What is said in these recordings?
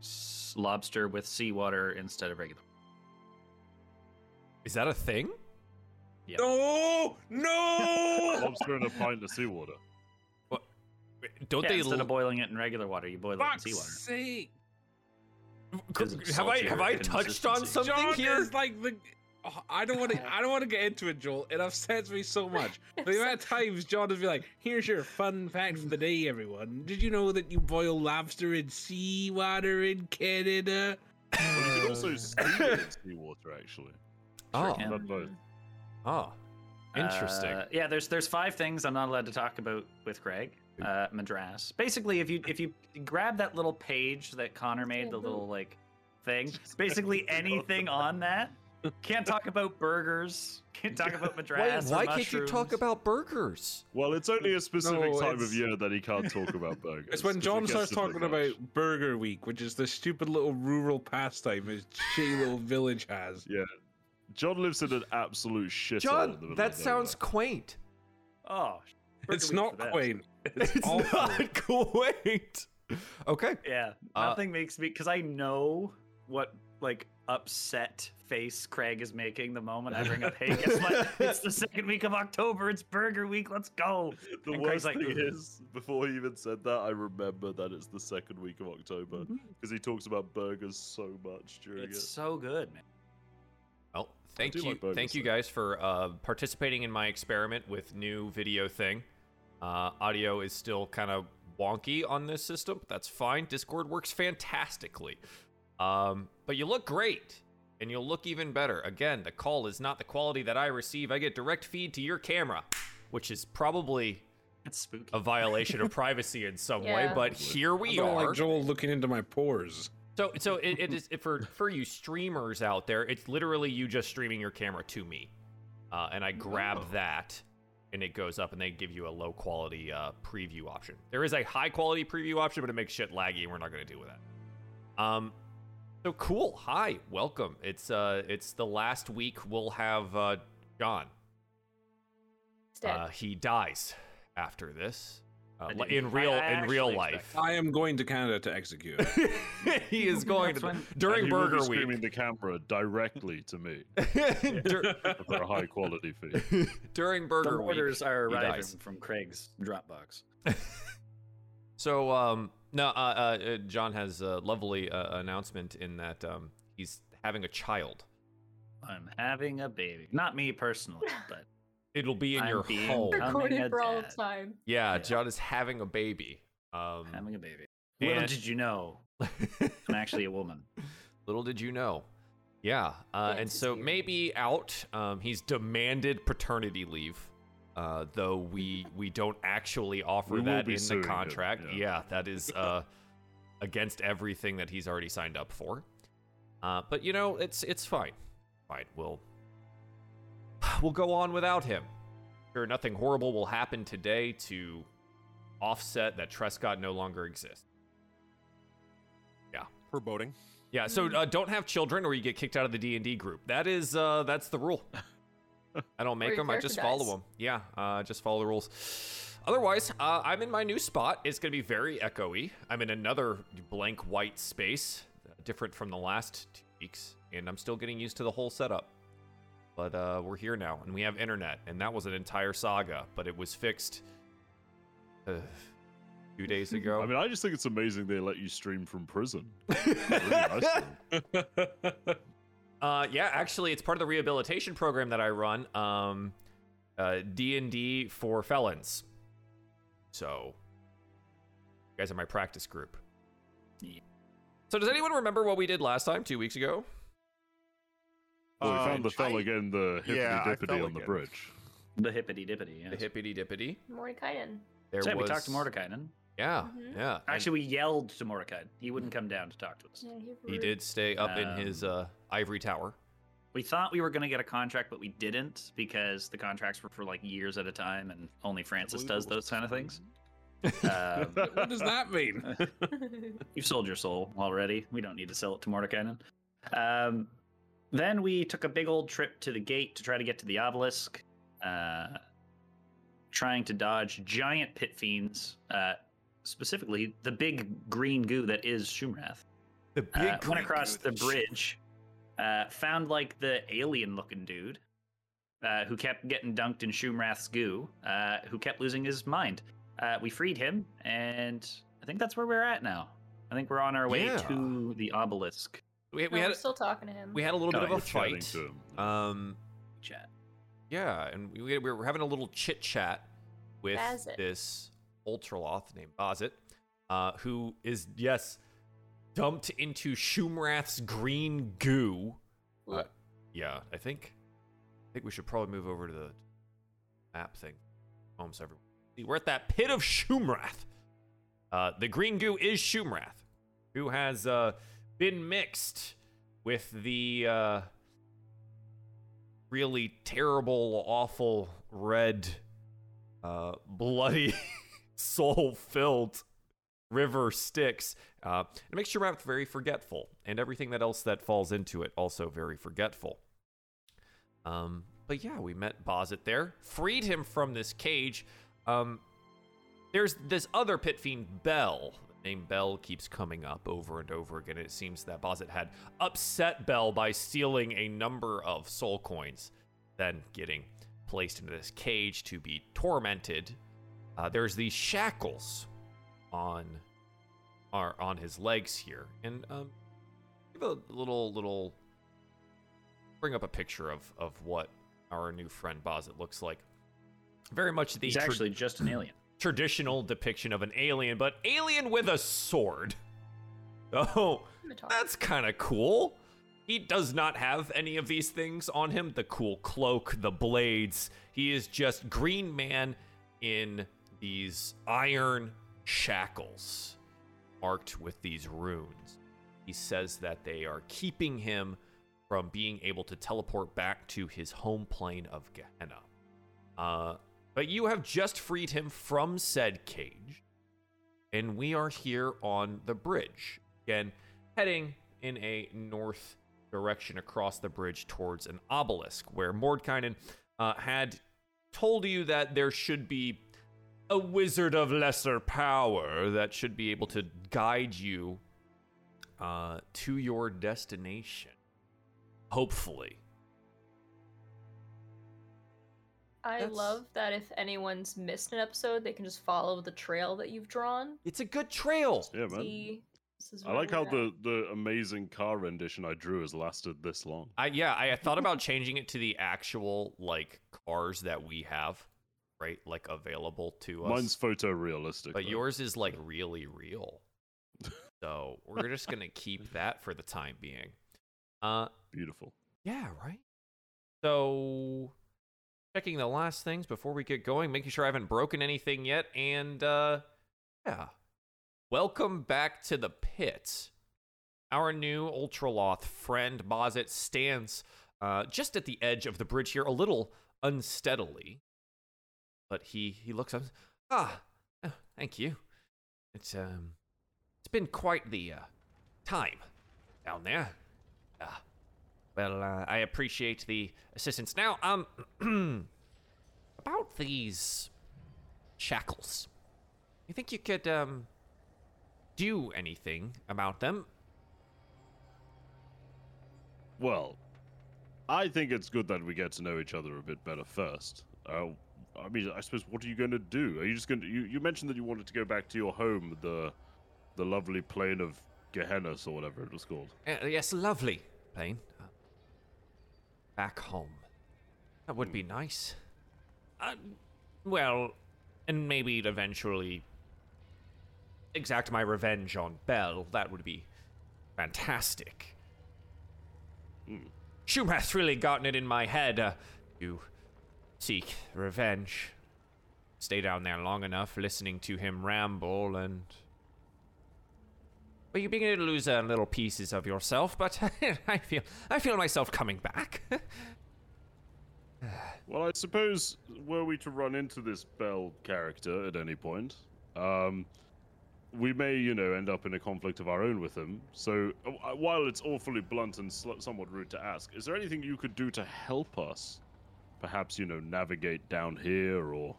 s- lobster with seawater instead of regular. Is that a thing? Yep. No, no. Lobster in a pint of seawater. Wait, Don't Yeah, they? instead l- of boiling it in regular water, you boil it in seawater. sake! have I have I touched on something John here? is like the. Oh, I don't want to. I don't want to get into it, Joel. It upsets me so much. The amount of times John would be like, "Here's your fun fact for the day, everyone. Did you know that you boil lobster in seawater in Canada?" Well, you can also steam it in seawater, actually. Oh, can. Done both. oh, interesting. Uh, yeah, there's there's five things I'm not allowed to talk about with Greg. Uh, Madras. Basically, if you if you grab that little page that Connor made, the little like thing, basically anything on that. Can't talk about burgers. Can't talk about why Madras. or why can't you talk about burgers? Well, it's only a specific No, time of year that he can't talk about burgers. It's when John starts talking much. about Burger Week, which is the stupid little rural pastime his shitty little village has. Yeah. John lives in an absolute shithole. in the John, that sounds nowhere. quaint. Oh, Burger It's Week's not quaint. It's, It's not quaint. Okay. Yeah, Uh, nothing makes me because I know what like upset face Craig is making the moment I bring up. Hey, guess what? It's the second week of October. It's Burger Week. Let's go. The And worst Craig's like, thing "Ugh." is, before he even said that, I remember that it's the second week of October Mm-hmm. because he talks about burgers so much during It's it. so good, man. Well, thank you, like burgers, thank you guys for uh, participating in my experiment with new video thing. Uh, audio is still kind of wonky on this system, but that's fine. Discord works fantastically. Um, but you look great, and you'll look even better. Again, the call is not the quality that I receive. I get direct feed to your camera, which is probably It's spooky. a violation of privacy in some way. But here I we don't are. like Joel looking into my pores. So, so it, it is it, for for you streamers out there. It's literally you just streaming your camera to me, uh, and I grab Oh. that, and it goes up, and they give you a low quality uh, preview option. There is a high quality preview option, but it makes shit laggy, and we're not going to deal with that. Um, so cool. Hi, welcome. It's uh, it's the last week we'll have uh, John. Uh, he dies after this. Uh, I li- didn't- in real I in real life, expect I am going to Canada to execute. he is going to when- during And he will be Burger screaming Week. the camera directly to me Dur- for a high quality fee. during the Burger Week. orders are arriving from Craig's Dropbox. So, um, no, uh, uh, uh, John has a lovely uh, announcement in that um, he's having a child. I'm having a baby. Not me personally, but It'll be in I'm your being home. Recorded for all dad. time. Yeah, Yeah. John is having a baby. Um, having a baby. Little and- did you know, I'm actually a woman. Little did you know. Yeah, uh, and so maybe out. Um, he's demanded paternity leave, uh, though we we don't actually offer We that in the suing him, contract. yeah. yeah, that is uh, against everything that he's already signed up for. Uh, but you know, it's it's fine. Fine, we'll we'll go on without him. Sure, nothing horrible will happen today to offset that Trescott no longer exists. Yeah, foreboding. Yeah, so uh, don't have children or you get kicked out of the D and D group. That is uh, that's the rule. I don't make them. I just follow them. Yeah, uh, just follow the rules. Otherwise, uh, I'm in my new spot. It's gonna be very echoey. I'm in another blank white space, uh, different from the last two weeks, and I'm still getting used to the whole setup. But uh, we're here now, and we have internet, and that was an entire saga. But it was fixed uh, two days ago. I mean, I just think it's amazing they let you stream from prison. Really nice of them. Uh, yeah, actually, it's part of the rehabilitation program that I run. Um, uh, D and D for felons. So, you guys are my practice group. Yeah. So, does anyone remember what we did last time, two weeks ago? Well, we Uh, found the fella again, the hippity yeah, dippity fell on the bridge. The hippity dippity. The hippity dippity. Mordenkainen. There So yeah, was. we talked to Mordenkainen. Yeah, Mhm. yeah. and Actually, we yelled to Mordecai. He wouldn't come down to talk to us. Yeah, he, he did stay up in his Um, uh, ivory tower. We thought we were going to get a contract, but we didn't because the contracts were for like years at a time, and only Francis does those kind of things. Um, what does that mean? You've sold your soul already. We don't need to sell it to Mordenkainen. Um, then we took a big old trip to the gate to try to get to the obelisk, uh, trying to dodge giant pit fiends, uh, specifically the big green goo that is Shumrath. The big uh, went across goo the that bridge, uh, found like the alien-looking dude, uh, who kept getting dunked in Shumrath's goo, uh, who kept losing his mind. Uh, we freed him, and I think that's where we're at now. I think we're on our way Yeah. to the obelisk. We, No, we had we're still talking to him. we had a little Oh, bit of a fight. Um, Chat. yeah, and we, we were having a little chit chat with Bazit. this Ultroloth named Bazit, uh, who is yes dumped into Shumrath's green goo. Uh, yeah, I think I think we should probably move over to the map thing. Home so everyone. See, we're at that pit of Shumrath. Uh, the green goo is Shumrath, who has uh, been mixed with the uh, really terrible, awful red, uh, bloody, soul-filled river Styx. Uh, it makes Shumrath very forgetful, and everything that else that falls into it also very forgetful. Um, but yeah, we met Bozit there, freed him from this cage. Um, there's this other pit fiend, Bel. The name Bel keeps coming up over and over again. It seems that Bozit had upset Bel by stealing a number of soul coins, then getting placed into this cage to be tormented. Uh, there's these shackles on are on his legs here, and um, give a little little bring up a picture of of what our new friend Bozit looks like. Very much the He's tra- actually just an alien. traditional depiction of an alien, but alien with a sword. Oh, that's kind of cool. He does not have any of these things on him the cool cloak, the blades. He is just Green Man in these iron shackles marked with these runes. He says that they are keeping him from being able to teleport back to his home plane of Gehenna. Uh, but you have just freed him from said cage, and we are here on the bridge. Again, heading in a north direction across the bridge towards an obelisk where Mordenkainen uh, had told you that there should be a wizard of lesser power that should be able to guide you uh, to your destination. Hopefully. I that's- love that if anyone's missed an episode, they can just follow the trail that you've drawn. It's a good trail. Yeah, man. See, this is I where like how we're the, the amazing car rendition I drew has lasted this long. I yeah, I thought about changing it to the actual like cars that we have, right? Like available to us. Mine's photorealistic. but though. yours is like really real. So we're just gonna keep that for the time being. Uh beautiful. yeah, right. So checking the last things before we get going, making sure I haven't broken anything yet, and uh yeah. Welcome back to the pit. Our new Ultroloth friend Bozit stands uh, just at the edge of the bridge here, a little unsteadily. But he he looks up. Ah, oh, thank you. It's um, it's been quite the uh, time down there. Uh, well, uh, I appreciate the assistance. Now, um, about these shackles, you think you could um do anything about them? Well, I think it's good that we get to know each other a bit better first. Uh, I mean, I suppose, what are you going to do? Are you just going to? You, you mentioned that you wanted to go back to your home, the, the lovely plain of Gehenna, or whatever it was called. Uh, yes, lovely, Plain. Uh, back home. That would be nice. Uh, well, and maybe eventually exact my revenge on Bel. That would be fantastic. Shumrath's really gotten it in my head uh, to seek revenge. Stay down there long enough, listening to him ramble, and well, you're beginning to lose uh, little pieces of yourself, but I feel I feel myself coming back. Well, I suppose were we to run into this Bel character at any point, um, we may, you know, end up in a conflict of our own with him. So, uh, while it's awfully blunt and sl- somewhat rude to ask, is there anything you could do to help us? Perhaps, you know, navigate down here, or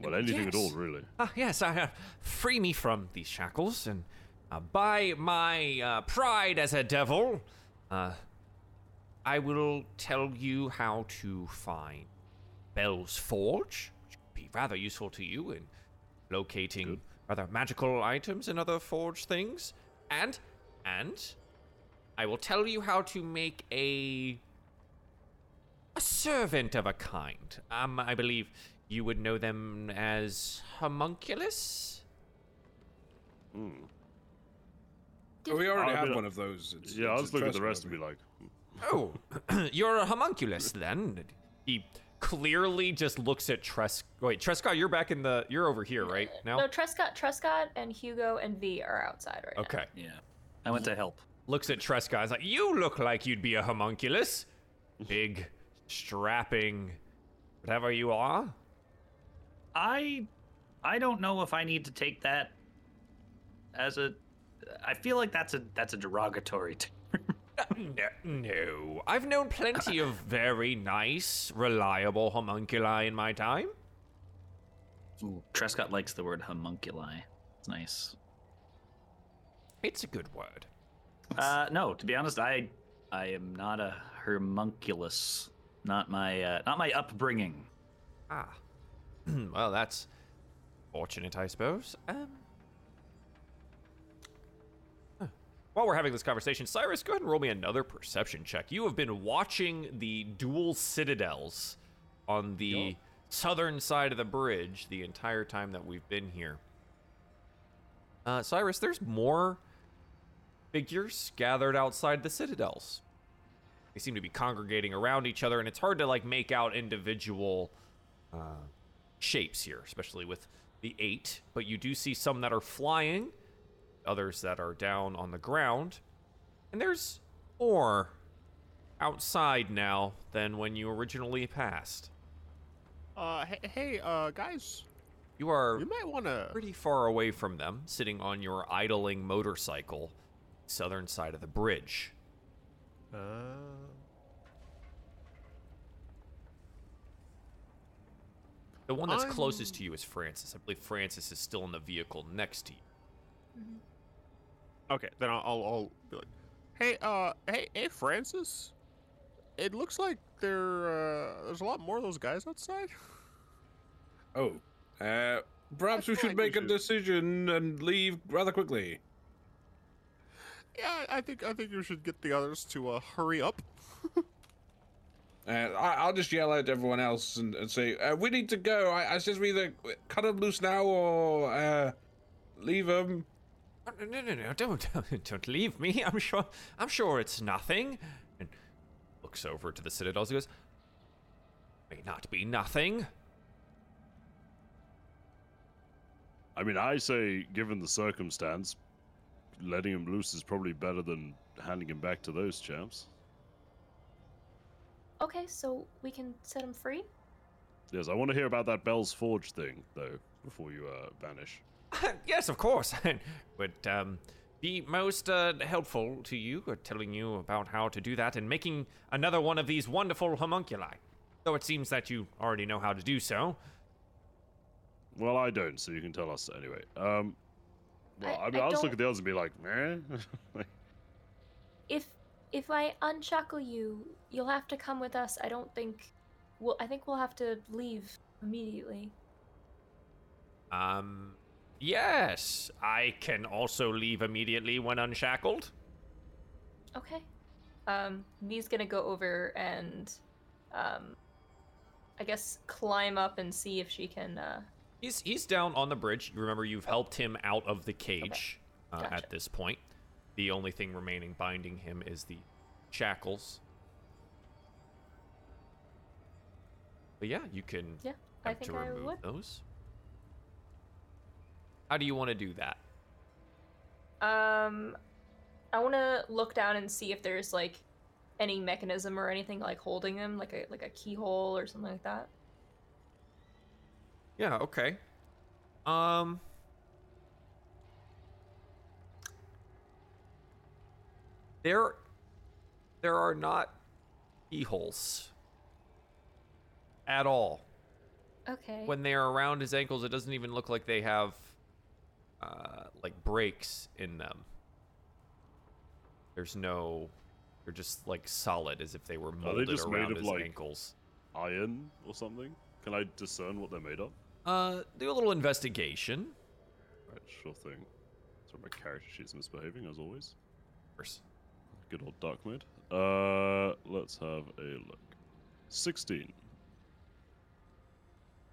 well, anything at all, really. Ah, yes, I, uh, free me from these shackles, and Uh, by my uh, pride as a devil, uh, I will tell you how to find Bel's Forge, which would be rather useful to you in locating Good. rather magical items and other forge things. And, and, I will tell you how to make a a servant of a kind. Um, I believe you would know them as homunculus. Hmm. Oh, we already have one of those. It's, Yeah, it's I'll just a look at the trust rest and be like, Oh, you're a homunculus then. He clearly just looks at Tres. Wait, Trescott, you're back in the. You're over here, right now. No, Trescott, Trescott, and Hugo and V are outside right now. Okay. Yeah. I went to help. Looks at Trescott. Is like, you look like you'd be a homunculus. Big, strapping, whatever you are. I I don't know if I need to take that as a I feel like that's a that's a derogatory term. No, no. I've known plenty of very nice, reliable homunculi in my time. Ooh, Trescott likes the word homunculi. It's nice. It's a good word. Uh, no, to be honest, I I am not a homunculus. Not my uh, not my upbringing. Ah. well, that's fortunate, I suppose. Um. huh. While we're having this conversation, Cyrus, go ahead and roll me another perception check. You have been watching the dual citadels on the southern side of the bridge the entire time that we've been here. Uh, Cyrus, there's more figures gathered outside the citadels. They seem to be congregating around each other, and it's hard to like make out individual uh, shapes here, especially with the eight. But you do see some that are flying, others that are down on the ground, and there's more outside now than when you originally passed. Uh, hey, hey, uh, guys, You are you might want to. pretty far away from them, sitting on your idling motorcycle, southern side of the bridge. Uh, The one that's closest I'm- to you is Francis. I believe Francis is still in the vehicle next to you. okay, then I'll, I'll, I'll be like, hey, uh, hey, hey, Francis. It looks like there, uh, there's a lot more of those guys outside. Oh, uh, perhaps we should like we make a decision and leave rather quickly. Yeah, I think, I think you should get the others to uh, hurry up. Uh, I, I'll just yell at everyone else and, and say, uh, "We need to go." I, I says we either cut them loose now or uh, leave them. Oh, No, no, no, no! Don't, don't leave me. I'm sure, I'm sure it's nothing. And looks over to the citadels. He goes, "May not be nothing." I mean, I say, given the circumstance, letting him loose is probably better than handing him back to those chaps. Okay, so we can set him free. Yes, I want to hear about that Bel's Forge thing, though, before you uh, vanish. yes, of course. Would um, be most uh, helpful to you, uh, telling you about how to do that and making another one of these wonderful homunculi. Though it seems that you already know how to do so. Well, I don't, so you can tell us anyway. Um, well, I- I, mean, I I'll just look at the others and be like, eh? If if I unshackle you, you'll have to come with us. I don't think. Well, I think we'll have to leave immediately. Um, yes, I can also leave immediately when unshackled. Okay. Um, V's gonna go over and, um, I guess climb up and see if she can. Uh, He's he's down on the bridge. Remember you've helped him out of the cage uh, Gotcha. at this point. The only thing remaining binding him is the shackles. But yeah, you can yeah, I think to I remove would. those. How do you want to do that? Um, I want to look down and see if there's like any mechanism or anything like holding them, like a like a keyhole or something like that. Yeah, okay. Um There there are not keyholes at all. Okay. When they are around his ankles, it doesn't even look like they have uh, like breaks in them. There's no, they're just like solid, as if they were they molded just made around of, his like- ankles. Iron or something? Can I discern what they're made of? Uh, do a little investigation. Right, sure thing. So my character sheet's misbehaving as always. Of course. Good old dark mode. Uh, let's have a look. Sixteen.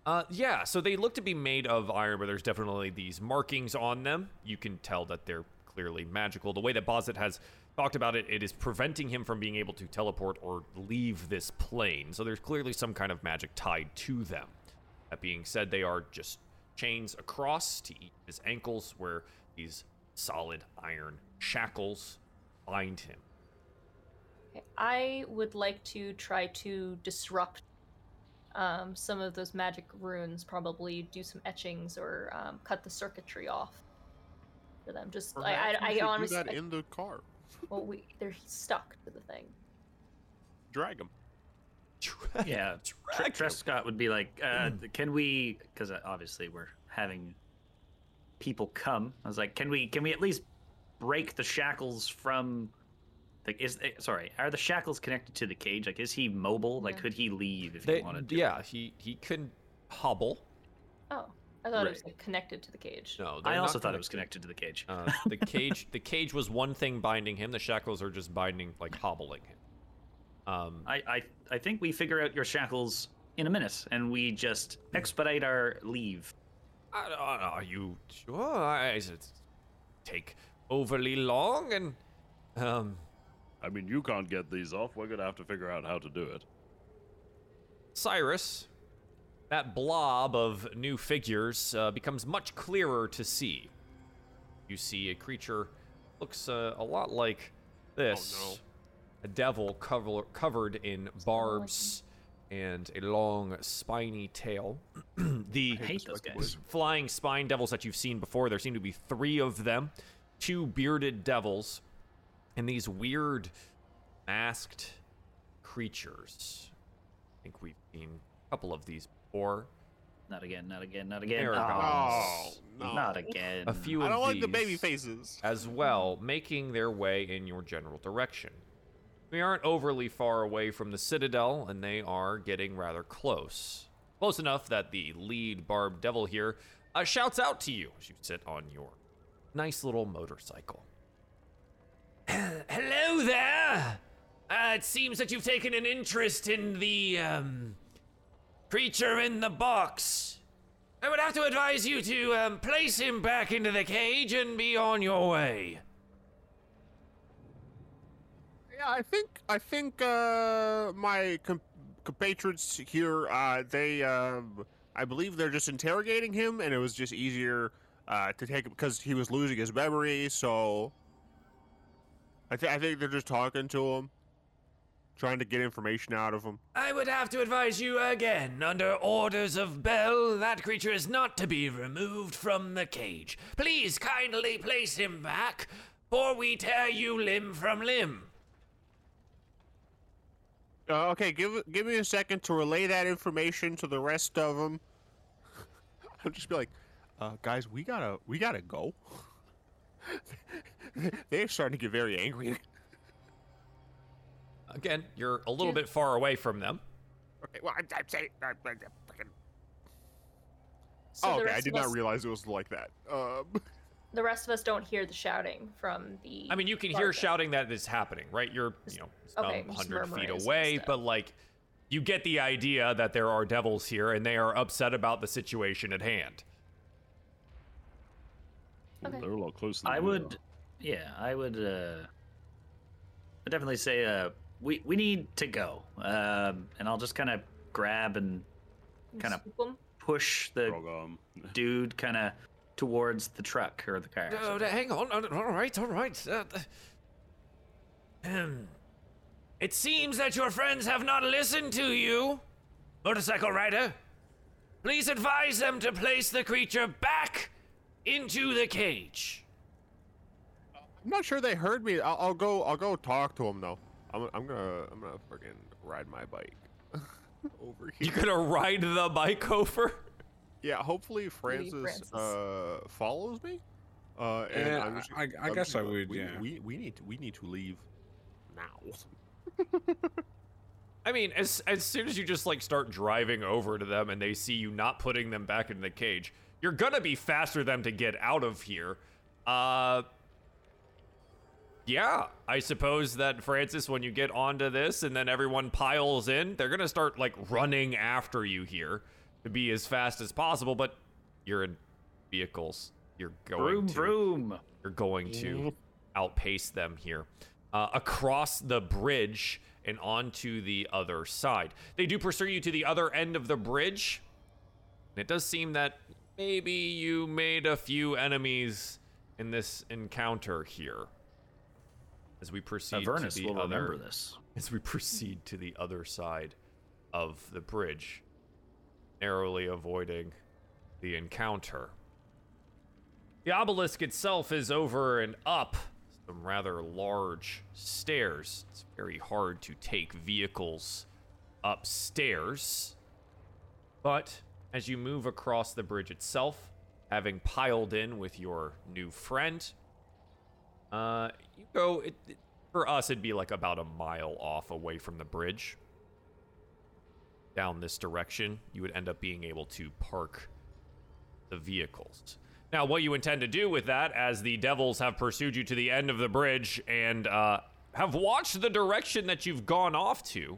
Uh, yeah, so they look to be made of iron, but there's definitely these markings on them. You can tell that they're clearly magical. The way that Bozit has talked about it, it is preventing him from being able to teleport or leave this plane. So there's clearly some kind of magic tied to them. That being said, they are just chains across to each his ankles, where these solid iron shackles bind him. I would like to try to disrupt um, some of those magic runes. Probably do some etchings or um, cut the circuitry off for them. Just I, Perhaps we I, I honestly, do that in the car. well, we they're stuck to the thing. Drag him. Yeah, Tr- Drag. Trescott would be like, uh, "Can we?" Because obviously we're having people come. I was like, "Can we? Can we at least break the shackles from?" Like, is eh, sorry, are the shackles connected to the cage? Like, is he mobile? Like, Yeah. could he leave if They- he wanted to? yeah, he he can hobble. Oh, I thought it was like, connected to the cage. No, I also not thought it was connected. connected to the cage. Uh, the cage, the cage was one thing binding him. The shackles are just binding, like hobbling him. Um, I, I, I think we figure out your shackles in a minute, and we just expedite our leave. Are you sure? I, I- it take overly long, and um, I mean, you can't get these off. We're gonna have to figure out how to do it. Cyrus, that blob of new figures uh, becomes much clearer to see. You see a creature looks uh, a lot like this. no. A devil cover- covered in barbs and a long spiny tail. the I hate those guys. flying spine devils that you've seen before. There seem to be three of them, two bearded devils, and these weird masked creatures. I think we've seen a couple of these before. Not again, not again, not again. Aragons. Ah, oh, no. Not again. A few of I don't like the baby faces. as well, making their way in your general direction. We aren't overly far away from the citadel, and they are getting rather close. Close enough that the lead barbed devil here uh, shouts out to you as you sit on your nice little motorcycle. Hello there! Uh, it seems that you've taken an interest in the, um, creature in the box. I would have to advise you to um, place him back into the cage and be on your way. I think I think uh, my com- compatriots here, uh, they, um, I believe they're just interrogating him, and it was just easier uh, to take because he was losing his memory. So I, th- I think they're just talking to him, trying to get information out of him. I would have to advise you again, under orders of Bel, that creature is not to be removed from the cage. Please kindly place him back, or we tear you limb from limb. Uh, okay, give give me a second to relay that information to the rest of them. I'll just be like, uh, guys, we gotta we gotta go. They're starting to get very angry. Again, you're a little Dude. bit far away from them. Okay, well, I'm, I'm saying. I'm, I'm, fucking- So oh, okay, I did of not realize it was like that. Um, the rest of us don't hear the shouting from the. I mean, you can hear barbed shouting that is happening, right? You're, you know, some okay, just hundred feet away, but like, you get the idea that there are devils here, and they are upset about the situation at hand. Ooh, Okay. They're a lot closer. Than I we would, yeah, I would, uh, I'd definitely say, uh, we we need to go, um, and I'll just kind of grab and kinda- push the dude kind of towards the truck or the car. Uh, hang on. All right, all right. Uh, um, it seems that your friends have not listened to you, motorcycle rider. Please advise them to place the creature back into the cage. I'm not sure they heard me. I'll, I'll go. I'll go talk to them though. I'm, I'm gonna. I'm gonna freaking ride my bike over here. You're gonna ride the bike over? Yeah. Hopefully Francis, Francis. uh follows me. Uh, and Yeah, I'm just- I- I I'm guess just- I would, We, yeah. we we need to we need to leave now. I mean, as as soon as you just like start driving over to them and they see you not putting them back in the cage, you're gonna be faster than to get out of here. Uh yeah, I suppose that Francis, when you get onto this and then everyone piles in, they're gonna start like running after you here to be as fast as possible. But you're in vehicles. You're going Vroom to vroom. you're going to outpace them here uh, across the bridge and onto the other side. They do pursue you to the other end of the bridge. And it does seem that maybe you made a few enemies in this encounter here. As we proceed Avernus to the will other, remember this. as we proceed to the other side of the bridge, narrowly avoiding the encounter. The obelisk itself is over and up some rather large stairs. It's very hard to take vehicles upstairs. But as you move across the bridge itself, having piled in with your new friend, uh, you go. It, it- for us, it'd be like about a mile off away from the bridge. Down this direction, you would end up being able to park the vehicles. Now, what you intend to do with that, as the devils have pursued you to the end of the bridge and uh, have watched the direction that you've gone off to,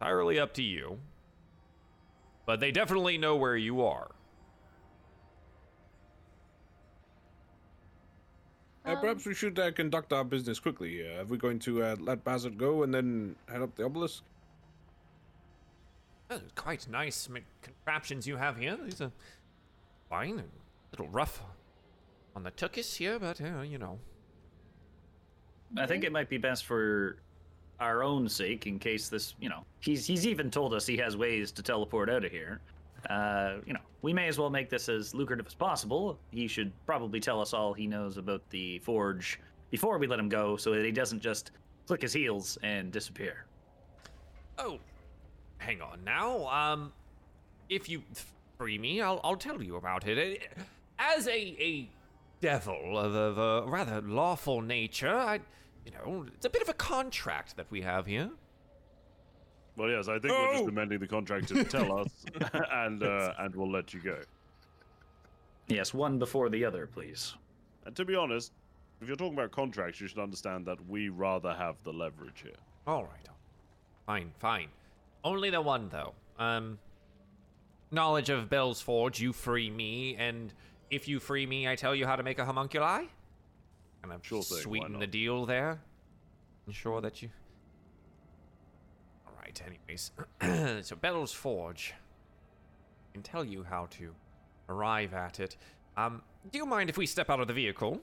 entirely up to you. But they definitely know where you are. Uh, perhaps we should uh, conduct our business quickly. Uh, are we going to uh, let Bazard go and then head up the obelisk? Oh, quite nice contraptions you have here. These are fine and a little rough on the tuchus here, but uh, you know. I think it might be best for our own sake, in case this, you know, he's he's even told us he has ways to teleport out of here. Uh, you know, we may as well make this as lucrative as possible. He should probably tell us all he knows about the forge before we let him go, so that he doesn't just click his heels and disappear. Oh, hang on now. Um, if you free me, I'll I'll tell you about it. As a a devil of, of a rather lawful nature, I, you know, it's a bit of a contract that we have here. Well, yes, I think we're just Oh! amending the contract to tell us, and uh, and we'll let you go. Yes, one before the other, please. And to be honest, if you're talking about contracts, you should understand that we rather have the leverage here. All right. Fine, fine. Only the one though. Um knowledge of Bel's Forge, you free me, and if you free me, I tell you how to make a homunculi? Kind of Sure sweeten the deal there. Ensure that you Alright, anyways. so Bel's Forge. I can tell you how to arrive at it. Um, do you mind if we step out of the vehicle?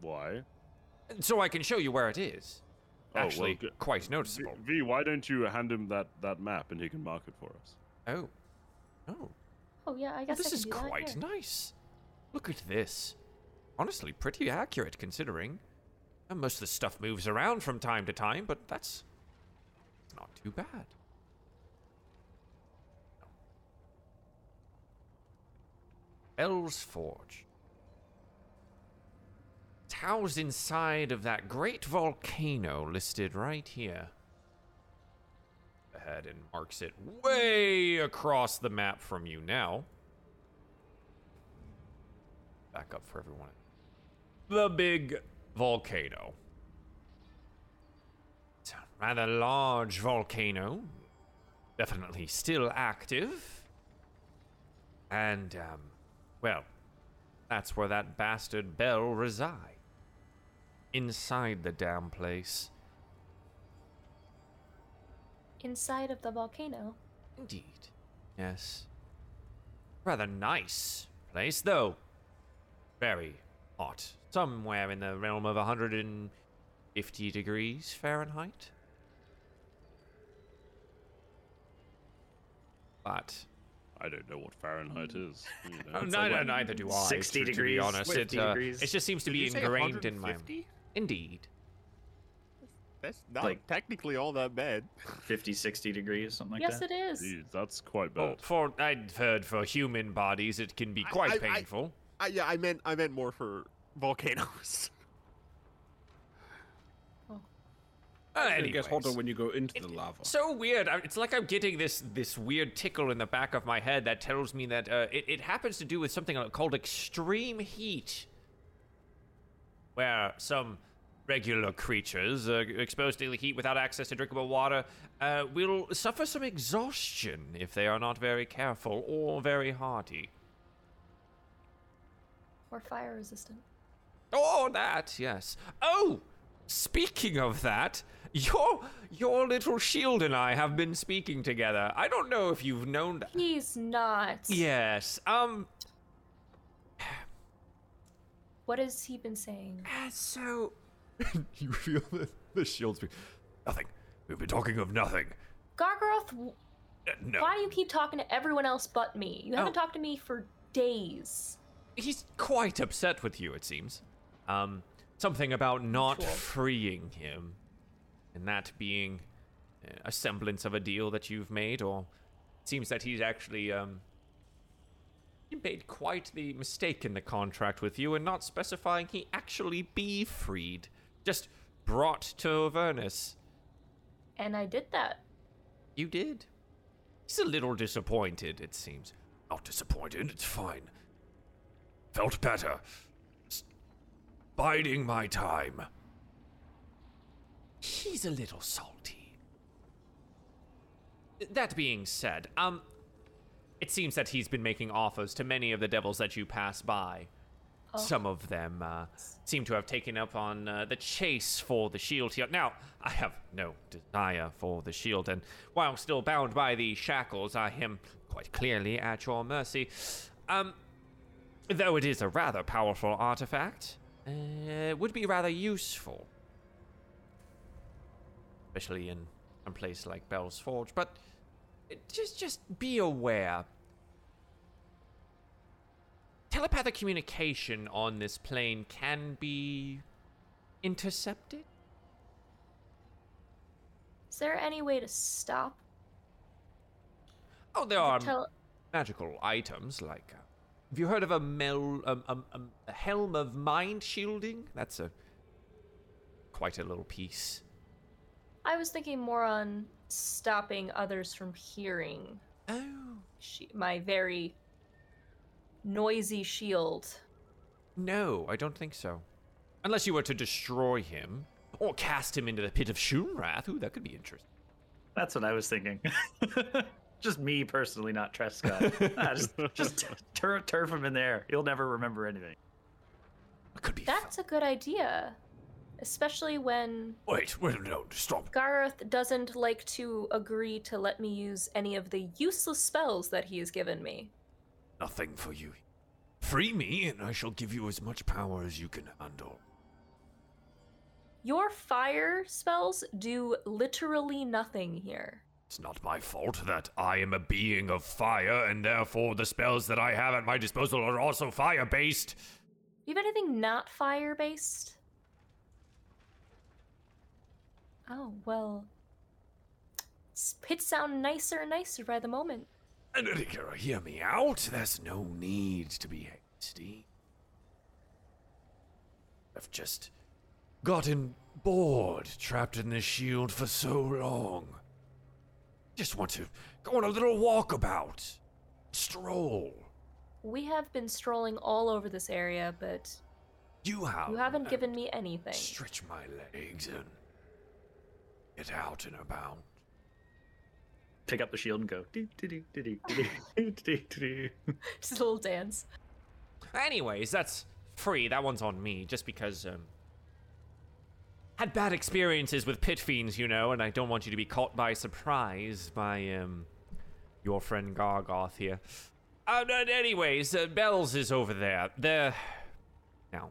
Why? So I can show you where it is. Oh, well, Actually, quite noticeable. v, why don't you hand him that, that map and he can mark it for us? Oh. Oh. Oh yeah, I Well, guess I this can is do quite yeah. nice. Look at this. Honestly, pretty accurate considering. Uh, most of the stuff moves around from time to time, but that's not too bad. Bel's Forge. It's housed inside of that great volcano listed right here. Ahead and marks it way across the map from you now. Back up for everyone. The big volcano. It's a rather large volcano. Definitely still active. And, um, well, that's where that bastard Bel reside. Inside the damn place. Inside of the volcano. Indeed. Yes. Rather nice place, though. Very hot. Somewhere in the realm of 150 degrees Fahrenheit. But I don't know what Fahrenheit is. you know. oh, no, like, no, neither do I. 60 to, to be degrees, honest, it, 50 uh, degrees? it just seems to Did be ingrained in my. 150? Indeed. That's not Like- technically all that bad. 50, 60 degrees, something like yes, that. Yes, it is. Jeez, that's quite Oh, bad. for I've heard for human bodies, it can be quite I- I- painful. I, yeah, I meant I meant more for volcanoes. Uh, It gets hotter when you go into It- the lava. So weird. It's like I'm getting this this weird tickle in the back of my head that tells me that uh, it, it happens to do with something called extreme heat, where some regular creatures uh, exposed to the heat without access to drinkable water uh, will suffer some exhaustion if they are not very careful or very hardy. Or fire resistant. Oh, that yes. Oh, speaking of that, your your little shield and I have been speaking together. I don't know if you've known that. He's not. Yes. Um. What has he been saying? uh, So. you feel the the shield speak. Nothing. We've been talking of nothing. Gargauth, w- Uh, no. why do you keep talking to everyone else but me? You haven't Oh. talked to me for days. He's quite upset with you. It seems. Um. Something about not Sure. freeing him, and that being uh, a semblance of a deal that you've made, or it seems that he's actually um. He made quite the mistake in the contract with you in not specifying he actually be freed, just brought to Avernus. And I did that. You did. He's a little disappointed, it seems. Not disappointed, it's fine. Felt better. Just biding my time. He's a little salty. That being said, um, it seems that he's been making offers to many of the devils that you pass by. Some of them uh, seem to have taken up on uh, the chase for the shield here. Now, I have no desire for the shield, and while still bound by the shackles, I am quite clearly at your mercy. Um, though it is a rather powerful artifact, uh, would be rather useful, especially in a place like Bel's Forge. But uh, just, just be aware telepathic communication on this plane can be intercepted. Is there any way to stop? Oh, there the are tele- magical items like. Uh, have you heard of a mel um, um, um, a helm of mind shielding? That's a quite a little piece. I was thinking more on stopping others from hearing Oh, she- my very noisy shield. no, I don't think so. Unless you were to destroy him or cast him into the pit of Shumrath. Ooh, that could be interesting. That's what I was thinking. just me personally, not Trescott. Ah, just just tur- turf him in there. He'll never remember anything. It could be. fun. That's a good idea. Especially when Wait, wait, no, stop. Gareth doesn't like to agree to let me use any of the useless spells that he has given me. Nothing for you. Free me, and I shall give you as much power as you can handle. Your fire spells do literally nothing here. It's not my fault that I am a being of fire, and therefore the spells that I have at my disposal are also fire based. Do you have anything not fire based? Oh, well. Hits sound nicer and nicer by the moment. Uh, hear me out. There's no need to be hasty. I've just gotten bored trapped in this shield for so long. Just want to go on a little walkabout, stroll. We have been strolling all over this area, but You have. you haven't given me anything. Stretch my legs and get out and about. Pick up the shield and go. Just a little dance. Anyways, that's free. That one's on me, just because um had bad experiences with pit fiends, you know, and I don't want you to be caught by surprise by um your friend Gargauth here. Uh, but anyways, uh, Bel's is over there. There. Now,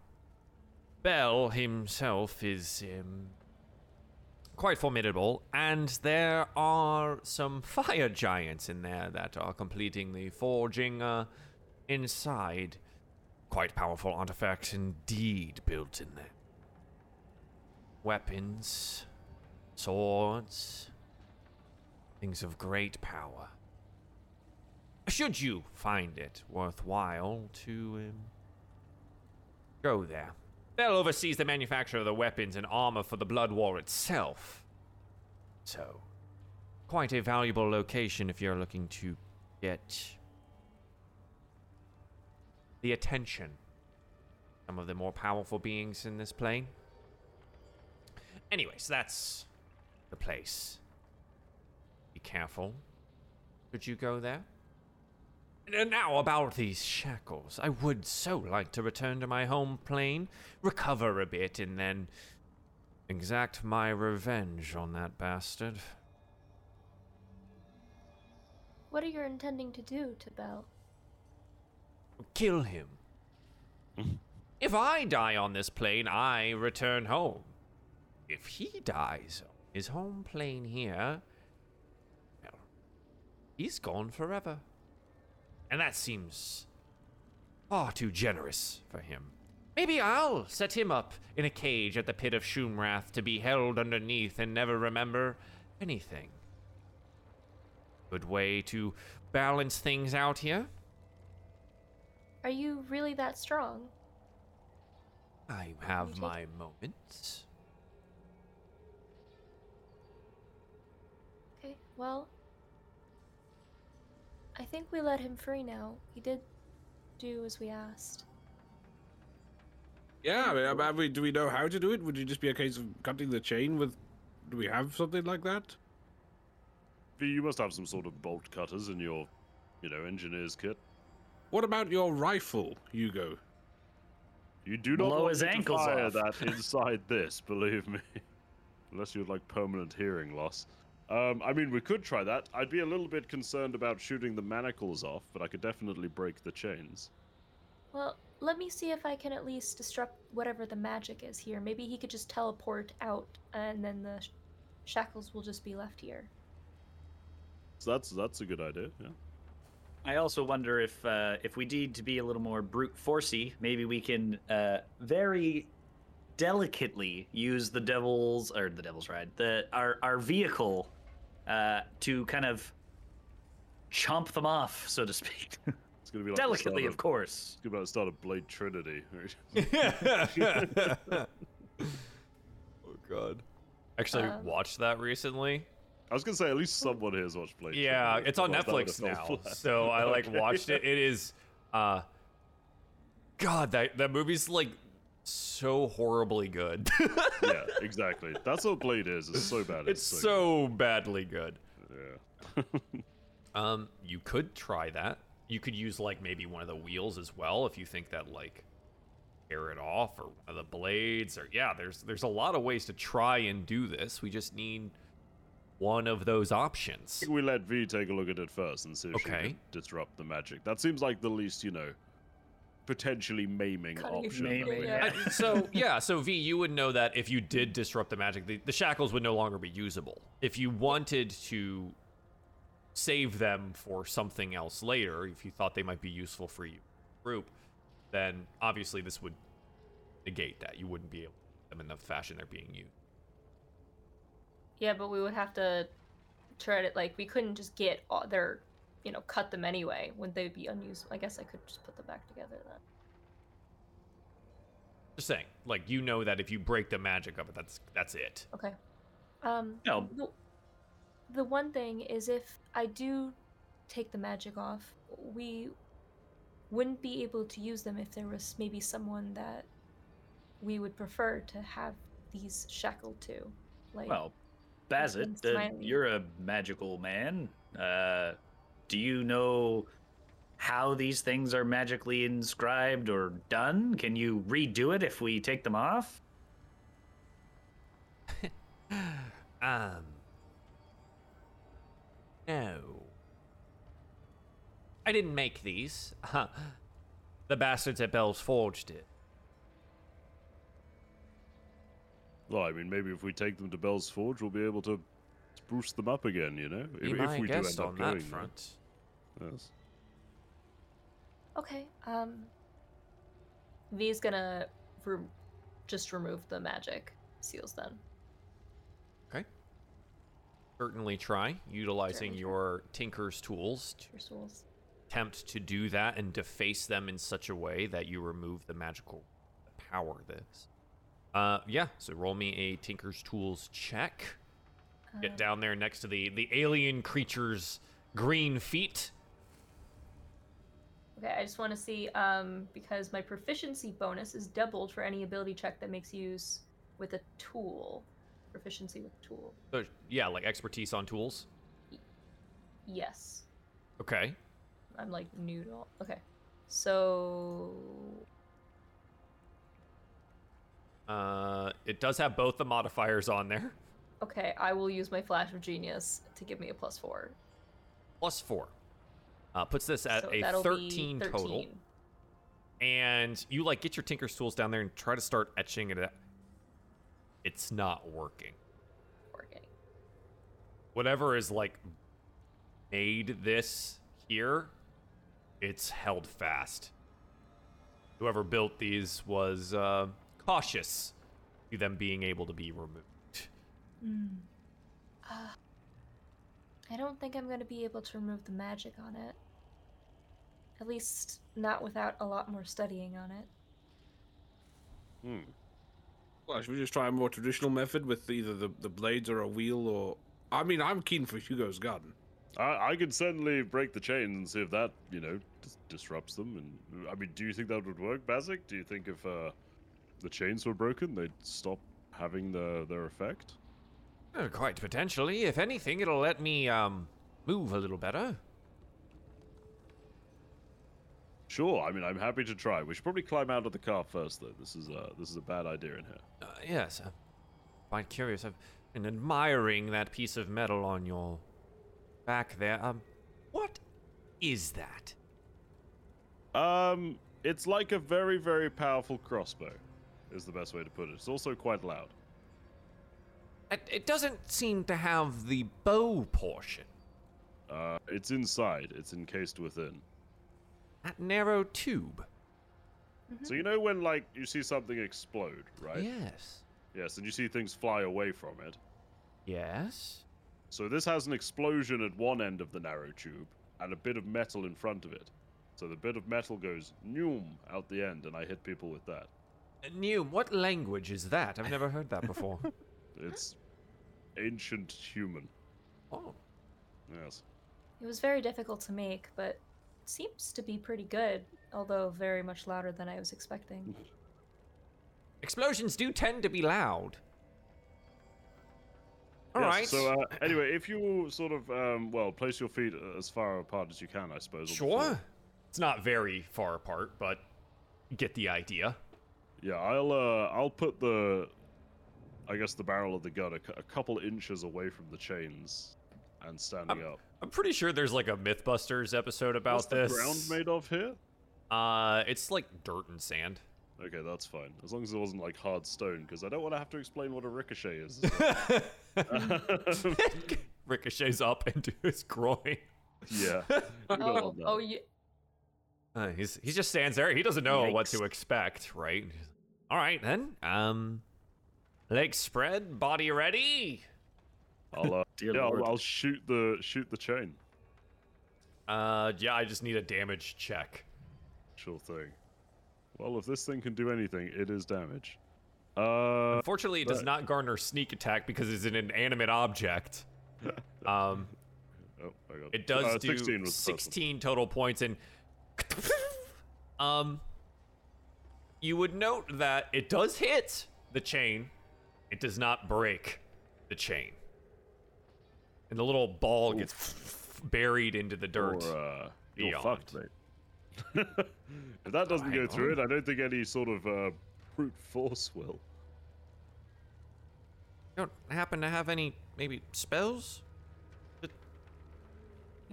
Bel himself is um quite formidable, and there are some fire giants in there that are completing the forging uh, inside. Quite powerful artifacts indeed built in there. Weapons, swords, things of great power. Should you find it worthwhile to um, go there. Bel oversees the manufacture of the weapons and armor for the Blood War itself. So, quite a valuable location if you're looking to get the attention some of the more powerful beings in this plane. Anyways, that's the place. Be careful. Should you go there? And now about these shackles. I would so like to return to my home plane, recover a bit, and then exact my revenge on that bastard. What are you intending to do to Bel? Kill him. if I die on this plane, I return home. If he dies on his home plane here, well, he's gone forever. And that seems far too generous for him. Maybe I'll set him up in a cage at the pit of Shumrath to be held underneath and never remember anything. Good way to balance things out here. Are you really that strong? I have my moments. Okay, well. I think we let him free now. He did do as we asked. Yeah, I mean, I mean, do we know how to do it? Would it just be a case of cutting the chain with? Do we have something like that? V, you must have some sort of bolt cutters in your, you know, engineer's kit. What about your rifle, Hugo? You do not Blow want his me to ankles fire off. that inside this, believe me. Unless you had like permanent hearing loss. Um, I mean, we could try that. I'd be a little bit concerned about shooting the manacles off, but I could definitely break the chains. Well, let me see if I can at least disrupt whatever the magic is here. Maybe he could just teleport out, and then the sh- shackles will just be left here. So that's that's a good idea. Yeah. I also wonder if uh, if we need to be a little more brute forcey, maybe we can uh, very delicately use the devil's or the devil's ride, the our our vehicle uh, to kind of chomp them off, so to speak. It's gonna be like Delicately, of course. It's gonna be like the start of Blade Trinity. oh god. Actually Um, watched that recently. I was gonna say at least someone here has watched Blade. Trinity. Yeah, Trinity, it's on otherwise that would've Netflix now. So I like Okay. watched it. It is uh God, that that movie's like so horribly good. yeah, exactly. That's what Blade is. It's so bad. it's so badly good. good. Yeah. Um, you could try that. You could use like maybe one of the wheels as well if you think that like tear it off or one of the blades or yeah, there's there's a lot of ways to try and do this. We just need one of those options. I think we let V take a look at it first and see if she Okay. can disrupt the magic. That seems like the least, you know, potentially maiming Cutting option. Maiming, yeah. have. I- so yeah, so V, you would know that if you did disrupt the magic, the, the shackles would no longer be usable. If you wanted to save them for something else later, if you thought they might be useful for you group, then obviously this would negate that. You wouldn't be able to them in the fashion they're being used. Yeah, but we would have to try to like we couldn't just get all their, you know, cut them anyway. Wouldn't they be unusable? I guess I could just put them back together then. Just saying, like you know that if you break the magic of it, that's that's it. Okay. Um. No. The, the one thing is, if I do take the magic off, we wouldn't be able to use them if there was maybe someone that we would prefer to have these shackled to. Like, Well, Bazit, uh, you're a magical man. Uh, do you know how these things are magically inscribed or done? Can you redo it if we take them off? Um. No. I didn't make these. Huh. The bastards at Bel's Forge did. Well, I mean, maybe if we take them to Bel's Forge, we'll be able to spruce them up again. You know, Be if, my if we do guest end on up that going there. front. Yes. okay. Um. V's gonna re- just remove the magic seals then. Okay. Certainly try utilizing Certainly try. your Tinker's tools to Your souls. attempt to do that and deface them in such a way that you remove the magical power this. Uh, yeah. So roll me a Tinker's Tools check. Get Uh, down there next to the the alien creature's green feet. Okay, I just want to see um, because my proficiency bonus is doubled for any ability check that makes use with a tool. Proficiency with tool. So, yeah, like expertise on tools. Yes, Okay. I'm like new to all. Okay, so Uh, it does have both the modifiers on there. Okay, I will use my flash of genius to give me a plus four. Plus four. Uh, puts this at so a 13, 13 total. And you like get your Tinker's tools down there and try to start etching it. It's not working. Working. Whatever is like made this here, it's held fast. Whoever built these was uh, cautious to them being able to be removed. Uh, I don't think I'm going to be able to remove the magic on it. At least not without a lot more studying on it. Hmm. Well, should we just try a more traditional method with either the, the blades or a wheel or. I mean, I'm keen for Hugo's garden. I, I could certainly break the chains and see if that, you know, dis- disrupts them. And I mean, do you think that would work, Bazik? Do you think if uh, the chains were broken, they'd stop having the, their effect? Uh, quite potentially. If anything, it'll let me um move a little better. Sure. I mean, I'm happy to try. We should probably climb out of the car first, though. This is uh, this is a bad idea in here. Uh, yes, I'm quite curious. I've been admiring that piece of metal on your back there. Um, what is that? Um, it's like a very, very powerful crossbow, is the best way to put it. It's also quite loud. It, it doesn't seem to have the bow portion. Uh, it's inside. It's encased within. That narrow tube. So you know when like you see something explode, right? Yes. Yes, and you see things fly away from it. Yes. So this has an explosion at one end of the narrow tube and a bit of metal in front of it. So the bit of metal goes noom out the end, and I hit people with that. Uh, New, what language is that? I've never heard that before. It's ancient human. oh. Yes. It was very difficult to make, but it seems to be pretty good, although very much louder than I was expecting. Explosions do tend to be loud. All Yes, right. So uh, anyway, if you sort of um, well place your feet as far apart as you can, I suppose. on the sure. It's not very far apart, but get the idea. Yeah, I'll uh, I'll put the, I guess the barrel of the gun a, a couple inches away from the chains, and standing up. I'm pretty sure there's like a MythBusters episode about What's this. the ground made of here? Uh, it's like dirt and sand. Okay, that's fine. As long as it wasn't like hard stone, because I don't want to have to explain what a ricochet is. Ricochets up into his groin. yeah. oh, want oh, you, Uh, he's he just stands there. He doesn't know what to expect, right? All right then. Um, legs spread, body ready. I'll, uh, Dear yeah, I'll, I'll shoot the shoot the chain. Uh, yeah, I just need a damage check. Sure thing. Well, if this thing can do anything, it is damage. Uh, Unfortunately, it does but- not garner sneak attack because it's an inanimate object. Um, oh, I got it does uh, do 16 was the first one. 16 total points, and um, you would note that it does hit the chain. It does not break the chain, and the little ball gets buried into the dirt. Or, uh, you're fucked, mate. if that doesn't hang go through on. it, I don't think any sort of uh, brute force will. You don't happen to have any maybe spells? You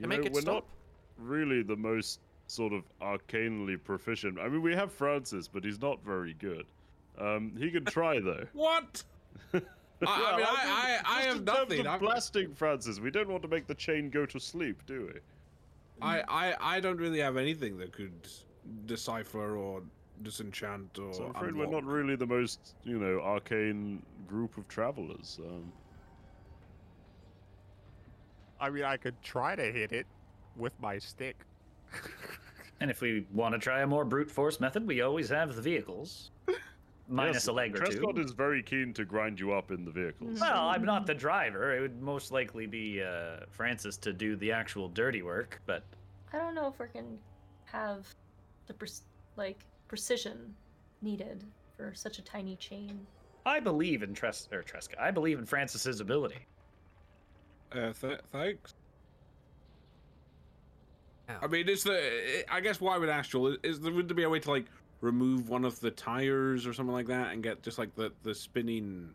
To make know, it we're stop? not really the most sort of arcanely proficient. I mean, we have Francis, but he's not very good. Um, he can try though. What? I, I mean, I, I, I just have in terms nothing. Of I'm- blasting Francis, we don't want to make the chain go to sleep, do we? I, I, I don't really have anything that could decipher or disenchant or. So I'm afraid we're not really the most, you know, arcane group of travelers. Um, I mean, I could try to hit it with my stick. And if we want to try a more brute force method, we always have the vehicles. Minus Yes, a leg or Trescott two. is very keen to grind you up in the vehicles. Well, I'm not the driver. It would most likely be uh, Francis to do the actual dirty work, but I don't know if we can have the pre- like precision needed for such a tiny chain. I believe in Tres or Tresca. I believe in Francis's ability. Uh, th- thanks. Ow. I mean, is the I guess why would Astral is, is there would there be a way to like remove one of the tires or something like that and get just like the the spinning?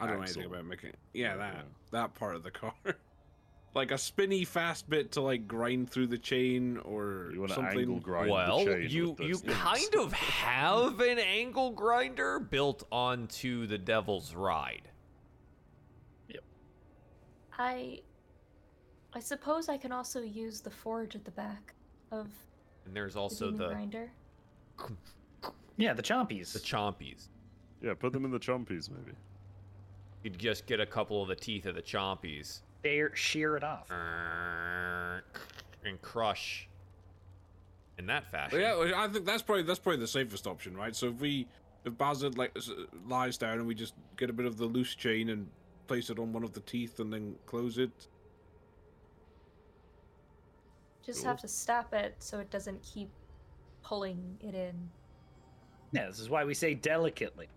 I don't know anything about making. Yeah, that Yeah. that part of the car, like a spinny fast bit to like grind through the chain or You want something. angle grind well, the chain you you things. kind of have an angle grinder built onto the Devil's Ride. Yep. I I suppose I can also use the forge at the back of And there's the also demon the grinder. Yeah, the chompies. the chompies. Yeah, put them in the chompies, maybe. You'd just get a couple of the teeth of the chompies Shear, shear it off. and crush in that But fashion. yeah, I think that's probably that's probably the safest option, right? So if we if Bazard like lies down and we just get a bit of the loose chain and place it on one of the teeth and then close it. Just Cool. have to stop it so it doesn't keep pulling it in. Yeah, this is why we say delicately.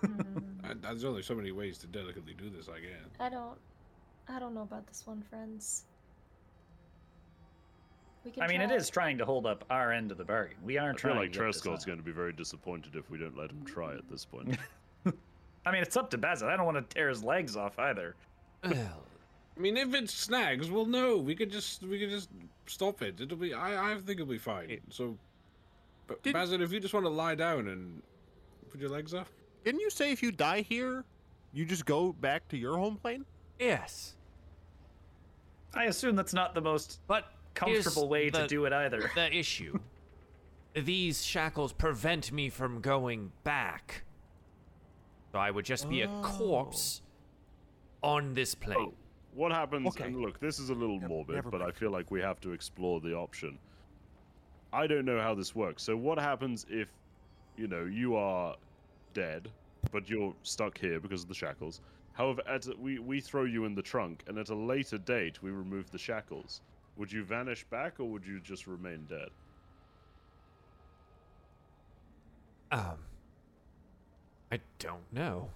Hmm, Uh, There's only so many ways to delicately do this, I guess. I don't I don't know about this one, friends. We can I mean, it try. is trying to hold up our end of the bargain. We aren't I feel trying like to get this Trescott's going to be very disappointed if we don't let him try at this point. I mean, it's up to Basil. I don't want to tear his legs off either. Well, I mean, if it snags, well, no, we could just we could just stop it. It'll be. I I think it'll be fine. So, but Did- Basil, if you just want to lie down and put your legs up, Didn't you say if you die here, you just go back to your home plane? yes, I assume that's not the most but comfortable way the- to do it either. the issue. These shackles prevent me from going back. So I would just be a oh. corpse on this plane. Oh, what happens? Okay. And look, this is a little morbid, never but I feel like we have to explore the option. I don't know how this works. So what happens if, you know, you are dead, but you're stuck here because of the shackles? However, at a, we we throw you in the trunk, and at a later date we remove the shackles. Would you vanish back, or would you just remain dead? Um, I don't know.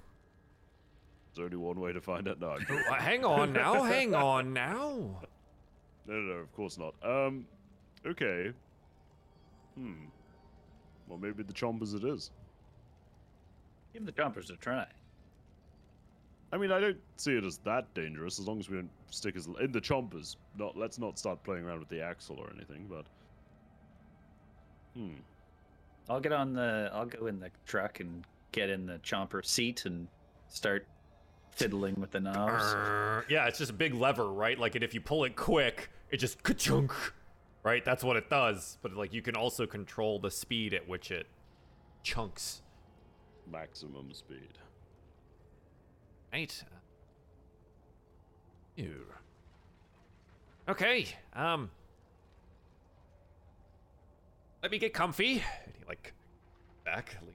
There's only one way to find out. No. Uh, hang on now, hang on now. no, no, no, of course not. Um, okay. Hmm. Well, maybe the chompers it is. Give the chompers a try. I mean, I don't see it as that dangerous as long as we don't stick as in the chompers. Not let's not start playing around with the axle or anything. But hmm, I'll get on the. I'll go in the truck and get in the chomper seat and start fiddling with the knobs. Yeah, it's just a big lever, right? Like, and if you pull it quick, it just ka-chunk, right? That's what it does. But like, you can also control the speed at which it chunks, maximum speed. right? Ew. Okay. Um. Let me get comfy. And he like back, like,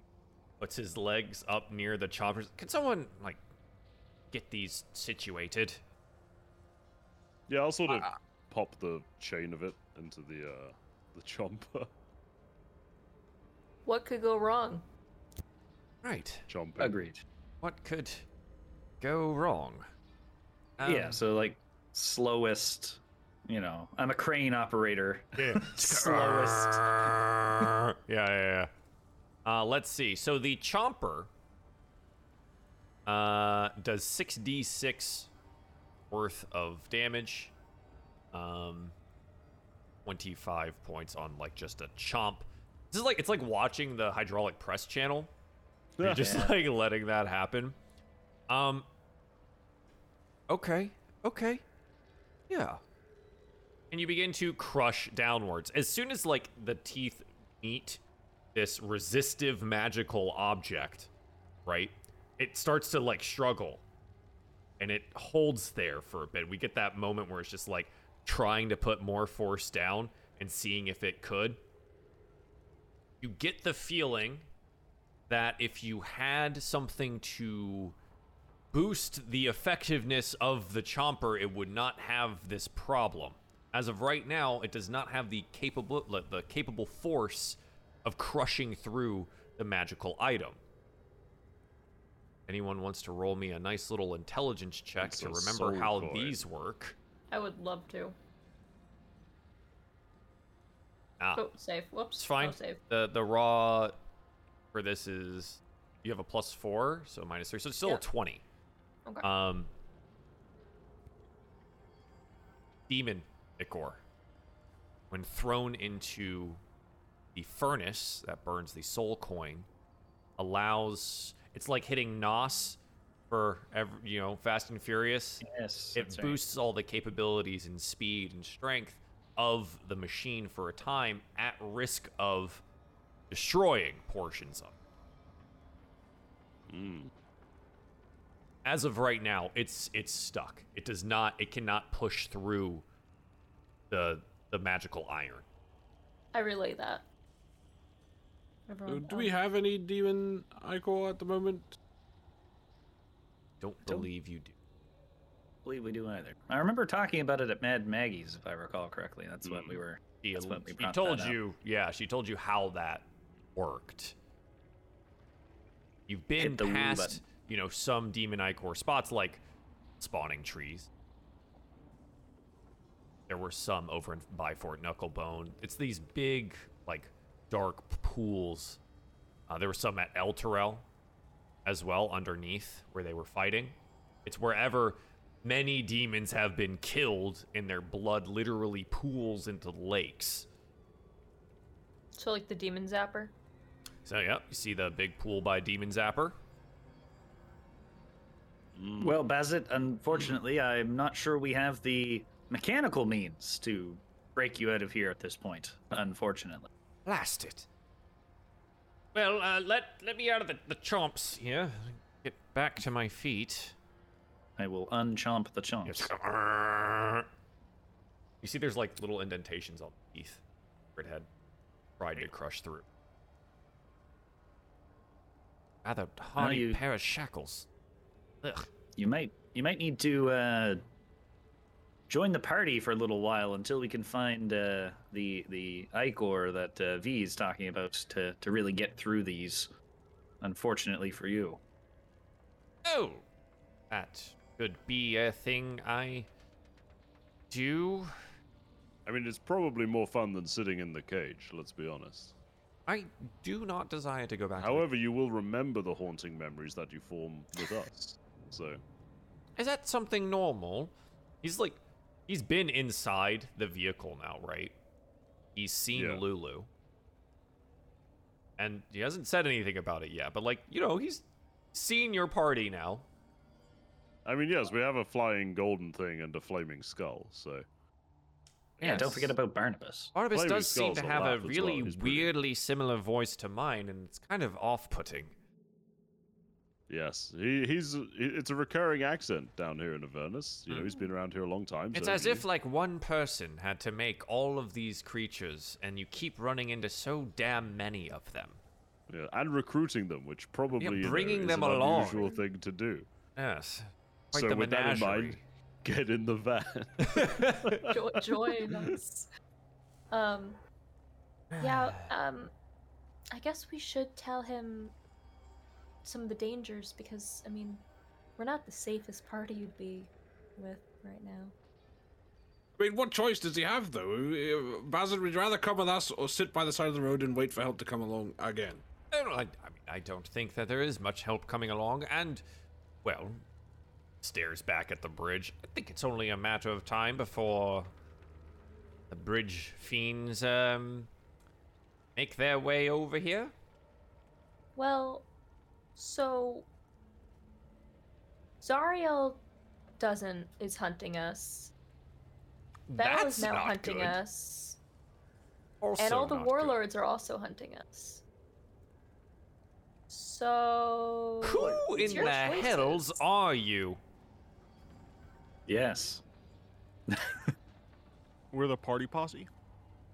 puts his legs up near the choppers. Can someone like get these situated? Yeah, I'll sort of Uh, pop the chain of it into the uh the chomper. What could go wrong? Right. Chomping. Agreed. What could go wrong? yeah. Um, So like slowest. You know, I'm a crane operator. Yeah. slowest. yeah, yeah, yeah. Uh, let's see. So the chomper uh, does 6d6 worth of damage. Um, 25 points on like just a chomp. This is like it's like watching the hydraulic press channel. You're just like letting that happen. Um. Okay. Okay. Yeah. And you begin to crush downwards. As soon as like the teeth meet this resistive magical object, right? It starts to like struggle. And it holds there for a bit. We get that moment where it's just like trying to put more force down and seeing if it could. You get the feeling that if you had something to boost the effectiveness of the chomper, it would not have this problem. As of right now, it does not have the capable the capable force of crushing through the magical item. Anyone wants to roll me a nice little intelligence check to remember how these work? I would love to. Ah, Oh, save. Whoops. it's fine. Save. The the raw for this is you have a plus four, so minus three, so it's still Yeah. a twenty. Okay. Um, demon ichor, when thrown into the furnace that burns the soul coin, allows it's like hitting Nos for every, you know Fast and Furious. Yes. It that's right. boosts all the capabilities and speed and strength of the machine for a time at risk of destroying portions of it. Mm. as of right now, it's it's stuck. It does not. It cannot push through the the magical iron. I relay that. Uh, Everyone, Do we have any demon Ichor at the moment? Don't Don't- believe you do. believe we do either. I remember talking about it at Mad Maggie's, if I recall correctly. That's what Mm. we were. She, That's what we she told that up. you. Yeah, she told you how that worked. You've been the past, you know, some demon ichor spots like spawning trees. There were some over in, by Fort Knucklebone. It's these big, like, dark pools. Uh, there were some at Elturel as well, underneath where they were fighting. It's wherever many demons have been killed and their blood literally pools into lakes. So like the demon zapper. So, yeah, you see the big pool by Demon Zapper. Well, Bazit, unfortunately, I'm not sure we have the mechanical means to break you out of here at this point. Unfortunately. Blast it. Well, uh, let let me out of the, the chomps here. Get back to my feet. I will unchomp the chomps. Go, You see, there's like little indentations on the teeth had tried to crush through. Rather hardy you- pair of shackles. Ugh. You might you might need to uh, join the party for a little while until we can find uh, the the ichor that uh, V is talking about to to really get through these. Unfortunately for you. Oh, that could be a thing I do. I mean, it's probably more fun than sitting in the cage. Let's be honest. I do not desire to go back. to the However, you will remember the haunting memories that you form with us. So, Is that something normal? He's like, he's been inside the vehicle now, right? He's seen Yeah. Lulu. And he hasn't said anything about it yet, but like, you know, he's seen your party now. I mean, yes, we have a flying golden thing and a flaming skull. So, Yeah, don't forget about Barnabas. Barnabas Flaming does seem to have a really well, weirdly similar voice to mine, and it's kind of off putting. Yes, he, he's it's a recurring accent down here in Avernus. You know, he's been around here a long time. It's so as he- if like one person had to make all of these creatures, and you keep running into so damn many of them. yeah, and recruiting them, which probably you know, bringing is them an along. unusual thing to do. Yes. Quite so, the with that in mind, get in the van. Jo- join us. Um. Yeah. Um. I guess we should tell him some of the dangers because I mean, we're not the safest party you'd be with right now. I mean, what choice does he have, though? Uh, Basil, would you rather come with us or sit by the side of the road and wait for help to come along again? I, don't, I, I mean, I don't think that there is much help coming along, and, well, stares back at the bridge. I think it's only a matter of time before the bridge fiends um make their way over here. Well, so Zariel doesn't is hunting us. Bel That's is now not hunting good. us. Also and all the not good. warlords are also hunting us. So Who in the choices. hells are you? Yes. We're the party posse.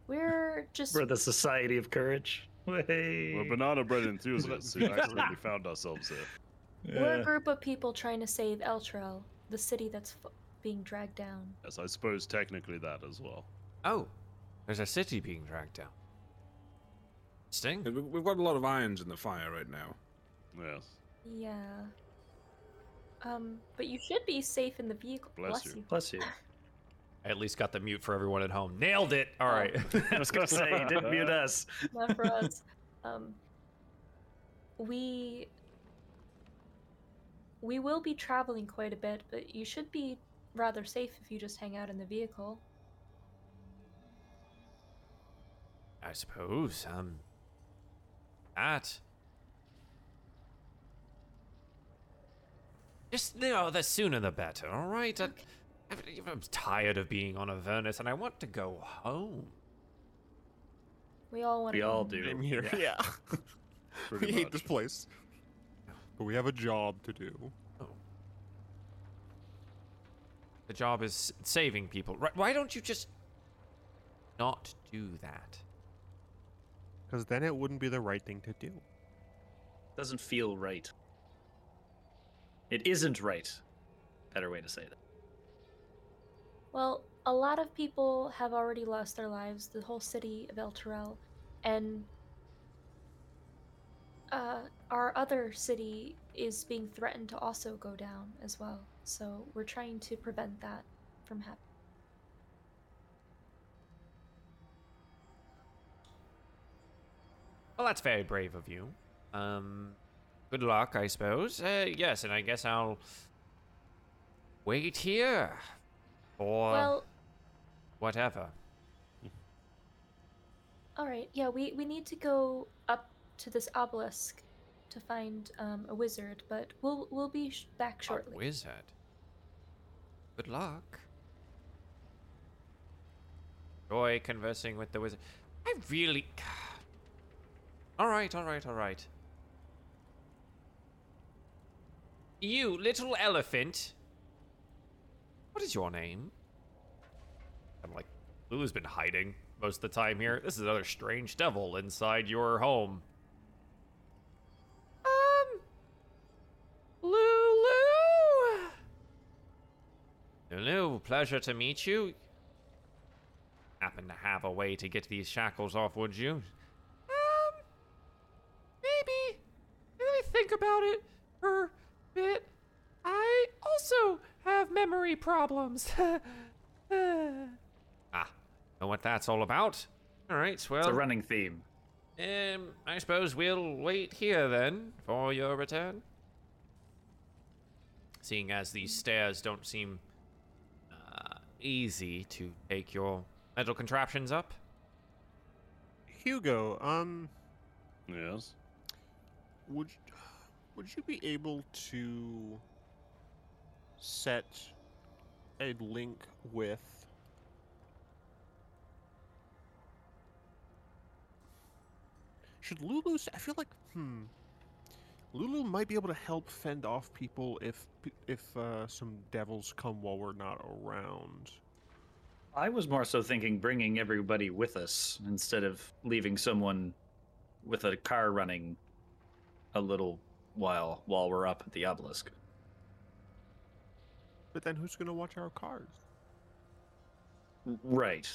We're just For the Society of Courage. Way. We're banana bread enthusiasts who accidentally found ourselves here. We're a group of people trying to save Elturel, the city that's f- being dragged down. Yes, I suppose technically that as well. Oh, there's a city being dragged down. Sting? We- We've got a lot of irons in the fire right now. Yes. Yeah. Um, but you should be safe in the vehicle. Bless you. Bless you. I at least got the mute for everyone at home. Nailed it. All right. I was gonna say you didn't mute us. Not for us. Um, we we will be traveling quite a bit, but you should be rather safe if you just hang out in the vehicle. I suppose. Um. That. Just you know, the sooner the better. All right. I, I'm tired of being on Avernus, and I want to go home. We all want. We all do. I'm here. Yeah. Pretty we hate this place. But we have a job to do. Oh. The job is saving people. Right? Why don't you just not do that? Because then it wouldn't be the right thing to do. Doesn't feel right. It isn't right. Better way to say that. Well, a lot of people have already lost their lives. The whole city of Elturel, and uh, our other city is being threatened to also go down as well. So we're trying to prevent that from happening. Well, that's very brave of you. Um, good luck, I suppose. Uh, yes, and I guess I'll wait here for well, whatever. all right. Yeah, we we need to go up to this obelisk to find um, a wizard, but we'll we'll be sh- back A shortly. wizard. Good luck. Joy conversing with the wizard. I really. All right, all right, all right. You, little elephant. What is your name? I'm like, Lulu's been hiding most of the time here. This is another strange devil inside your home. Um. Lulu! Lulu, pleasure to meet you. Happen to have a way to get these shackles off, would you? Um, maybe. Let me think about it for a bit. I also have memory problems. ah, know what that's all about. All right, well. It's a running theme. Um, I suppose we'll wait here then for your return. Seeing as these stairs don't seem uh, easy to take your metal contraptions up. Hugo, um, Yes. would would you be able to set a link with should Lulu I feel like hmm Lulu might be able to help fend off people if if uh, some devils come while we're not around. I was more so thinking bringing everybody with us instead of leaving someone with a car running a little while while we're up at the obelisk. But then who's going to watch our cars? Right.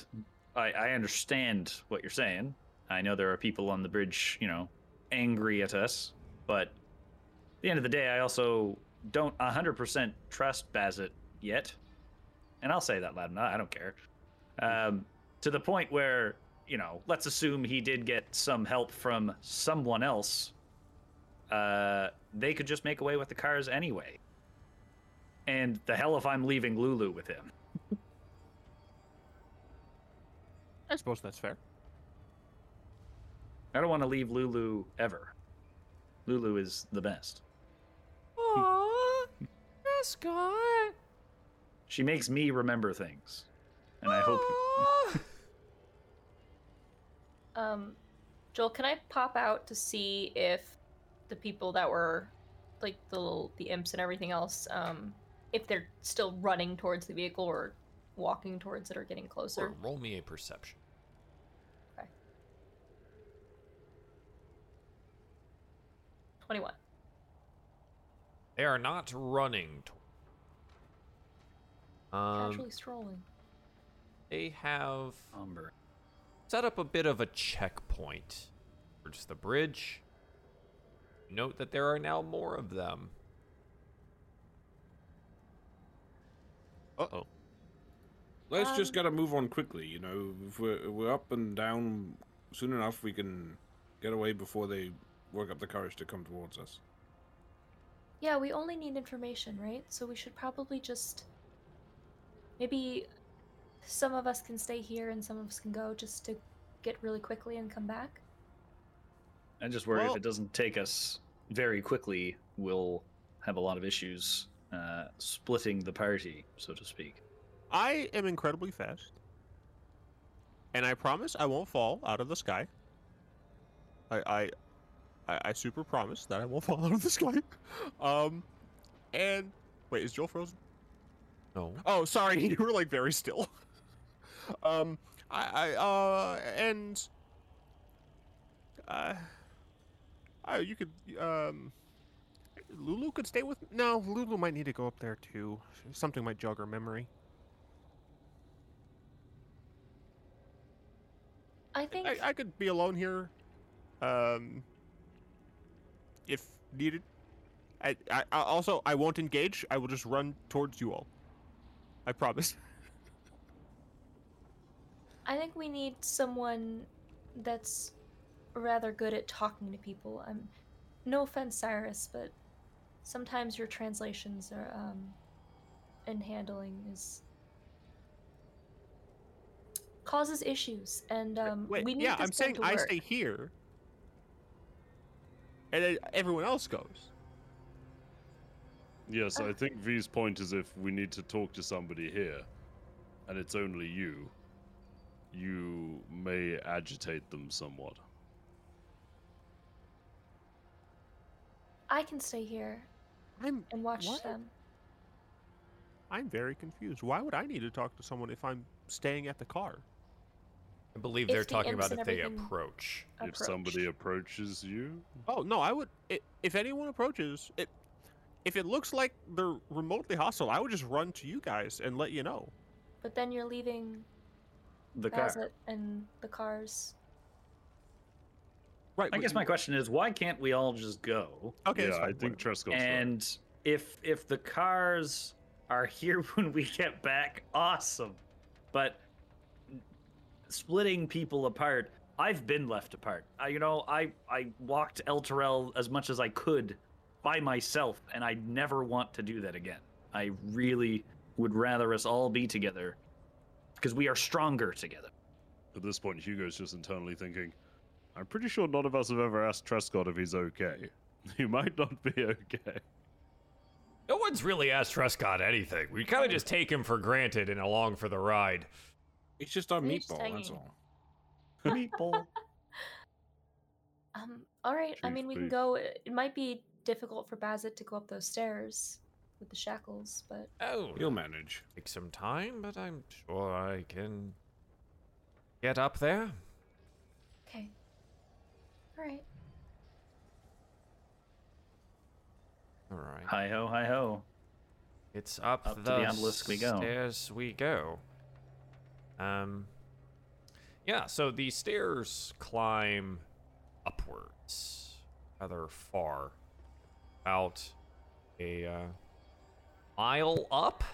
I, I understand what you're saying. I know there are people on the bridge, you know, angry at us, but at the end of the day, I also don't 100% trust Bazit yet. And I'll say that loud enough. I don't care. Um, to the point where, you know, let's assume he did get some help from someone else. Uh, they could just make away with the cars anyway. And the hell if I'm leaving Lulu with him. I suppose that's fair. I don't want to leave Lulu ever. Lulu is the best. Aww, mascot. She makes me remember things. And I hope Um, Joel, can I pop out to see if the people that were like the little the imps and everything else, um, if they're still running towards the vehicle or walking towards it or getting closer? Or roll me a perception. Okay. 21. They are not running. to- Um, Casually strolling. they have Umber. set up a bit of a checkpoint towards the bridge. Note that there are now more of them. Uh oh. Let's just Um, gotta move on quickly. You know, if we're, if we're up and down soon enough, we can get away before they work up the courage to come towards us. Yeah, we only need information, right? So we should probably just. Maybe some of us can stay here and some of us can go just to get really quickly and come back. I just worry Well- if it doesn't take us very quickly, we'll have a lot of issues uh, splitting the party, so to speak. I am incredibly fast. And I promise I won't fall out of the sky. I I I, I super promise that I won't fall out of the sky. Um and wait, is Joel frozen? No. Oh, sorry, you were like very still. um I I uh and uh uh, you could um Lulu could stay with No, Lulu might need to go up there too. Something might jog her memory. I think. I, I could be alone here, um, if needed. I, I, I also I won't engage. I will just run towards you all. I promise. I think we need someone that's rather good at talking to people. I'm no offense, Cyrus, but sometimes your translations are um and handling is causes issues and um Wait, we need to stay yeah, this I'm saying to I stay here, and then everyone else goes. Yes. I think V's point is if we need to talk to somebody here, and it's only you, you may agitate them somewhat. I can stay here I'm and watch What? them. I'm very confused. Why would I need to talk to someone if I'm staying at the car? I believe If they're the talking about if they everything approach. If somebody approaches you, Oh no, I would. i if anyone approaches, it, if it looks like they're remotely hostile, I would just run to you guys and let you know. But then you're leaving The car. And the cars. Right. I guess my question is, why can't we all just go? Okay. yeah, I think whatever. Trescott's right. And if if the cars are here when we get back, awesome. But splitting people apart, I've been left apart. I, you know, I I walked Elturel as much as I could by myself, and I never want to do that again. I really would rather us all be together because we are stronger together. At this point, Hugo's just internally thinking, I'm pretty sure none of us have ever asked Trescott if he's okay. He might not be okay. No one's really asked Trescott anything. We kind of just take him for granted and along for the ride. It's just our He's just meatball, that's all. People. Um, all right. I Chief mean, we can Beef. go. It might be difficult for Bazet to go up those stairs with the shackles, but Oh, You'll manage. take some time, but I'm sure I can get up there. Okay. All right. All right. hi ho, hi ho. It's up, Up to the, the obelisk we go. Stairs we go. Um. Yeah. So the stairs climb upwards, rather far, Out a uh, mile up.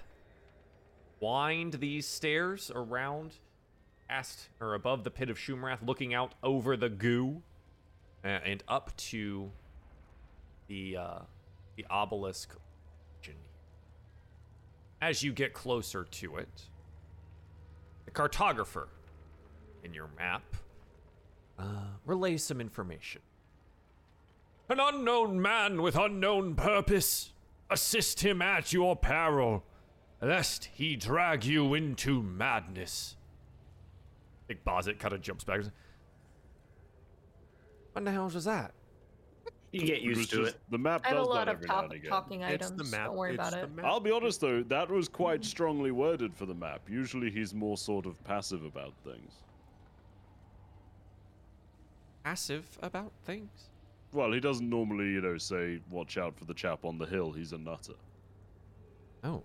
Wind these stairs around, past or above the pit of Shumrath, looking out over the goo, and up to the uh, the obelisk. as you get closer to it, the cartographer in your map uh, relays some information. An unknown man with unknown purpose. Assist him at your peril, lest he drag you into madness. Big Bozit kind of jumps back. What the hell was that? You get used to just- it. The map I have a does lot that of every now talk- and again. talking It's items. the map. Don't worry it's about the it. map. I'll be honest though, that was quite strongly worded for the map. Usually he's more sort of passive about things. Passive about things? Well, he doesn't normally, you know, say, watch out for the chap on the hill, he's a nutter. Oh.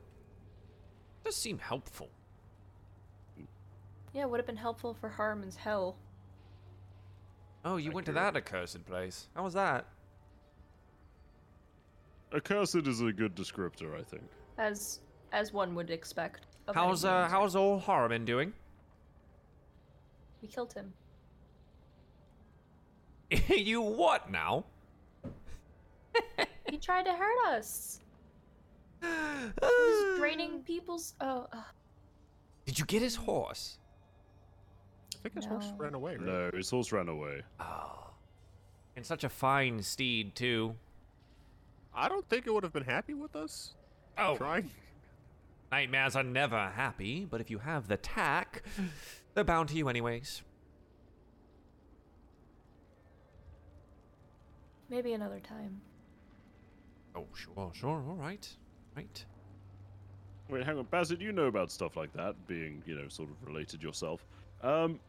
Does seem helpful. Yeah, would have been helpful for Haruman's Hill. Oh, you went to that accursed place. How was that? Accursed is a good descriptor, I think. As as one would expect. How's uh how's old Harmon doing? We killed him. you what now? He tried to hurt us. He was draining people's. Oh, uh, Did you get his horse? I think his horse No. ran away. Right? No, his horse ran away. Oh. And such a fine steed too. I don't think it would have been happy with us. Oh, Trying. nightmares are never happy, but if you have the tack, they're bound to you anyways. maybe another time. Oh, sure, sure, all right, right. Wait, hang on, Bassett, you know about stuff like that, being, you know, sort of related yourself. Um,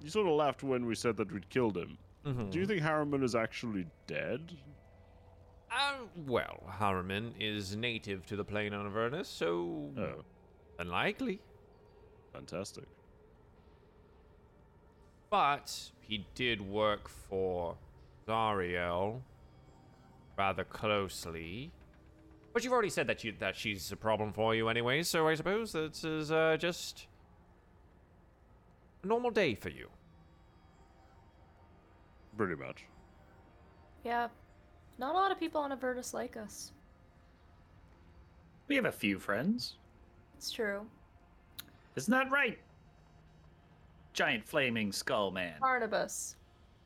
you sort of laughed when we said that we'd killed him. Mm-hmm. Do you think Haruman is actually dead? Uh, well, Haruman is native to the plane on Avernus, so Oh, unlikely. fantastic. But he did work for Zariel rather closely. But you've already said that you that she's a problem for you anyway, so I suppose this is uh, just normal day for you. Pretty much. Yeah, not a lot of people on Avernus like us. We have a few friends. It's true. Isn't that right? Giant flaming skull man. Barnabas.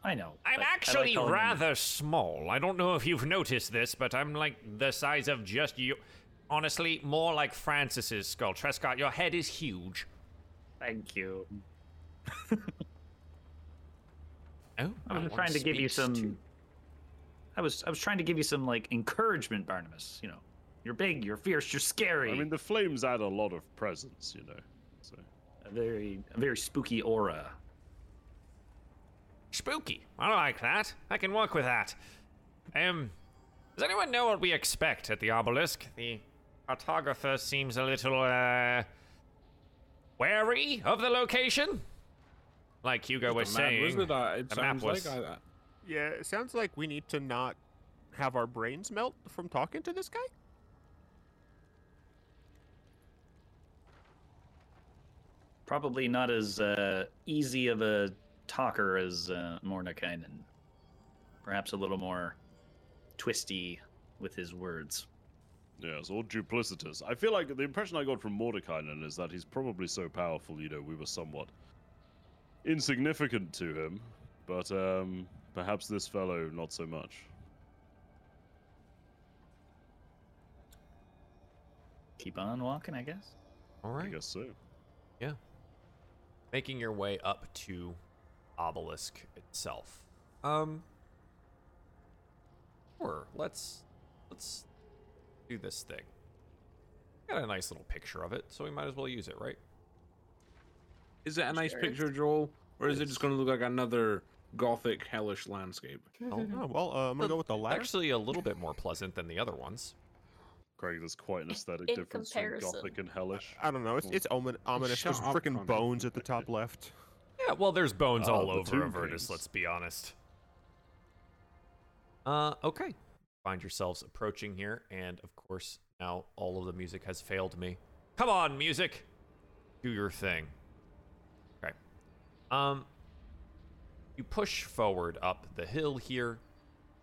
I know. I'm but I like actually him- rather small. I don't know if you've noticed this, but I'm like the size of just you. Honestly, more like Francis's skull. Trescott, your head is huge. Thank you. Oh, I was no just trying to give you some. to- I was I was trying to give you some like encouragement, Barnabas. You know, you're big, you're fierce, you're scary. I mean, the flames add a lot of presence, you know. So a very a very spooky aura. Spooky. I like that. I can work with that. Um, does anyone know what we expect at the obelisk? The cartographer seems a little, uh, wary of the location. Like Hugo was map, saying. it? Uh, it the map sounds was- like I, Yeah, it sounds like we need to not have our brains melt from talking to this guy. Probably not as uh, easy of a talker as uh, Mordenkainen. Perhaps a little more twisty with his words. yes, or duplicitous. I feel like the impression I got from Mordenkainen is that he's probably so powerful. You know, we were somewhat insignificant to him, but um, perhaps this fellow not so much. Keep on walking, I guess. All right. I right. guess so. Yeah. Making your way up to obelisk itself. Um. Sure. Let's let's do this thing. Got a nice little picture of it, so we might as well use it, right? Is it a nice Sure. picture, Joel, or is it just going to look like another gothic, hellish landscape? Oh, well, uh, I'm gonna go with the latter. Actually, a little bit more pleasant than the other ones. Craig, there's quite an aesthetic In difference comparison. between Gothic and Hellish. I don't know. It's it's omin- ominous. Shut There's up, freaking Connor. bones at the top left. Yeah, well, there's bones Oh, all the over Tomb Avernus. Kings. Let's be honest. Uh, okay. Find yourselves approaching here, and of course, now all of the music has failed me. Come on, music, do your thing. Um, you push forward up the hill here.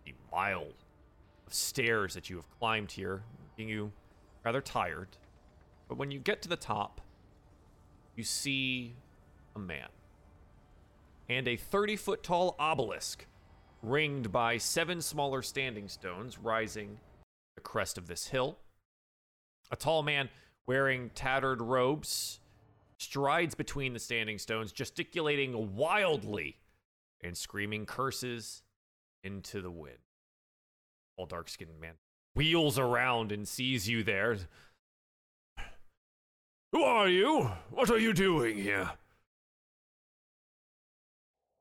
A mile of stairs that you have climbed here, making you rather tired. But when you get to the top, you see a man and a 30 foot tall obelisk ringed by seven smaller standing stones rising the crest of this hill. A tall man wearing tattered robes strides between the standing stones, gesticulating wildly and screaming curses into the wind. All dark skinned man wheels around and sees you there. Who are you? What are you doing here?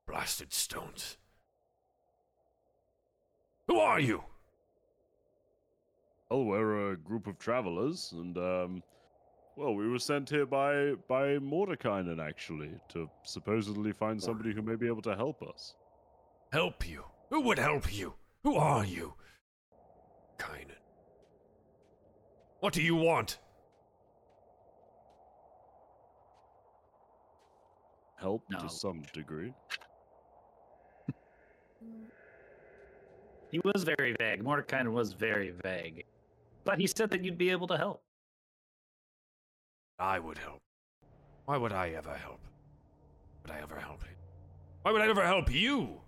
Blasted stones. Who are you? Well, we're a group of travelers, and um, well, we were sent here by by Mordenkainen actually to supposedly find somebody who may be able to help us. Help you? Who would help you? Who are you? Kynan. What do you want? Help No. to some degree. He was very vague. Mordecai was very vague. But he said that you'd be able to help. I would help. Why would I ever help? Would I ever help you? Why would I ever help you?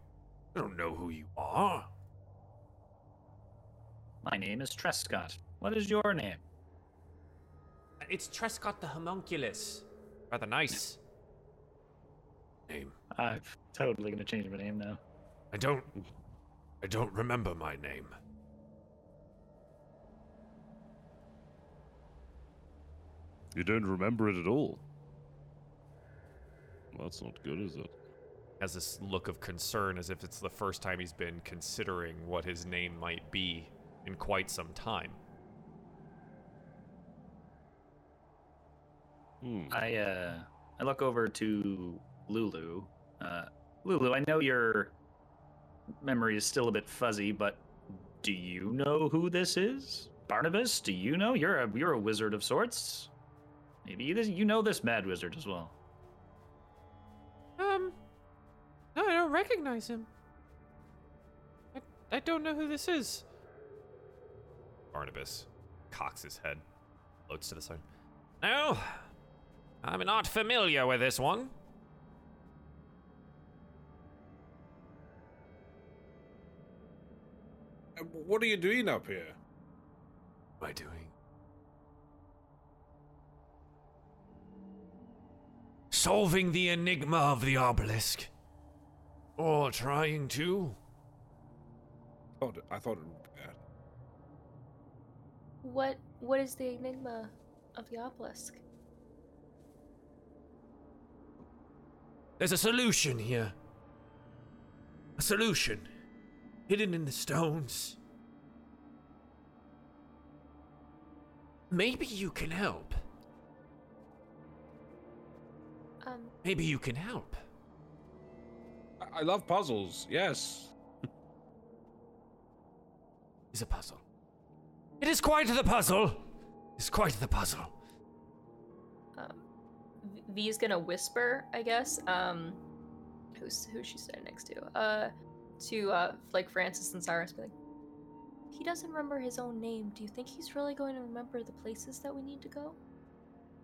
I don't know who you are. My name is Trescott. What is your name? It's Trescott the Homunculus. Rather nice. Name. I'm totally gonna change my name now. I don't. I don't remember my name. You don't remember it at all. Well, that's not good, is it? Has this look of concern as if it's the first time he's been considering what his name might be in quite some time. Hmm. I uh I look over to Lulu. Uh Lulu, I know your memory is still a bit fuzzy, but do you know who this is? Barnabas, do you know? You're a you're a wizard of sorts. Maybe you, you know this mad wizard as well. Um, no, I don't recognize him. I, I don't know who this is. Barnabas cocks his head, floats to the side. No, I'm not familiar with this one. Uh, What are you doing up here? What am I doing? Solving the enigma of the obelisk. Or trying to. Oh, thought I thought it would be that. What what is the enigma of the obelisk? There's a solution here. A solution. Hidden in the stones. Maybe you can help. Um Maybe you can help. I, I love puzzles. Yes. Is a puzzle. It is quite the puzzle. It's quite the puzzle. um V- V's gonna whisper, I guess. Um who's who's she sitting next to? Uh to uh like Francis and Cyrus be like he doesn't remember his own name. Do you think he's really going to remember the places that we need to go?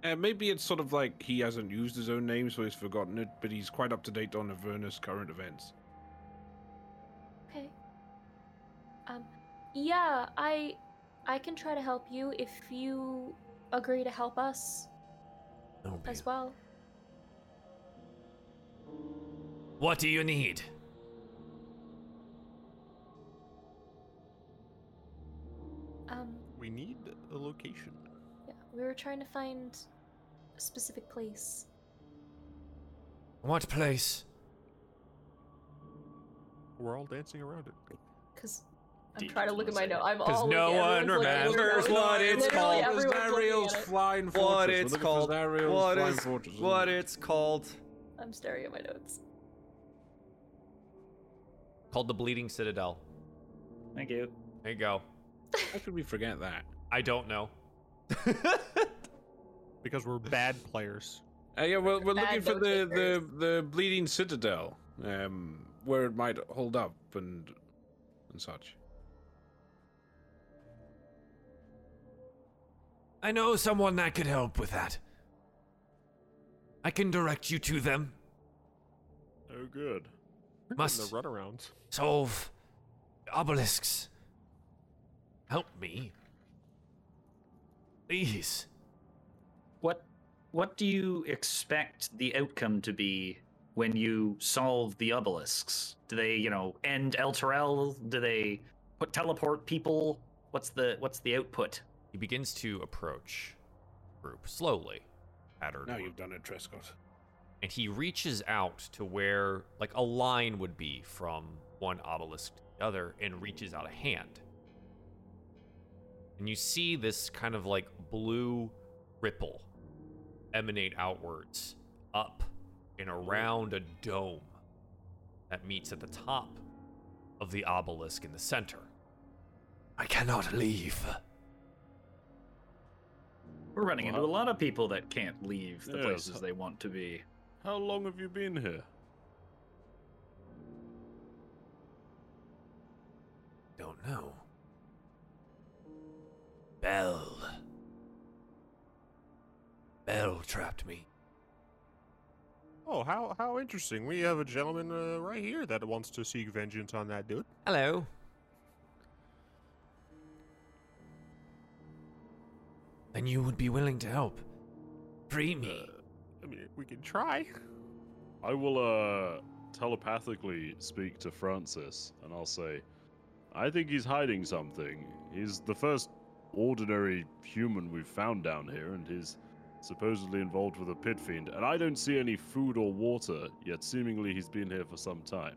Uh, maybe it's sort of like he hasn't used his own name, so he's forgotten it, but he's quite up to date on Avernus current events. Okay. Um yeah, I I can try to help you if you agree to help us Oh, as well. What do you need? Um We need a location. Yeah, we were trying to find a specific place. What place? We're all dancing around it. Cause I'm trying to look at my inside. note. I'm 'Cause all no looking- one everyone's looking at it. remembers Literally what it's everyone's called. looking Zariel's at it. flying fortress. What We're it's looking for called? Zariel's What flying is fortress. what it's called? I'm staring at my notes. Called the Bleeding Citadel. Thank you. There you go. How could we forget that? I don't know. Because we're bad players. Uh, yeah, well, we're Bad looking for the, the the bleeding citadel, um, where it might hold up and and such. I know someone that could help with that. I can direct you to them. Oh, good. We're Must- Must the runarounds. Solve obelisks. Help me. Please. What what do you expect the outcome to be when you solve the obelisks? Do they, you know, end Elturel? Do they put teleport people? What's the what's the output? He begins to approach group slowly. Pattern. Now you've done it, Trescott. and he reaches out to where like a line would be from one obelisk to the other and reaches out a hand. And you see this kind of like blue ripple emanate outwards up and around a dome that meets at the top of the obelisk in the center. I cannot leave. We're running into a lot of people that can't leave the Yes. places they want to be. How long have you been here? Don't know. Bel. Bel trapped me. Oh, how how interesting. We have a gentleman uh, right here that wants to seek vengeance on that dude. Hello. Then you would be willing to help. Free me. I mean, we can try. I will uh telepathically speak to Francis and I'll say, I think he's hiding something. He's the first ordinary human we've found down here, and he's supposedly involved with a pit fiend. And I don't see any food or water, yet seemingly he's been here for some time.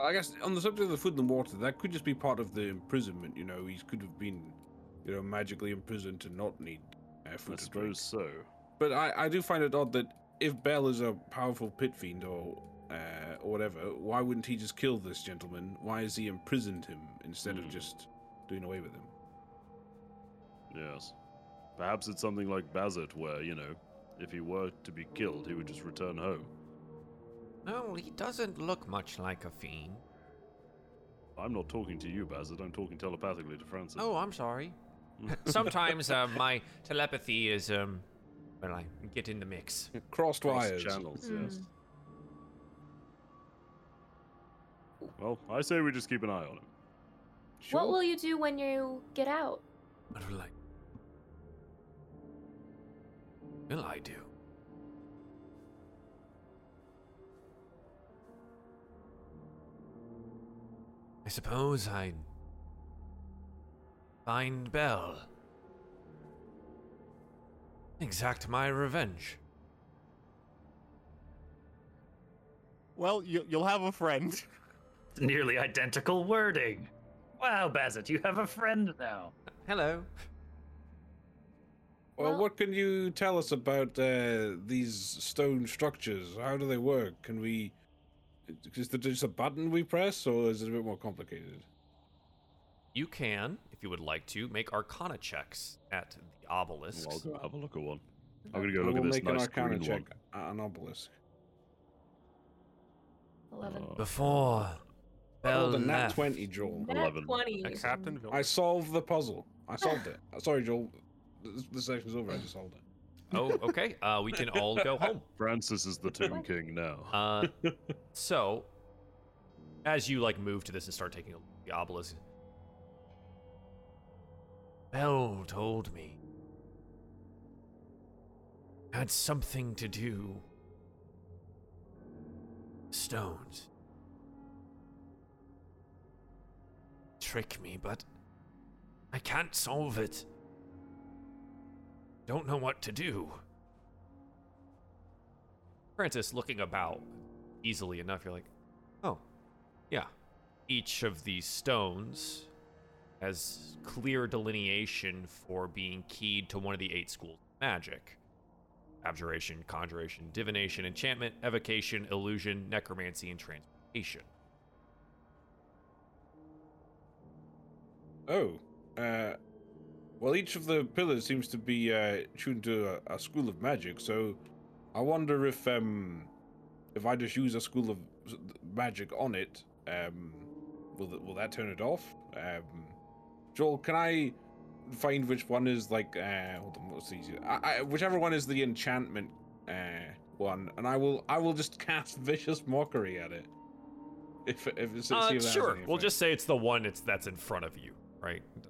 I guess on the subject of the food and water, that could just be part of the imprisonment. You know, he could have been, you know, magically imprisoned to not need uh, I food drink. suppose so. But I, I do find it odd that if Bel is a powerful pit fiend or uh, or whatever, why wouldn't he just kill this gentleman? Why has he imprisoned him instead of Hmm. just doing away with him? Yes. Perhaps it's something like Bazet, where, you know, if he were to be killed, he would just return home. No, he doesn't look much like a fiend. I'm not talking to you, Bazet. I'm talking telepathically to Francis. Oh, I'm sorry. Sometimes uh, my telepathy is um, when I get in the mix. Crossed Cross wires. channels, Hmm. yes. Well, I say we just keep an eye on him. Sure. What will you do when you get out? What will I? Will I do? I suppose I'd find Bel. Exact my revenge. Well, you, you'll have a friend. Nearly identical wording. Wow, Bazet, you have a friend now. Hello. Well, Well- what can you tell us about uh, these stone structures? How do they work? Can we? Is there just a button we press, or is it a bit more complicated? You can, if you would like to, make Arcana checks at the obelisk. Well, I'll go have a look at one. I'm gonna go I look will at this make nice an Arcana green check one. at an obelisk. Eleven. Uh, Before Bel Rolled a nat left. twenty, Joel. Nat 11. twenty. Captain I solved the puzzle. I solved it. Sorry, Joel. The, session's over. I just hold it. Oh, okay. Uh, we can all go home. Francis is the Tomb King now. Uh, so, as you like move to this and start taking a look at the obelisk, Bel told me had something to do. Stones. Trick me, but I can't solve it. Don't know what to do. Francis, looking about easily enough, you're like, oh, yeah. Each of these stones has clear delineation for being keyed to one of the eight schools of magic abjuration, conjuration, divination, enchantment, evocation, illusion, necromancy, and transmutation. Oh, uh, well, each of the pillars seems to be uh, tuned to a, a school of magic. So, I wonder if um, if I just use a school of magic on it, um, will th- will that turn it off? Um, Joel, can I find which one is like uh, hold on, what's easier? I, I, whichever one is the enchantment uh, one, and I will I will just cast vicious mockery at it. If if it's Uh, sure. We'll just say it's the one it's that's in front of you, right? It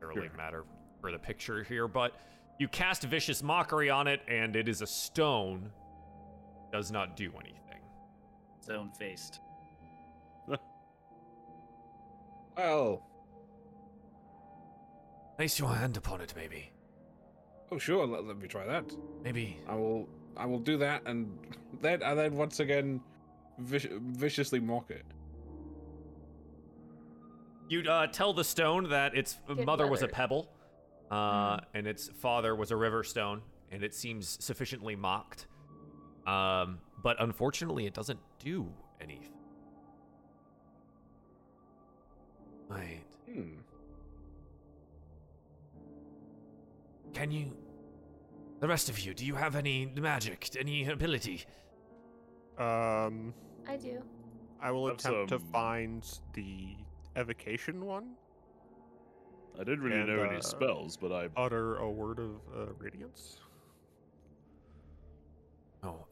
doesn't really Sure. matter for the picture here, but you cast vicious mockery on it, and it is a stone. Does not do anything. Stone faced. well. Place your hand upon it, maybe. Oh sure, let, let me try that. Maybe. I will I will do that and then and then once again vic- viciously mock it. You uh, tell the stone that its Get mother was a pebble, uh, and its father was a river stone, and it seems sufficiently mocked. Um, but unfortunately, it doesn't do anything. Wait, Hmm. can you? The rest of you, do you have any magic, any ability? Um, I do. I will Have attempt to some- find the evocation one. I didn't really And, know uh, any spells, but I Utter a word of uh, radiance. Oh,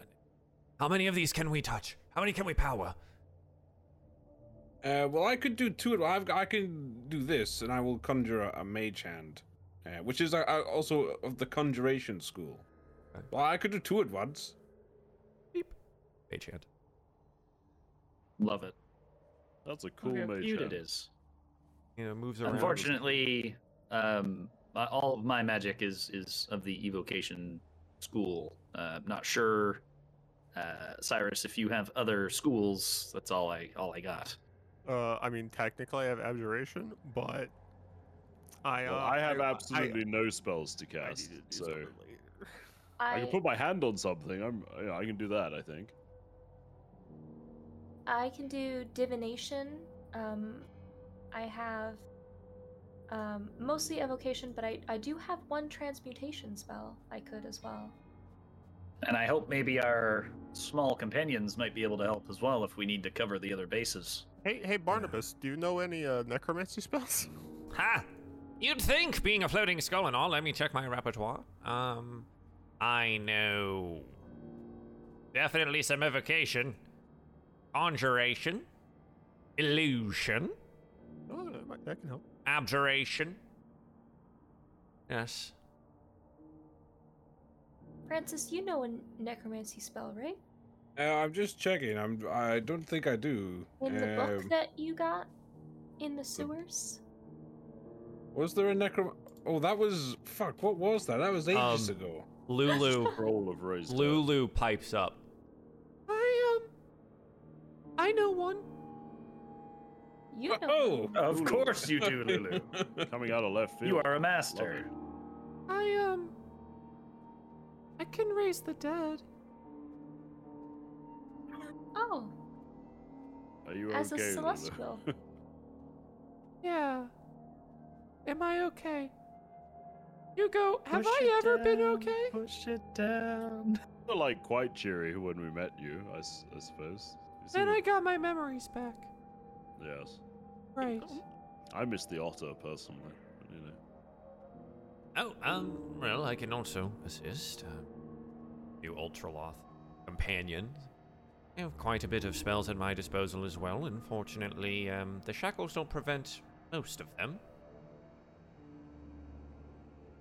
how many of these can we touch? How many can we power? Uh, well, I could do two. I've, I can do this, and I will conjure a, a mage hand, uh, which is uh, uh, also of the conjuration school. Okay. Well, I could do two at once. Mage hand. Love it. that's a cool Look how mage hand. it is. You know, moves around. Unfortunately, um, uh, all of my magic is is of the evocation school. Uh, not sure, uh, Cyrus, if you have other schools. That's all I all I got. Uh, I mean, technically I have abjuration, but I uh, Well, I have I- absolutely no spells to I, I cast, to so. I I can put my hand on something. I'm, yeah, I can do that. I think. I can do divination. Um, I have um, mostly evocation, but I, I do have one transmutation spell I could as well. And I hope maybe our small companions might be able to help as well if we need to cover the other bases. Hey, hey, Barnabas, do you know any uh, necromancy spells? Ha! You'd think, being a floating skull and all, let me check my repertoire. Um, I know. Definitely some evocation, conjuration, illusion, Oh, that, might- that can help. abjuration. Yes. Francis, you know a necromancy spell, right? Uh, I'm just checking. I'm. I don't think I do. In the book Um, that you got in the sewers? was there a necro? Oh, that was fuck. What was that? That was ages Um, ago. Lulu. Roll of raised. Lulu pipes up. I um. I know one. You know. Oh, Of Ooh. course you do, Lulu. coming out of left field. you are a master. I um. I can raise the dead. Oh, Are you as okay, a Lulu? celestial. Yeah. Am I okay? You go, have Push I it ever been okay? Push it down. You're like quite cheery when we met you, I suppose. You Then I got my memories back. Yes. Right. I miss the otter personally. But, you know. Oh, um, well, I can also assist. Uh, you Ultroloth companion. I have quite a bit of spells at my disposal as well. Unfortunately, um, the shackles don't prevent most of them.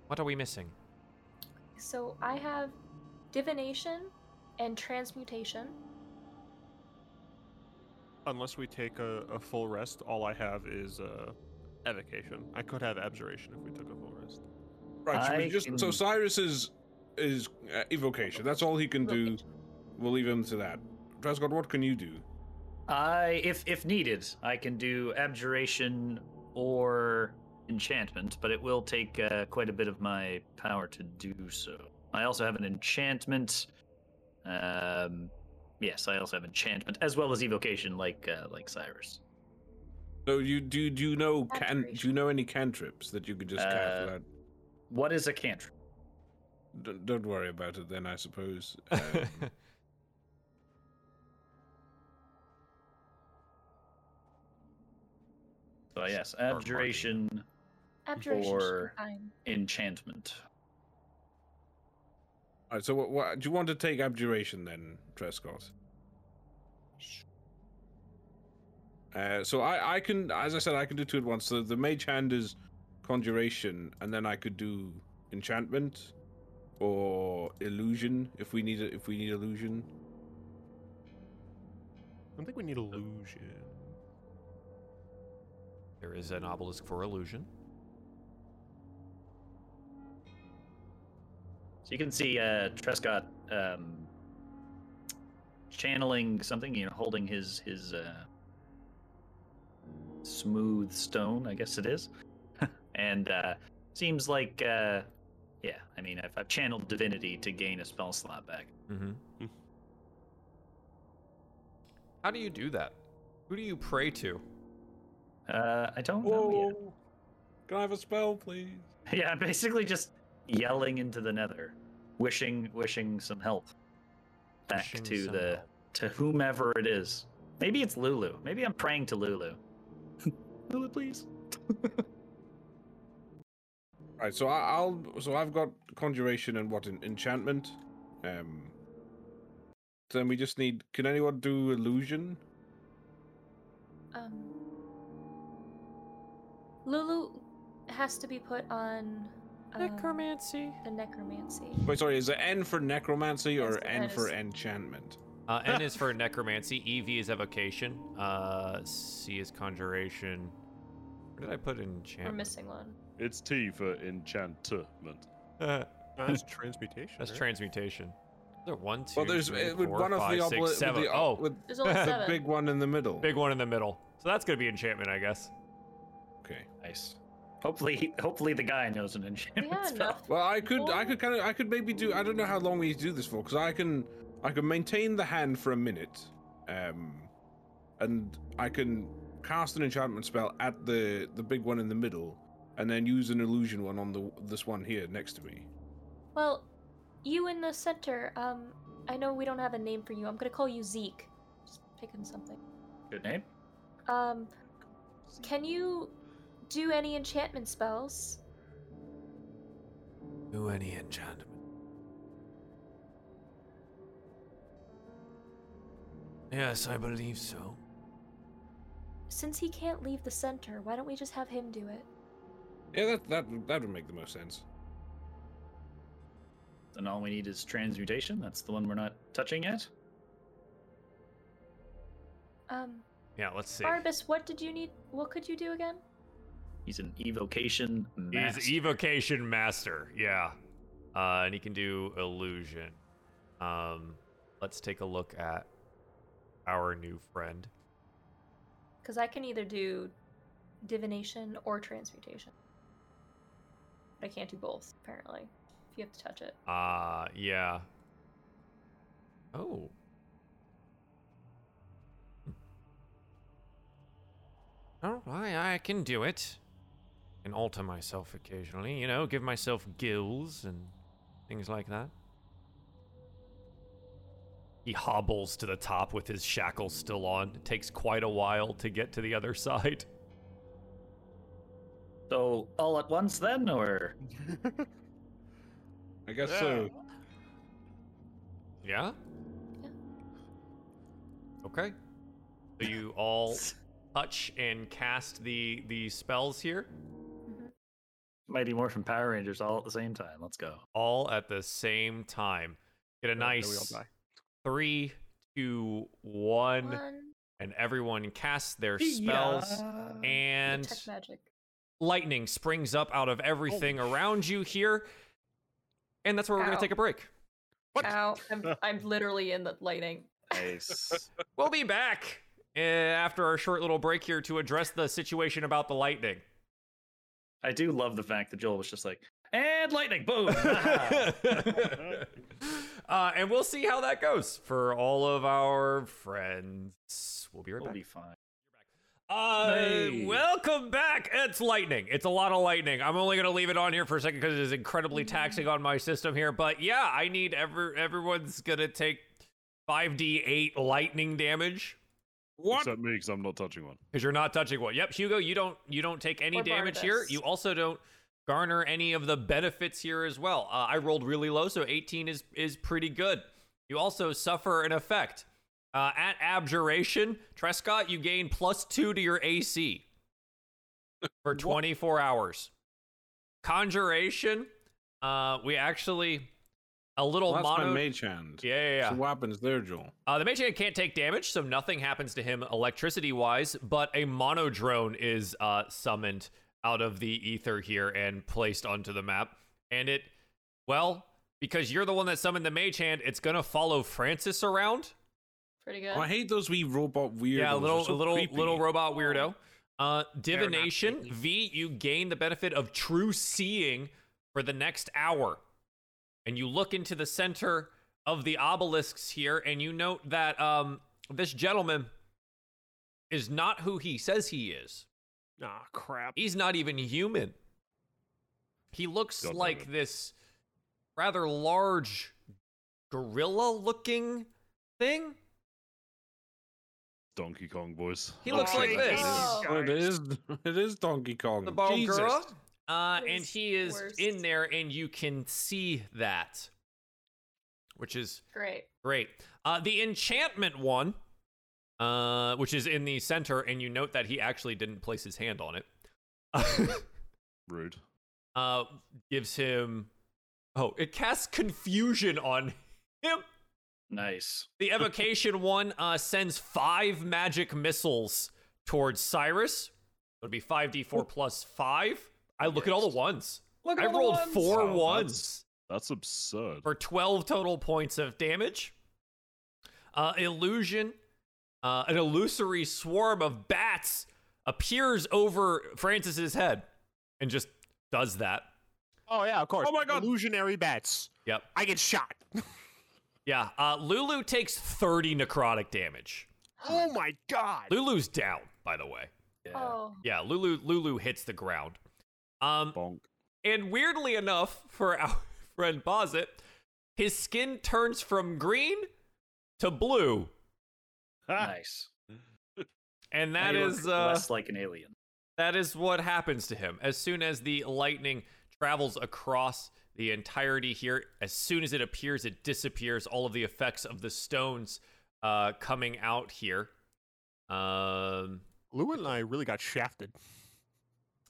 What are we missing? so I have divination and transmutation. Unless we take a, a full rest, all I have is uh, evocation. I could have abjuration if we took a full rest. right. So, we I just, so Cyrus is is uh, evocation. That's all he can do. Evocation. We'll leave him to that. Trescott, what can you do? I, if if needed, I can do abjuration or enchantment, but it will take uh, quite a bit of my power to do so. I also have an enchantment. Um, yes, I also have enchantment as well as evocation, like uh, like Cyrus. So you do do you know can do you know any cantrips that you could just cast Uh. What is a cantrip? D- don't worry about it then. I suppose. Um, So yes, abjuration, Abjuration Or- should be enchantment. All right. So what, what do you want to take abjuration then, Trescott? Uh, so I, I can, as I said, I can do two at once. So the mage hand is conjuration, and then I could do enchantment or illusion if we need it. If we need illusion, I don't think we need illusion. There is an obelisk for illusion. So you can see uh, Trescott um, channeling something, you know, holding his his uh, smooth stone, I guess it is. and uh, seems like, uh, yeah, I mean, I've, I've channeled divinity to gain a spell slot back. Mm-hmm. How do you do that? Who do you pray to? Uh, I don't know yet. Can I have a spell, please? Yeah, basically just yelling into the nether, wishing wishing some help back Wishing to the help. to whomever it is. Maybe it's Lulu. Maybe I'm praying to Lulu. Lulu, please. Right, so I, I'll so I've got conjuration and what an enchantment. Um. Then we just need. Can anyone do illusion? Um, Lulu has to be put on uh, Necromancy. the necromancy. Wait, sorry. Is it N for necromancy or Yes, the N N for enchantment? Uh, N is for necromancy. EV is evocation. Uh, C is conjuration. Where did I put We're enchantment? missing one. It's T for enchantment. Uh, That's transmutation. that's right? transmutation. Is there one, two, Well, there's three, uh, with four, one of five, the six, obli- seven. With the, oh, with There's only the big one in the middle. big one in the middle. So that's gonna be enchantment, I guess. Okay. Nice. Hopefully, hopefully the guy knows an enchantment have spell. enough. Well, I could, I could kind of, I could maybe do. I don't know how long we do this for, because I can, I can maintain the hand for a minute, um, and I can cast an enchantment spell at the the big one in the middle, and then use an illusion one on the this one here next to me. Well, you in the center. Um, I know we don't have a name for you. I'm gonna call you Zeke. Just picking something. Good name. Um, can you do any enchantment spells? Do any enchantment? Yes, I believe so. Since he can't leave the center, why don't we just have him do it? Yeah, that that that would make the most sense. Then all we need is transmutation. That's the one we're not touching yet. Um, Yeah, let's see. Barbus, what did you need? What could you do again? He's an evocation master. He's evocation master. Yeah, uh, and he can do illusion. Um, let's take a look at our new friend. Because I can either do divination or transmutation. But I can't do both, apparently. If you have to touch it. Uh, yeah. Oh. Oh, I, I can do it. Can alter myself occasionally, you know, give myself gills and things like that. He hobbles to the top with his shackles still on. It takes quite a while to get to the other side. So all at once then, or I guess so. Yeah? Yeah. Okay. So you all touch and cast the the spells here. Mighty Morphin Power Rangers all at the same time. Let's go. all at the same time. Get a Oh, then we all nice die. three, two, one, One. and everyone casts their spells. Yeah. And Detect magic. lightning springs up out of everything around you here. And that's where we're gonna take a break. What? Ow. I'm, I'm literally in the lightning. Nice. We'll be back uh, after our short little break here to address the situation about the lightning. I do love the fact that Joel was just like, and lightning, boom. uh, and we'll see how that goes for all of our friends. We'll be right we'll back. be fine. Uh, Hey. welcome back. It's lightning. It's a lot of lightning. I'm only gonna leave it on here for a second because it is incredibly taxing on my system here. But yeah, I need every everyone's gonna take 5d8 lightning damage What? Except me, because I'm not touching one. because you're not touching one. Yep, Hugo, you don't you don't take any Or damage here. You also don't garner any of the benefits here as well. Uh, I rolled really low, so 18 is is pretty good. You also suffer an effect. Uh, at abjuration, Trescott, you gain plus two to your AC for 24 hours. Conjuration, uh, we actually a little Well, that's mono. my mage hand. yeah, yeah, yeah. So what happens there, Joel? Uh, the mage hand can't take damage, so nothing happens to him electricity wise, but a monodrone is uh, summoned out of the ether here and placed onto the map. And it, well, because you're the one that summoned the mage hand, it's going to follow Francis around. Pretty good. Oh, I hate those wee robot weirdos. yeah, a little, so little, creepy. little robot weirdo. Uh, divination. V. You gain the benefit of true seeing for the next hour, and you look into the center of the obelisks here, and you note that um this gentleman is not who he says he is. Ah, crap. He's not even human. He looks God damn like this rather large gorilla-looking thing. Donkey Kong boys. He looks Oh, like this. Oh. Oh, it is. It is Donkey Kong. the Jesus. Bar-lgura. Uh, and he is worst. in there, and you can see that, which is Great. great. Uh, the enchantment one, uh, which is in the center, and you note that he actually didn't place his hand on it, Rude. uh, gives him. Oh, it casts confusion on him. Nice. The evocation one uh, sends five magic missiles towards Cyrus. It'll be 5d4 plus 5. I look at all the ones. Look I all the rolled ones. four Wow, ones That's absurd. for 12 total points of damage. Uh, illusion, uh, an illusory swarm of bats appears over Francis's head and just does that. Oh yeah, of course. Oh my God. Illusionary bats. Yep. I get shot. Yeah. Uh, Lulu takes 30 necrotic damage. oh my god. Lulu's down, by the way. Yeah. Oh. Yeah, Lulu Lulu hits the ground. Um, Bonk. and weirdly enough, for our friend Bozit, his skin turns from green to blue, Nice. and Now that you is uh, less like an alien. that is what happens to him as soon as the lightning travels across the entirety here. As soon as it appears, it disappears. All of the effects of the stones uh, coming out here. Um, Lou and I really got shafted.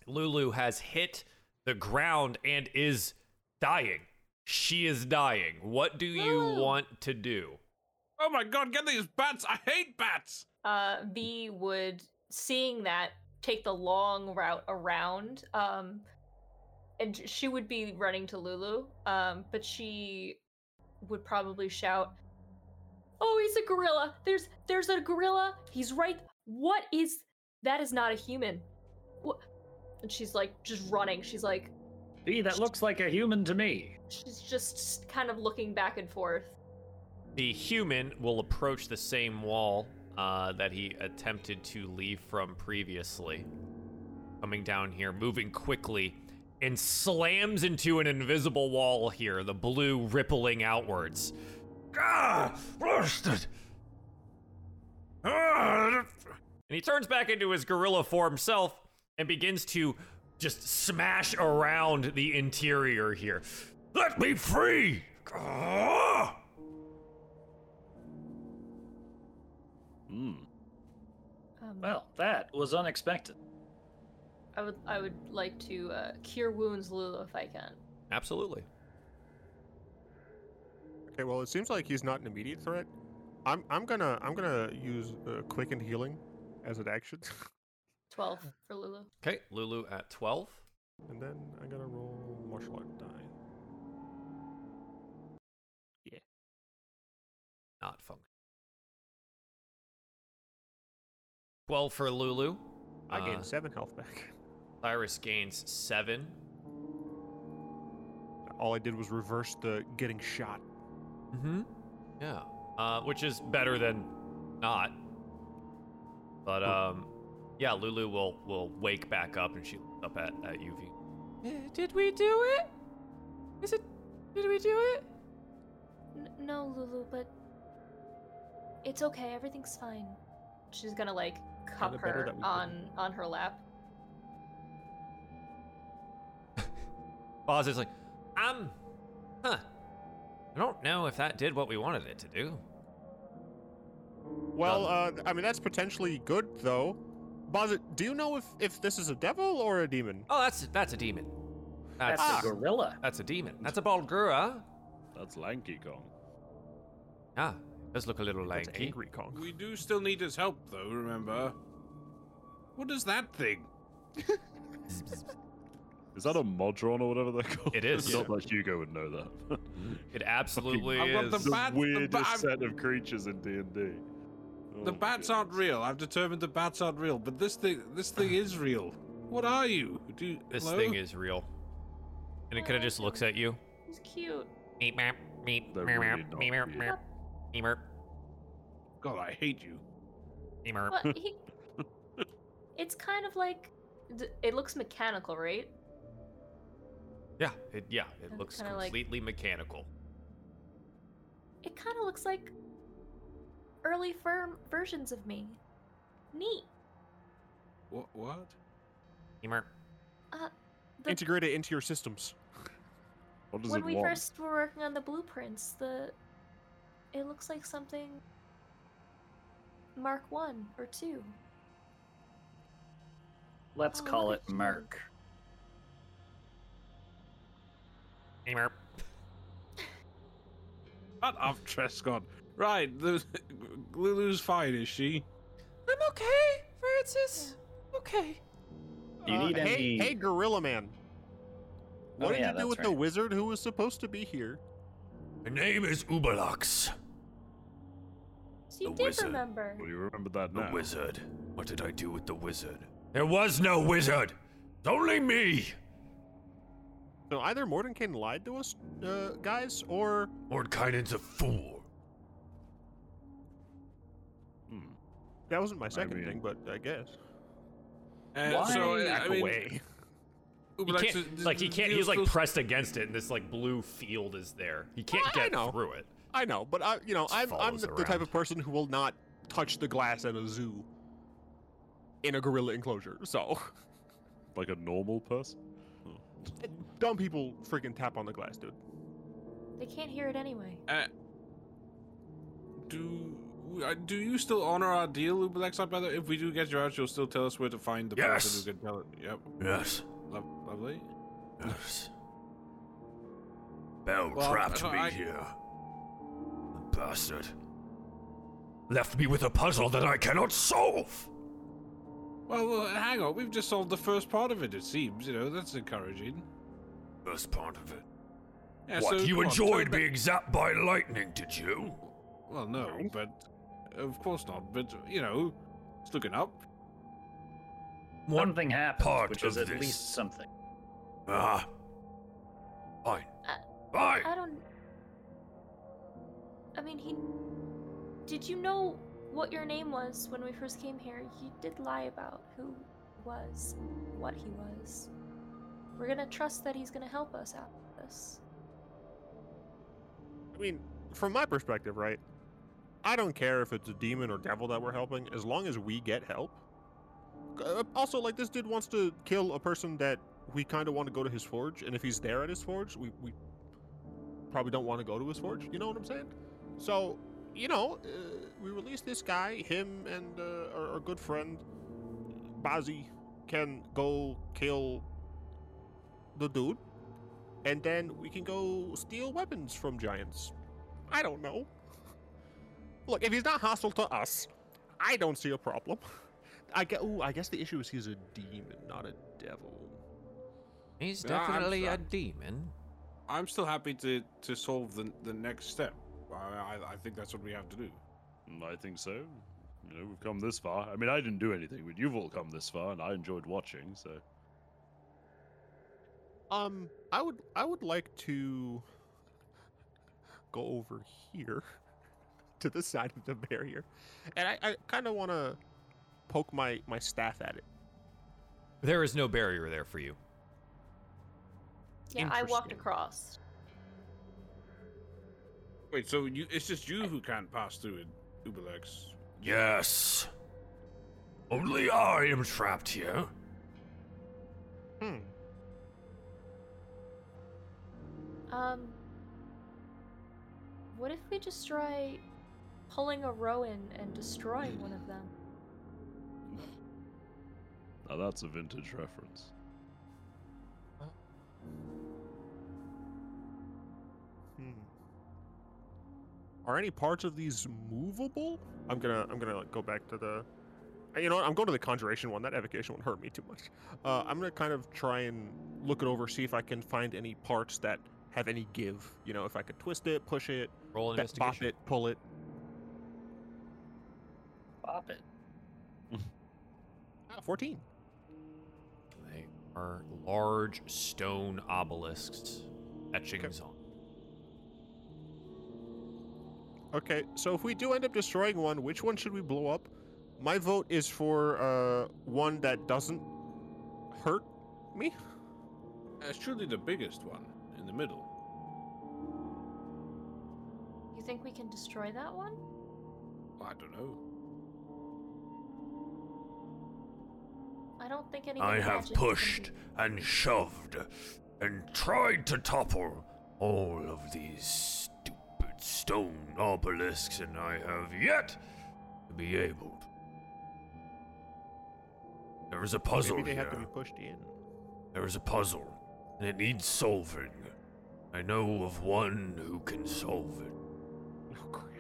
Lulu has hit the ground and is dying. She is dying. What do you Lulu. want to do? Oh my god, get these bats! I hate bats! Uh, V would, seeing that, take the long route around. Um, and she would be running to Lulu. Um, but she would probably shout, "Oh, he's a gorilla! There's there's a gorilla! He's right! What is that? Is not a human! What?" And she's like just running. She's like Gee, that looks like a human to me. she's just kind of looking back and forth. The human will approach the same wall uh, that he attempted to leave from previously. Coming down here, moving quickly, and slams into an invisible wall here, the blue rippling outwards. Ah, blasted. Ah. And he turns back into his gorilla form self and begins to just smash around the interior here. Let me free! Hmm. Um, Well, that was unexpected. I would I would like to uh, cure wounds, Lulu, if I can. Absolutely. Okay, well it seems like he's not an immediate threat. I'm I'm gonna I'm gonna use uh, quicken healing as an action, Twelve for Lulu. Okay, Lulu at 12. and then I'm gonna roll martial art die. Yeah. Not function. 12 for Lulu. I gain Uh, seven health back. Cyrus gains 7. All I did was reverse the getting shot. Mm-hmm. Yeah. Uh, which is better than not. But um, yeah, Lulu will will wake back up and she looks up at at UV. Did we do it? Is it? Did we do it? N- no, Lulu, but it's okay. Everything's fine. She's gonna like cup Kinda her that we on on her lap. Boz is like, um, huh. I don't know if that did what we wanted it to do. Well, uh, I mean that's potentially good though. Bozit, do you know if if this is a devil or a demon? Oh, that's that's a demon. That's That's a gorilla. that's a demon. That's a Bar-lgura. That's Lanky Kong. Ah, does look a little That's lanky. angry Kong. We do still need his help, though, remember? What is that thing? Is that a Modron or whatever they're called? It is. Not that Hugo would know that. It absolutely I've got is. the the bat- the weirdest bat- set of creatures in D and D. the Oh, bats aren't real. I've determined the bats aren't real, but this thing, this thing is real. What are you? Do you, This hello? thing is real. And it kind of just looks at you. He's cute. Meep, meep, meep, They're meep, really meep, not meep, meep, meep, meep, God, I hate you. meep. What he? It's kind of like, d- it looks mechanical, right? Yeah, it, yeah, it And looks kinda like- completely mechanical. It kind of looks like early firm versions of me. Neat. What? What? Meep. Uh, the, Integrate it into your systems. What does it mean? when it we want? first were working on the blueprints, the it looks like something Mark One or Two. Let's Oh, call it at you. Merc. Meep. Shut up, Trescott. Right, the, Lulu's fine, is she? I'm okay, Francis. Okay. Do you Uh, need hey, any? hey, Gorilla Man. What Oh, did yeah, you do that's with the wizard who was supposed to be here? My name is Ubalax. So you The did wizard. remember. Well, you remember that now. The wizard. What did I do with the wizard? There was no wizard. It's only me. So either Mordenkainen lied to us, uh, guys, or Mordenkainen's a fool. That wasn't my second mean- thing, but I guess. Uh, Why? So, I Back mean, away. He Ubalax, can't, uh, like he can't. He's like still- pressed against it, and this like blue field is there. He can't I get know. through it. I know, but I, you know, Just I'm, I'm the, the type of person who will not touch the glass at a zoo in a gorilla enclosure. So, Like a normal person? dumb people freaking tap on the glass, dude. They can't hear it anyway. Uh, do uh, do you still honor our deal, Ubalex? By the if we do get you out, you'll still tell us where to find the Yes. person who can tell it. Yep, Yes. lo- lovely. Yes. Bel Well, trapped uh, me I- here. The bastard. Left me with a puzzle that I cannot solve. Well, well, hang on. We've just solved the first part of it. It seems, you know, that's encouraging. First part of it. Yeah, what, so, you come on, enjoyed being zapped by lightning, did you? Well, no, but of course not. But you know, it's looking up. One thing happened, part which is at this? least something. Ah. Fine. Uh, Fine. I don't. I mean, he. Did you know what your name was when we first came here? You did lie about who was, what he was. We're gonna trust that he's gonna help us out with this. I mean, from my perspective, right? I don't care if it's a demon or devil that we're helping, as long as we get help. Uh, also, like this dude wants to kill a person that we kind of want to go to his forge, and if he's there at his forge, we, we probably don't want to go to his forge. You know what I'm saying? So, you know, uh, we release this guy. Him and uh, our, our good friend Bazi can go kill the dude, and then we can go steal weapons from giants. I don't know. Look, if he's not hostile to us, I don't see a problem. I guess, ooh, I guess the issue is he's a demon, not a devil. He's Yeah, I'm definitely a demon. I'm still happy to to solve the the next step. I I, I think that's what we have to do. I think so. You know, we've come this far. I mean, I didn't do anything, but you've all come this far, and I enjoyed watching, so. Um, I would, I would like to go over here to the side of the barrier, and I, I kind of want to poke my my staff at it. There is no barrier there for you. Yeah, I walked across. Wait, so you it's just you who can't pass through it, Ubalex. Yes. Only I am trapped here. Hmm. Um. What if we just try pulling a Rowan and destroying one of them? Now that's a vintage reference. Hmm. Are any parts of these movable? I'm gonna I'm gonna like, go back to the. uh, You know what? I'm going to the conjuration one. That evocation won't hurt me too much. Uh, I'm gonna kind of try and look it over, see if I can find any parts that have any give. You know, if I could twist it, push it, Roll an be- bop investigation. it, pull it. Pop it. Ah, 14. They are large stone obelisks, etchings on. Okay, so if we do end up destroying one, which one should we blow up? My vote is for uh, one that doesn't hurt me. Uh, surely the biggest one in the middle. You think we can destroy that one? I don't know. I don't think any. I have magic can pushed and shoved and tried to topple all of these stupid stone obelisks, and I have yet to be able. to. There is a puzzle Maybe they here. have to be pushed in. There is a puzzle, and it needs solving. I know of one who can solve it. Oh crap!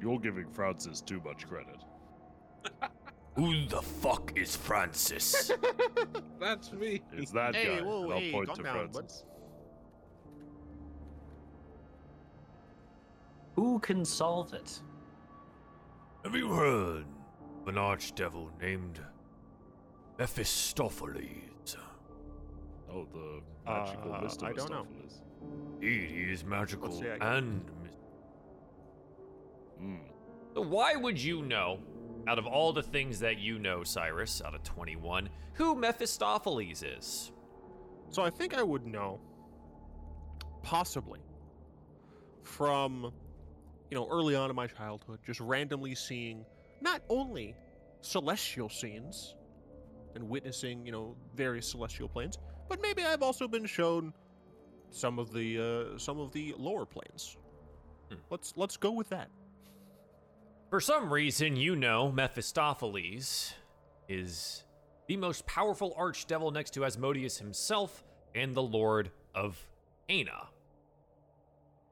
You're giving Francis too much credit. Who the fuck is Francis? That's me. It's that Hey, guy. whoa, I'll hey, point to down, bud. Francis. Who can solve it? Have you heard of an archdevil named Mephistopheles? Oh, the magical Uh, list of I don't know. Mephistopheles. Indeed, he is magical say I got- and mys- Hmm. So why would you know, out of all the things that you know, Cyrus, out of 21, who Mephistopheles is? So I think I would know, possibly, from, you know, early on in my childhood, just randomly seeing not only celestial scenes and witnessing, you know, various celestial planes, but maybe I've also been shown some of the uh, some of the lower planes. Hmm. Let's let's go with that. For some reason, you know Mephistopheles is the most powerful archdevil next to Asmodeus himself and the Lord of Ana.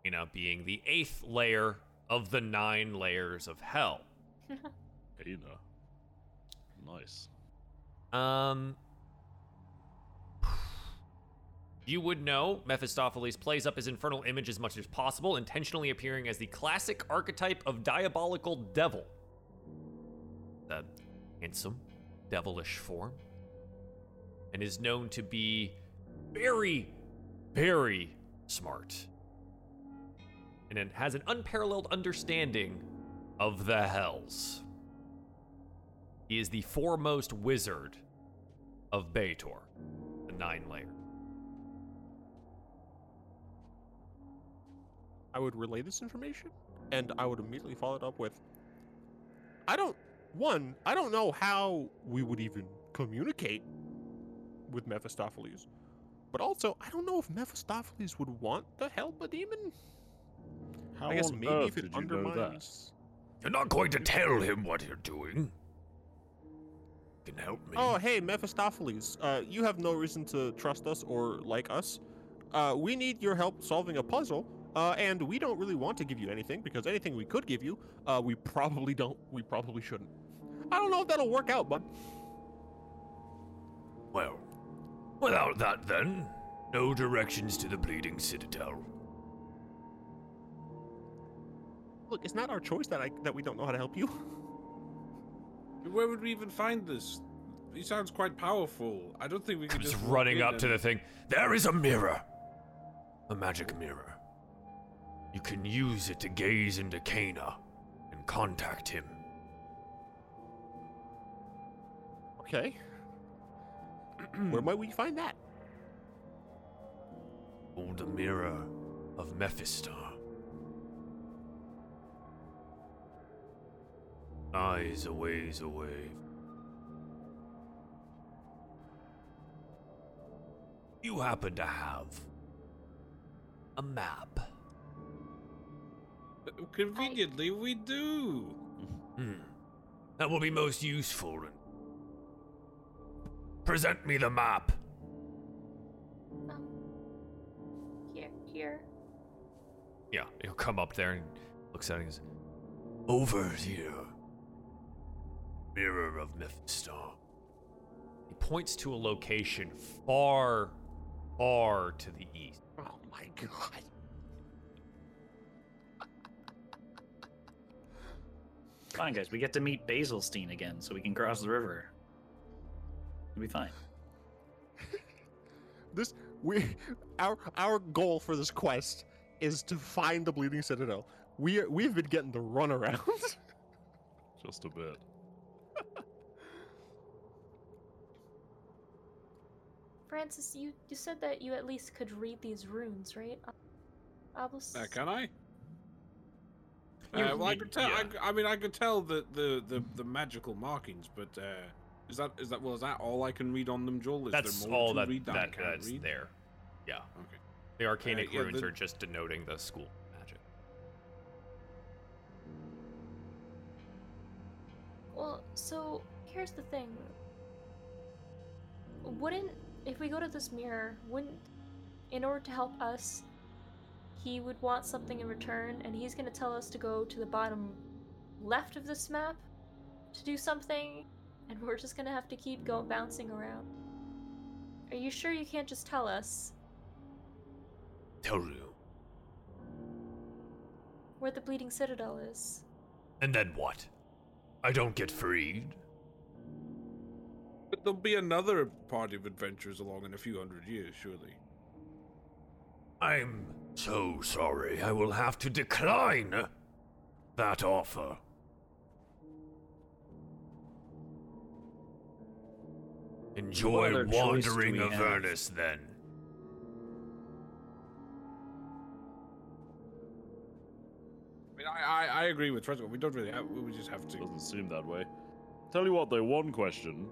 Ana being the eighth layer of the nine layers of hell. Aina. Nice. Um, you would know Mephistopheles plays up his infernal image as much as possible, intentionally appearing as the classic archetype of diabolical devil. A handsome, devilish form, and is known to be very, very smart, and it has an unparalleled understanding of the hells. He is the foremost wizard of Baator, the nine layer. I would relay this information, and I would immediately follow it up with I don't, one, I don't know how we would even communicate with Mephistopheles, but also, I don't know if Mephistopheles would want to help a demon. How I guess on maybe earth if it did you know that? undermines. You're not going to tell him what you're doing. You can help me. Oh, hey, Mephistopheles, uh, you have no reason to trust us or like us. Uh, we need your help solving a puzzle, uh, and we don't really want to give you anything because anything we could give you, uh, we probably don't. We probably shouldn't. I don't know if that'll work out, bud. Well, without that then, no directions to the Bleeding Citadel. Look, it's not our choice that I that we don't know how to help you. Where would we even find this? He sounds quite powerful. I don't think we could Comes just running up to the thing. There is a mirror. A magic mirror. You can use it to gaze into Cania and contact him. Okay. Where might we find that? Hold the mirror of Mephistar. Eyes a ways away. You happen to have a map. Conveniently, we do. Hmm. That will be most useful. Present me the map. Um, here, here. Yeah, he'll come up there and looks at it and goes, Over here. Mirror of Mephistar. He points to a location far, far to the east. Oh my god. Fine, guys. We get to meet Basilstein again, so we can cross the river. It'll be fine. This we our our goal for this quest is to find the Bleeding Citadel. We are, we've been getting the runaround. Just a bit. Francis, you, you said that you at least could read these runes, right? Obelisk? Uh, can I? You- Uh, well, I could tell. yeah. I, c- I mean, I could tell the, the, the, the magical markings, but uh, is that is that well? Is that all I can read on them, Joel? Is That's there more all to that, read that, I that can't that's read? there. Yeah. Okay. The arcanic yeah, runes the- are just denoting the school magic. Well, so here's the thing. Wouldn't if we go to this mirror, wouldn't in order to help us, he would want something in return, and he's gonna tell us to go to the bottom left of this map to do something, and we're just gonna have to keep go bouncing around. Are you sure you can't just tell us Tell you. where the Bleeding Citadel is? And then what? I don't get freed? But there'll be another party of adventurers along in a few hundred years, surely. I'm so sorry. I will have to decline that offer. Enjoy other choice do wandering we have? Avernus then. I mean, I, I, I agree with Fresco. We don't really have. We just have to. Doesn't seem that way. Tell you what, though, one question.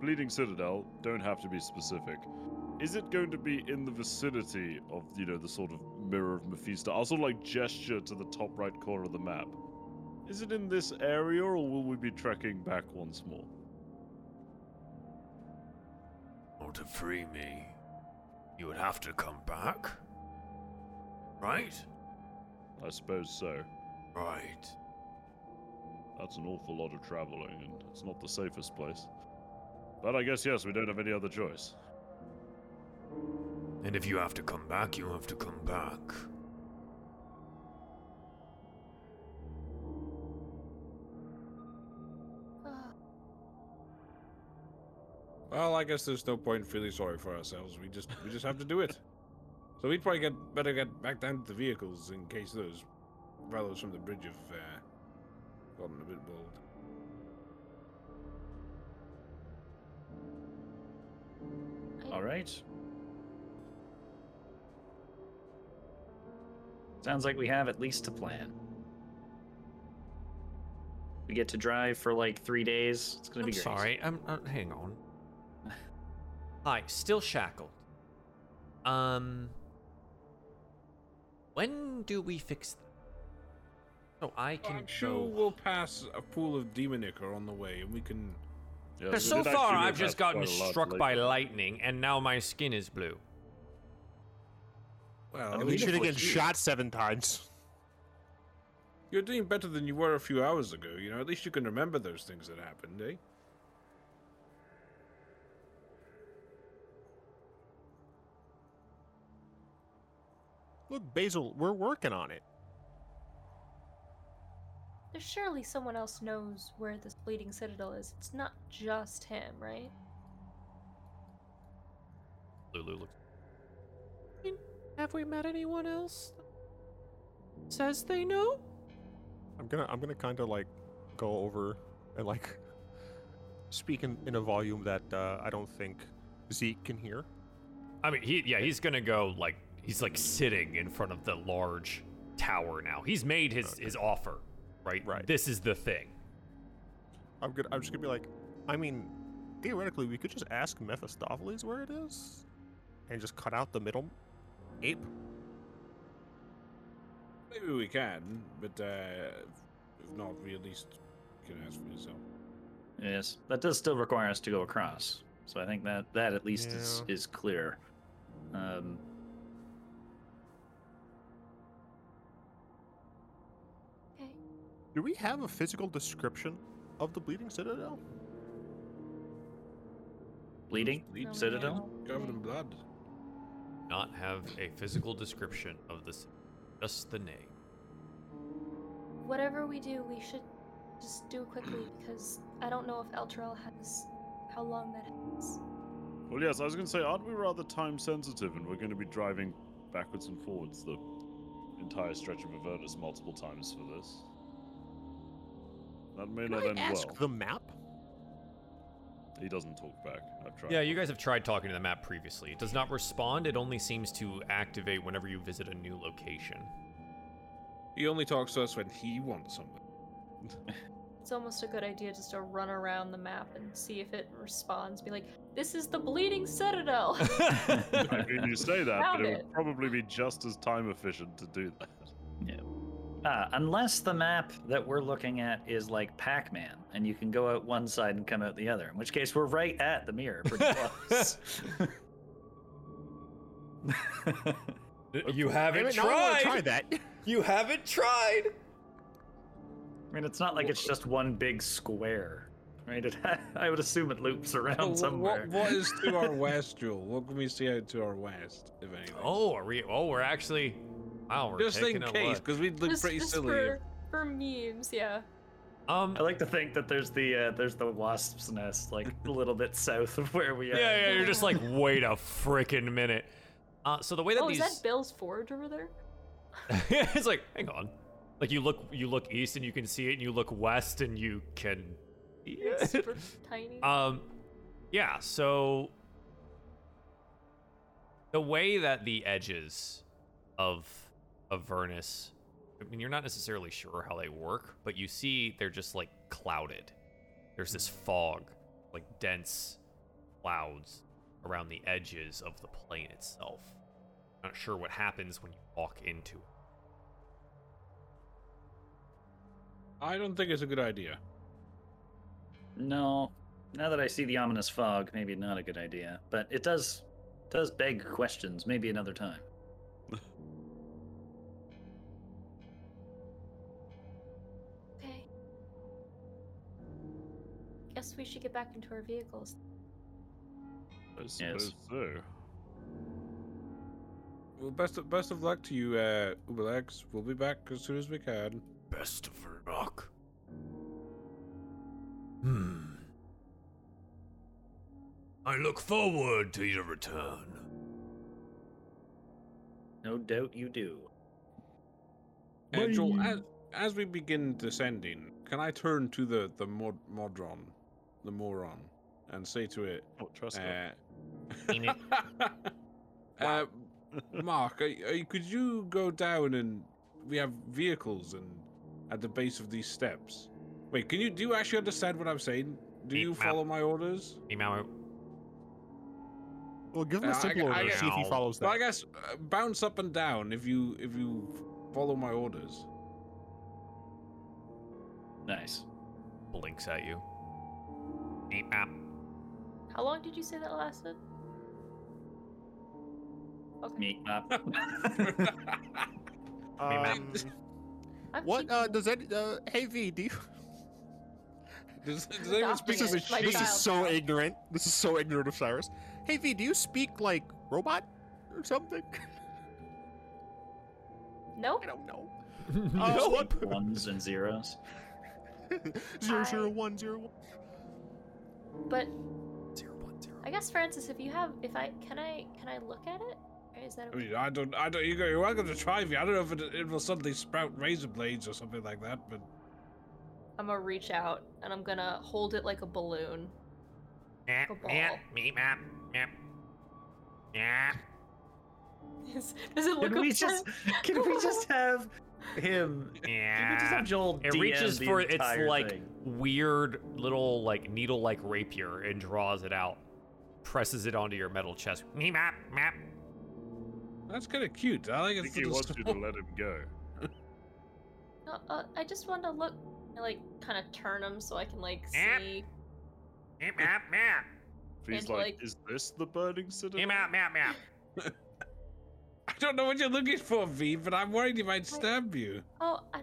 Bleeding Citadel, don't have to be specific. Is it going to be in the vicinity of, you know, the sort of Mirror of Mephisto? I'll sort of like gesture to the top right corner of the map. Is it in this area, or will we be trekking back once more? Or to free me, you would have to come back. Right? I suppose so. Right. That's an awful lot of traveling, and it's not the safest place. But I guess, yes, we don't have any other choice. And if you have to come back, you have to come back. Well, I guess there's no point feeling sorry for ourselves. We just we just have to do it. So we'd probably get better get back down to the vehicles in case those fellows from the bridge have uh, gotten a bit bold. All right. Sounds like we have at least a plan. We get to drive for like three days. It's gonna I'm be great. sorry. I'm uh, hang on. Hi, still shackled. Um, when do we fix that? So I can I'm sure go. we'll pass a pool of demon ichor on the way, and we can. Yes, Because we so far I've just gotten quite a lot struck by lightning, and now my skin is blue. Well, At at least least you didn't what shot seven times. You're doing better than you were a few hours ago. You know, at least you can remember those things that happened, eh? Look, Basil, we're working on it. There's surely someone else knows where this Bleeding Citadel is. It's not just him, right? Lulu looks. Have we met anyone else? Says they know. I'm gonna I'm gonna kind of like go over and like speak in, in a volume that uh, I don't think Zeke can hear. I mean, he yeah, he's gonna go like he's like sitting in front of the large tower now. He's made his his offer, right? Right. This is the thing. I'm gonna I'm just gonna be like, I mean, theoretically we could just ask Mephistopheles where it is, and just cut out the middle ape. Maybe we can, but uh, if not, we at least can ask for yourself. Yes, that does still require us to go across. So I think that that at least is Yeah. is clear. Um, Okay. Do we have a physical description of the Bleeding Citadel? bleeding Bleed citadel. Covered in blood. Not have a physical description of this, just the name. Whatever we do, we should just do it quickly because I don't know if Elturel has how long that has. Well, yes, I was going to say, aren't we rather time sensitive and we're going to be driving backwards and forwards the entire stretch of Avernus multiple times for this? That may Can not I end ask well. the map? He doesn't talk back. I've tried. Yeah, you guys have tried talking to the map previously. It does not respond. It only seems to activate whenever you visit a new location. He only talks to us when he wants something. It's almost a good idea just to run around the map and see if it responds. Be like, "This is the Bleeding Citadel." I mean, you say that, Found but it it. would probably be just as time efficient to do that. Uh, unless the map that we're looking at is like Pac-Man, and you can go out one side and come out the other. In which case, we're right at the mirror, pretty close. You haven't it, now I wanna tried. try that. You haven't tried. I mean, it's not like it's just one big square, right? It, I would assume it loops around wh- somewhere. What, what is to our west, Joel? What can we see out to our west, if anything? Oh, are we? Oh, we're actually. Wow, we're just in case, because we'd look just, pretty just silly. for for memes, yeah. Um. I like to think that there's the uh, there's the wasp's nest, like a little bit south of where we are. Yeah, yeah. You're just like, wait a freaking minute. Uh, so the way that Oh, these, is that Bel's Forge over there? yeah, it's like, hang on. Like you look, you look east and you can see it, and you look west and you can. It's super tiny. Um, yeah. So the way that the edges of Avernus, I mean, you're not necessarily sure how they work, but you see they're just like clouded. There's this fog, like dense clouds around the edges of the plane itself. Not sure what happens when you walk into it. I don't think it's a good idea. No, now that I see the ominous fog, maybe not a good idea. But it does does beg questions. Maybe another time. Guess we should get back into our vehicles. I suppose so. Well, best of, best of luck to you, uh, Ubalex. We'll be back as soon as we can. Best of luck. Hmm. I look forward to your return. No doubt you do. Uh, Joel, as, as we begin descending, can I turn to the the mod, Modron, the moron, and say to it, Oh, trust her. uh, Ain't it? uh, Mark, are, are, could you go down and we have vehicles and at the base of these steps? Wait, can you do you actually understand what I'm saying? Do Beep, you follow my orders? Meow. Well, give him Uh, a I- simple I order. guess- See if he follows Well, I guess uh, bounce up and down if you if you follow my orders. Nice. Blinks at you. Meep, map. How long did you say that lasted? Okay. Meat map. Um, what uh, does that? Uh, hey V, do you? Does, does anyone speak This is it. a, My this is so ignorant. This is so ignorant of Cyrus. Hey V, do you speak like robot or something? Nope. I don't know. no. Ones and zeros. Zero zero one zero one. But Zero, one, zero. I guess Francis, if you have, if I can, I can I look at it? Or is that I mean, oh, I don't, I don't. You go, you're welcome to try me. I don't know if it, it will suddenly sprout razor blades or something like that, but I'm gonna reach out and I'm gonna hold it like a balloon. Meep, A ball. meep, meep. Meep. Yeah. Does it look? Can we just can we just have him? Can we just have Joel It DM reaches the for its entire like thing? weird little like needle like rapier and draws it out, presses it onto your metal chest. Meep, map, map. that's kind of cute. I like I it. think he wants you to let him go. No, uh, I just want to look. I like kind of turn him so I can like Yep. see. Meep, map, map. If he's like, like- is this the burning citadel? Meep, map, map, map. I don't know what you're looking for, V, but I'm worried he might stab you. Oh, I,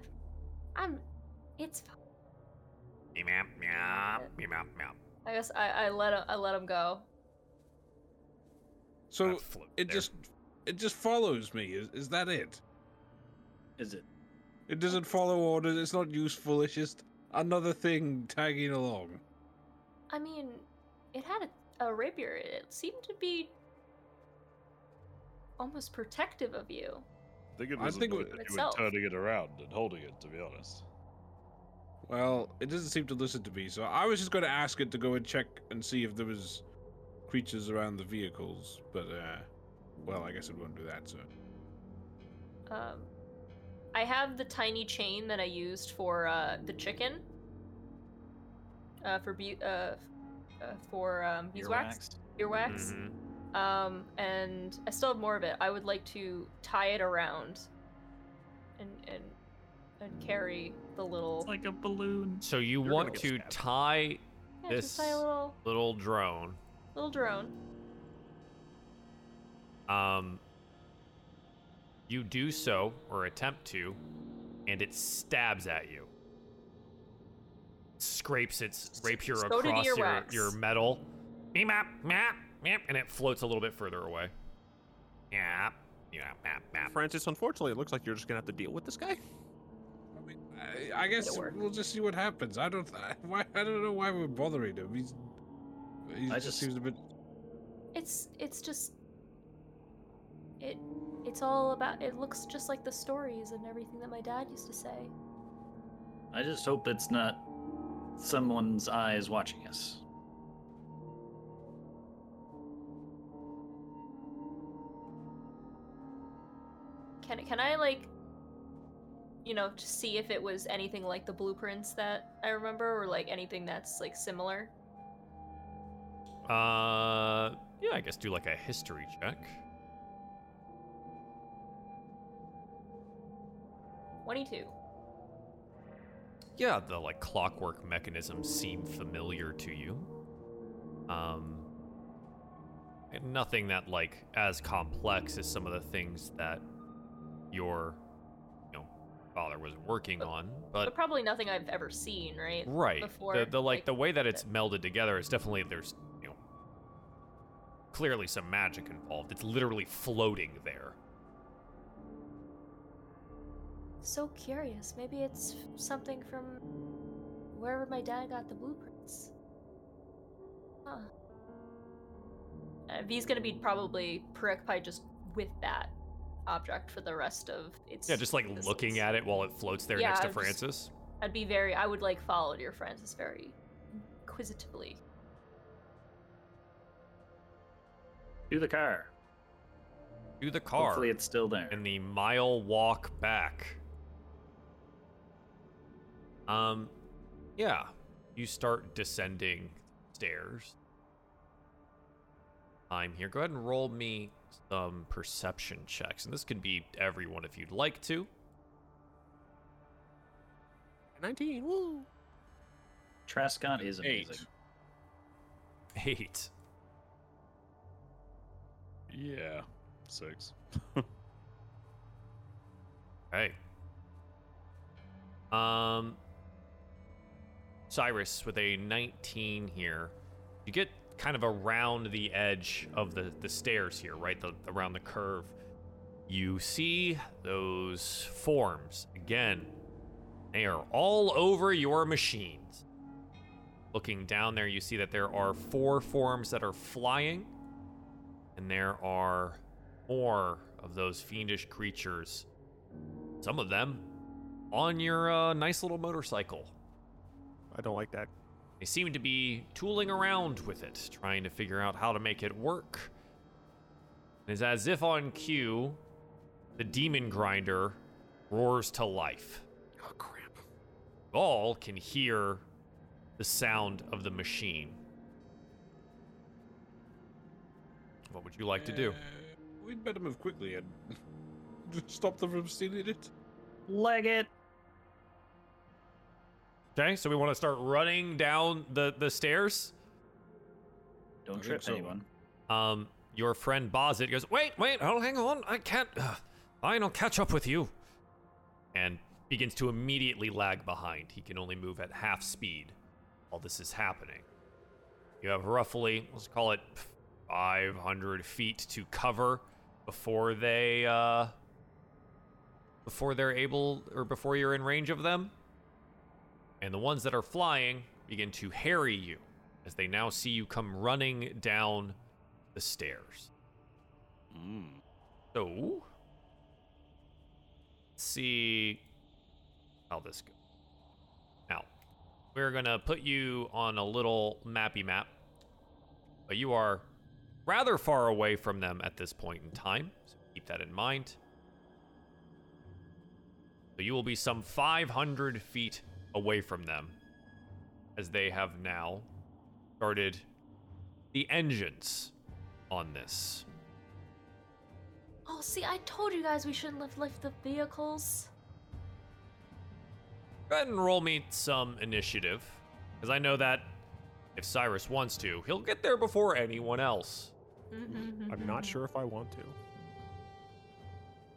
I'm. It's fine. Meep, map, map. Meep, map, map. I guess I, I let him. I let him go. So it there. just, it just follows me. Is, is that it? Is it? It doesn't follow orders. It's not useful. It's just another thing tagging along. I mean, it had a, a rapier. It seemed to be almost protective of you. I think it I was think it annoyed was- you were turning it around and holding it, to be honest. Well, it doesn't seem to listen to me, so I was just going to ask it to go and check and see if there was creatures around the vehicles, but uh, well, I guess it won't do that. So Um, I have the tiny chain that I used for uh, the chicken. Uh, for bu- uh, uh, for um, beeswax, earwax. Mhm. Um, and I still have more of it. I would like to tie it around, and and and carry the little. It's like a balloon. So you You're want to stabbed. tie yeah, just tie a this- little little drone. little drone. Um, you do so or attempt to, and it stabs at you. Scrapes its rapier So across your, earwax. your metal. Beep, map, map, map, and it floats a little bit further away. Yeah, yeah, map, map. Francis, unfortunately, it looks like you're just gonna have to deal with this guy. I, mean, I, I guess we'll just see what happens. I don't, I, why, I don't know why we're bothering him. He's, he I just just- seems a bit. It's it's just it it's all about it looks just like the stories and everything that my dad used to say. I just hope it's not someone's eyes watching us. Can can I like you know, to see if it was anything like the blueprints that I remember or like anything that's like similar? Uh, yeah, I guess do like a history check. Twenty-two. Yeah, the like clockwork mechanisms seem familiar to you. Um, and nothing that like as complex as some of the things that your, you know, father was working But- on, But but probably nothing I've ever seen, right? right, Before, the, the like the way that it's melded together is definitely there's you know clearly some magic involved. It's literally floating there. So curious. Maybe it's something from wherever my dad got the blueprints. Huh. Uh, V's gonna be probably preoccupied just with that object for the rest of its. Yeah, just like looking at it while it floats there Yeah, next to I'm just- Francis. I'd be very. I would like follow your Francis very inquisitively. To the car. To the car. Hopefully it's still there. and the mile walk back. Um, yeah, you start descending stairs. I'm here. Go ahead and roll me some perception checks, and this can be everyone if you'd like to. 19. Woo. Trescott is Eight. amazing. Eight. Yeah, six. Hey. Um, Cyrus with a 19 here. You get kind of around the edge of the, the stairs here, right? The, around the curve. You see those forms. Again, they are all over your machines. Looking down there, you see that there are four forms that are flying, and there are more of those fiendish creatures some of them on your uh, nice little motorcycle. I don't like that. They seem to be tooling around with it, trying to figure out how to make it work. It's as if on cue, the demon grinder roars to life. Oh, crap. All can hear the sound of the machine. What would you like to do? Uh, we'd better move quickly and stop them from stealing it. Leg it. Okay, so we want to start running down the, the stairs. Don't I trip so. anyone. Um, your friend Bozit goes, wait, wait, oh, hang on, I can't. Uh, fine, I'll catch up with you. And begins to immediately lag behind. He can only move at half speed while this is happening. You have roughly, let's call it 500 feet to cover before they, uh, before they're able, or before you're in range of them. And the ones that are flying begin to harry you as they now see you come running down the stairs. Mm. So, let's see how this goes. Now, we're gonna put you on a little mappy map, but you are rather far away from them at this point in time, so keep that in mind. So you will be some 500 feet away from them, as they have now started the engines on this. Oh, see, I told you guys we shouldn't lift lift the vehicles. Go ahead and roll me some initiative, because I know that if Cyrus wants to, he'll get there before anyone else. Mm-hmm. I'm not sure if I want to.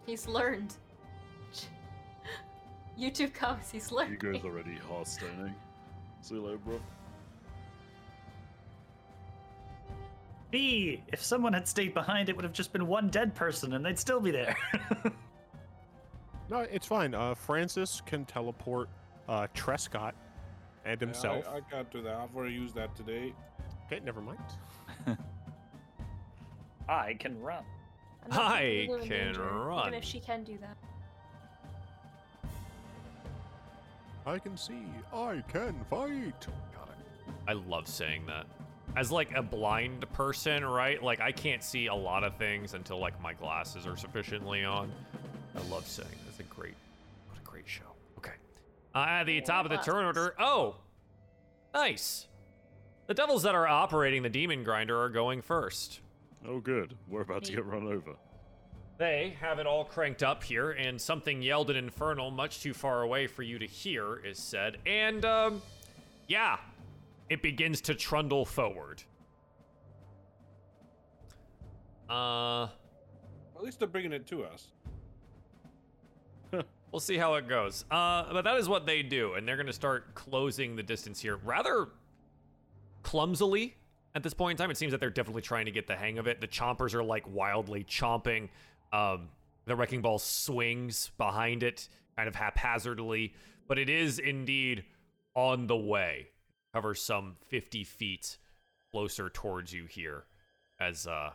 He's learned. YouTube comes, he's lurking. You guys already heartstoning. See you later, bro. B, if someone had stayed behind, it would have just been one dead person and they'd still be there. No, it's fine. Uh, Francis can teleport uh, Trescott and himself. I, I can't do that. I've already used that today. Okay, never mind. I can run. I'm not I putting Lulu in can run. Even if she can do that. I can see. I can fight. God, I, I love saying that. As like a blind person, right? Like I can't see a lot of things until like my glasses are sufficiently on. I love saying that's a great, what a great show. Okay. Uh, at the Yeah, top of the turn order. Oh, nice. The devils that are operating the demon grinder are going first. Oh, good. We're about to get run over. They have it all cranked up here, and something yelled in Infernal much too far away for you to hear is said. And, um, yeah, it begins to trundle forward. Uh, At least they're bringing it to us. we'll see how it goes. Uh, but that is what they do, and they're going to start closing the distance here rather clumsily at this point in time. It seems that they're definitely trying to get the hang of it. The chompers are like wildly chomping. Um, the wrecking ball swings behind it, kind of haphazardly, but it is indeed on the way. Covers some 50 feet closer towards you here as uh,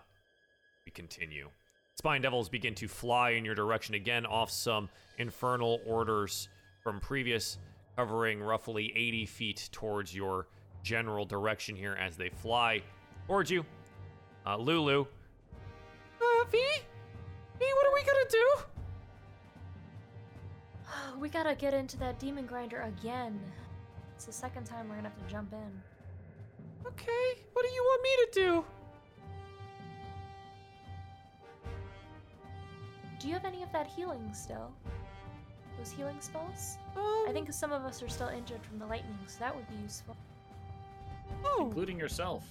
we continue. Spine Devils begin to fly in your direction again off some infernal orders from previous, covering roughly 80 feet towards your general direction here as they fly towards you. Uh, Lulu. Uh? V, what are we gonna do? We gotta get into that demon grinder again. It's the second time we're gonna have to jump in. Okay, what do you want me to do? Do you have any of that healing still? Those healing spells? Um, I think some of us are still injured from the lightning, so that would be useful. oh, Including yourself.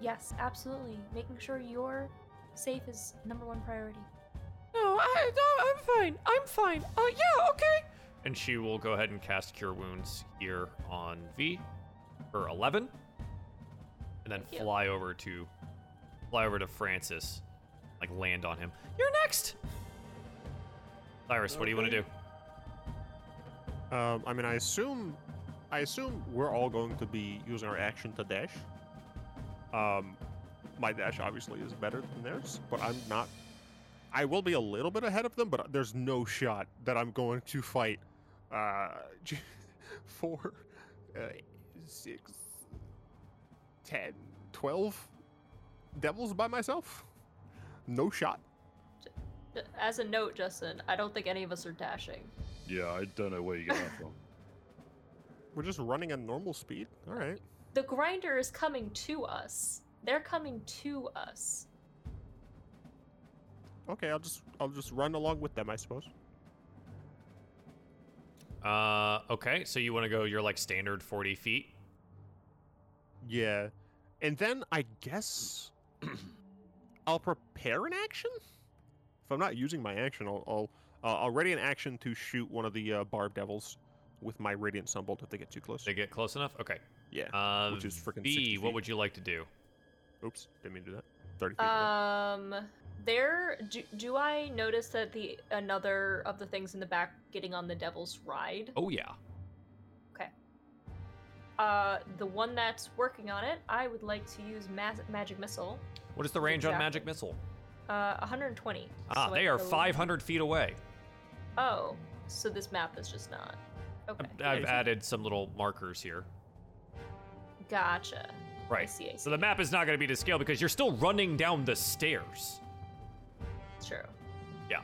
Yes, absolutely. Making sure you're safe is number one priority. no, I, no, I'm fine. I'm fine. Uh, yeah, okay. And she will go ahead and cast Cure Wounds here on V for 11, and then Thank you. fly over to fly over to Francis, like land on him. You're next. Cyrus, what do you want to do? Um, I mean, I assume, I assume we're all going to be using our action to dash. Um, my dash obviously is better than theirs, but I'm not. I will be a little bit ahead of them, but there's no shot that I'm going to fight. Uh, four, uh, six, ten, twelve devils by myself. No shot. As a note, Justin, I don't think any of us are dashing. Yeah, I don't know where you got that from. We're just running at normal speed. All right. The grinder is coming to us. They're coming to us. Okay, I'll just I'll just run along with them, I suppose. Uh, okay, so you want to go your like standard 40 feet? Yeah. And then I guess I'll prepare an action. If I'm not using my action, I'll I'll, uh, I'll ready an action to shoot one of the uh, barb devils with my radiant sunbolt if they get too close. They get close enough? Okay. Yeah. Uh, Which is frickin' B, 60 what would you like to do? Oops, didn't mean to do that. Thirty feet. away. Um, there. Do, do I notice that the another of the things in the back getting on the devil's ride? Oh, yeah. Okay. Uh, the one that's working on it, I would like to use ma- magic missile. What is the range on magic missile? Uh, 120. Ah, So they I are believe- 500 feet away. Oh, so this map is just not. Okay, I've added some little markers here. gotcha. I Right. see. I see. So the map is not going to be to scale because you're still running down the stairs. True. Yeah.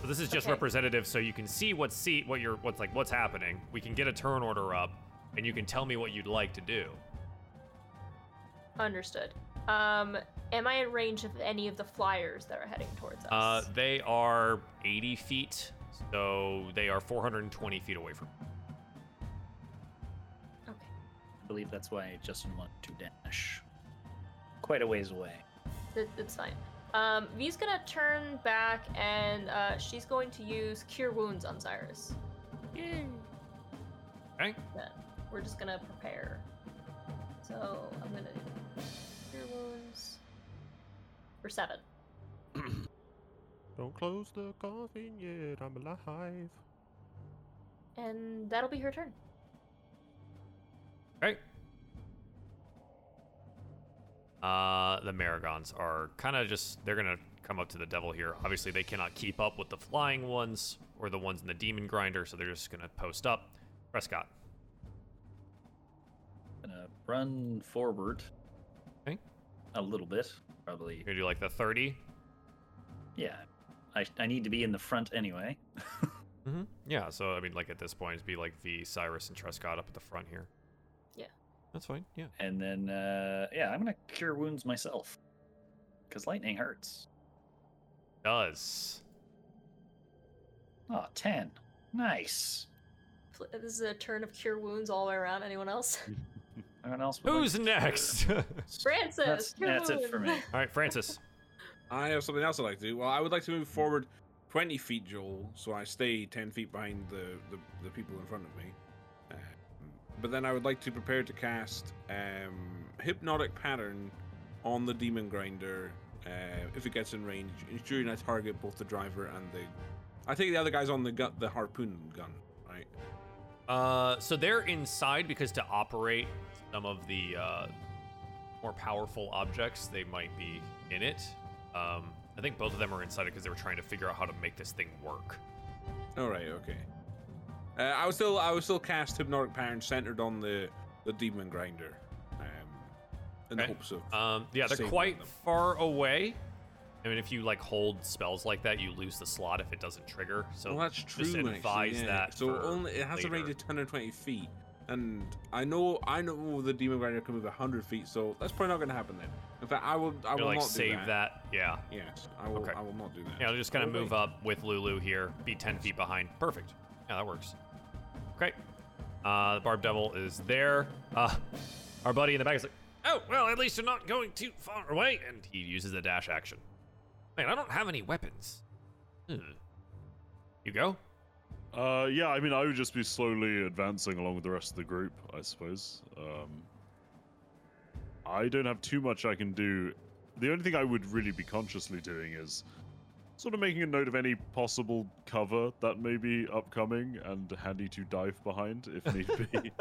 So this is just Okay. representative, so you can see what's see what you're what's like what's happening. We can get a turn order up, and you can tell me what you'd like to do. Understood. Um, am I in range of any of the flyers that are heading towards us? Uh, they are 80 feet, so they are 420 feet away from. okay. I believe that's why Justin wanted to dash quite a ways away. That, that's fine. Um, V's gonna turn back and uh, she's going to use Cure Wounds on Cyrus. Okay. Then we're just gonna prepare. So I'm gonna do Cure Wounds for seven. Don't close the coffin yet. I'm alive. And that'll be her turn. Okay. Uh, the Merregons are kind of just, they're going to come up to the devil here. Obviously, they cannot keep up with the flying ones or the ones in the demon grinder, so they're just going to post up. Trescott. Gonna run forward. Okay. A little bit, probably. You're going to do like the 30. Yeah. I, I need to be in the front anyway. Mm-hmm. Yeah, so I mean, like at this point, it'd be like V, Cyrus, and Trescott up at the front here. Yeah. That's fine. Yeah. And then, uh, yeah, I'm gonna cure wounds myself. Because lightning hurts. Does. Oh, 10. Nice. Fl- This is a turn of Cure Wounds all the way around. Anyone else? Anyone else? would like Who's to- next? Francis. That's, Cure that's it for me. Wounds. All right, Francis. I have something else I'd like to do. Well, I would like to move forward 20 feet, Joel, so I stay 10 feet behind the, the, the people in front of me. But then I would like to prepare to cast um, Hypnotic Pattern on the Demon Grinder uh, if it gets in range, ensuring I target both the driver and the. I think the other guy's on the gun, the harpoon gun, right? Uh, so they're inside because to operate some of the uh, more powerful objects, they might be in it. Um, I think both of them are inside it because they were trying to figure out how to make this thing work. All right, okay. Uh, I would still, I would still cast hypnotic pattern centered on the the demon grinder, um, in Okay. the hopes of. Um, yeah, they're quite far away. I mean, if you like hold spells like that, you lose the slot if it doesn't trigger. So well, that's true. just actually, advise yeah. that. So only it has a range later. of 120 feet, and I know, I know the demon grinder can move 100 feet. So that's probably not going to happen then. In fact, I will, I You will like not save do that. Yeah. Yes, I will. Okay. I will not do that. Yeah, I'll just kind of move up with Lulu here, be 10 feet behind. Perfect. Yeah, that works. Great. Uh, the Barb Devil is there. Uh, our buddy in the back is like, oh, well, at least you're not going too far away. And he uses a dash action. Man, I don't have any weapons. Hmm. You go? Uh, yeah, I mean, I would just be slowly advancing along with the rest of the group, I suppose. Um, I don't have too much I can do. The only thing I would really be consciously doing is sort of making a note of any possible cover that may be upcoming and handy to dive behind if need be.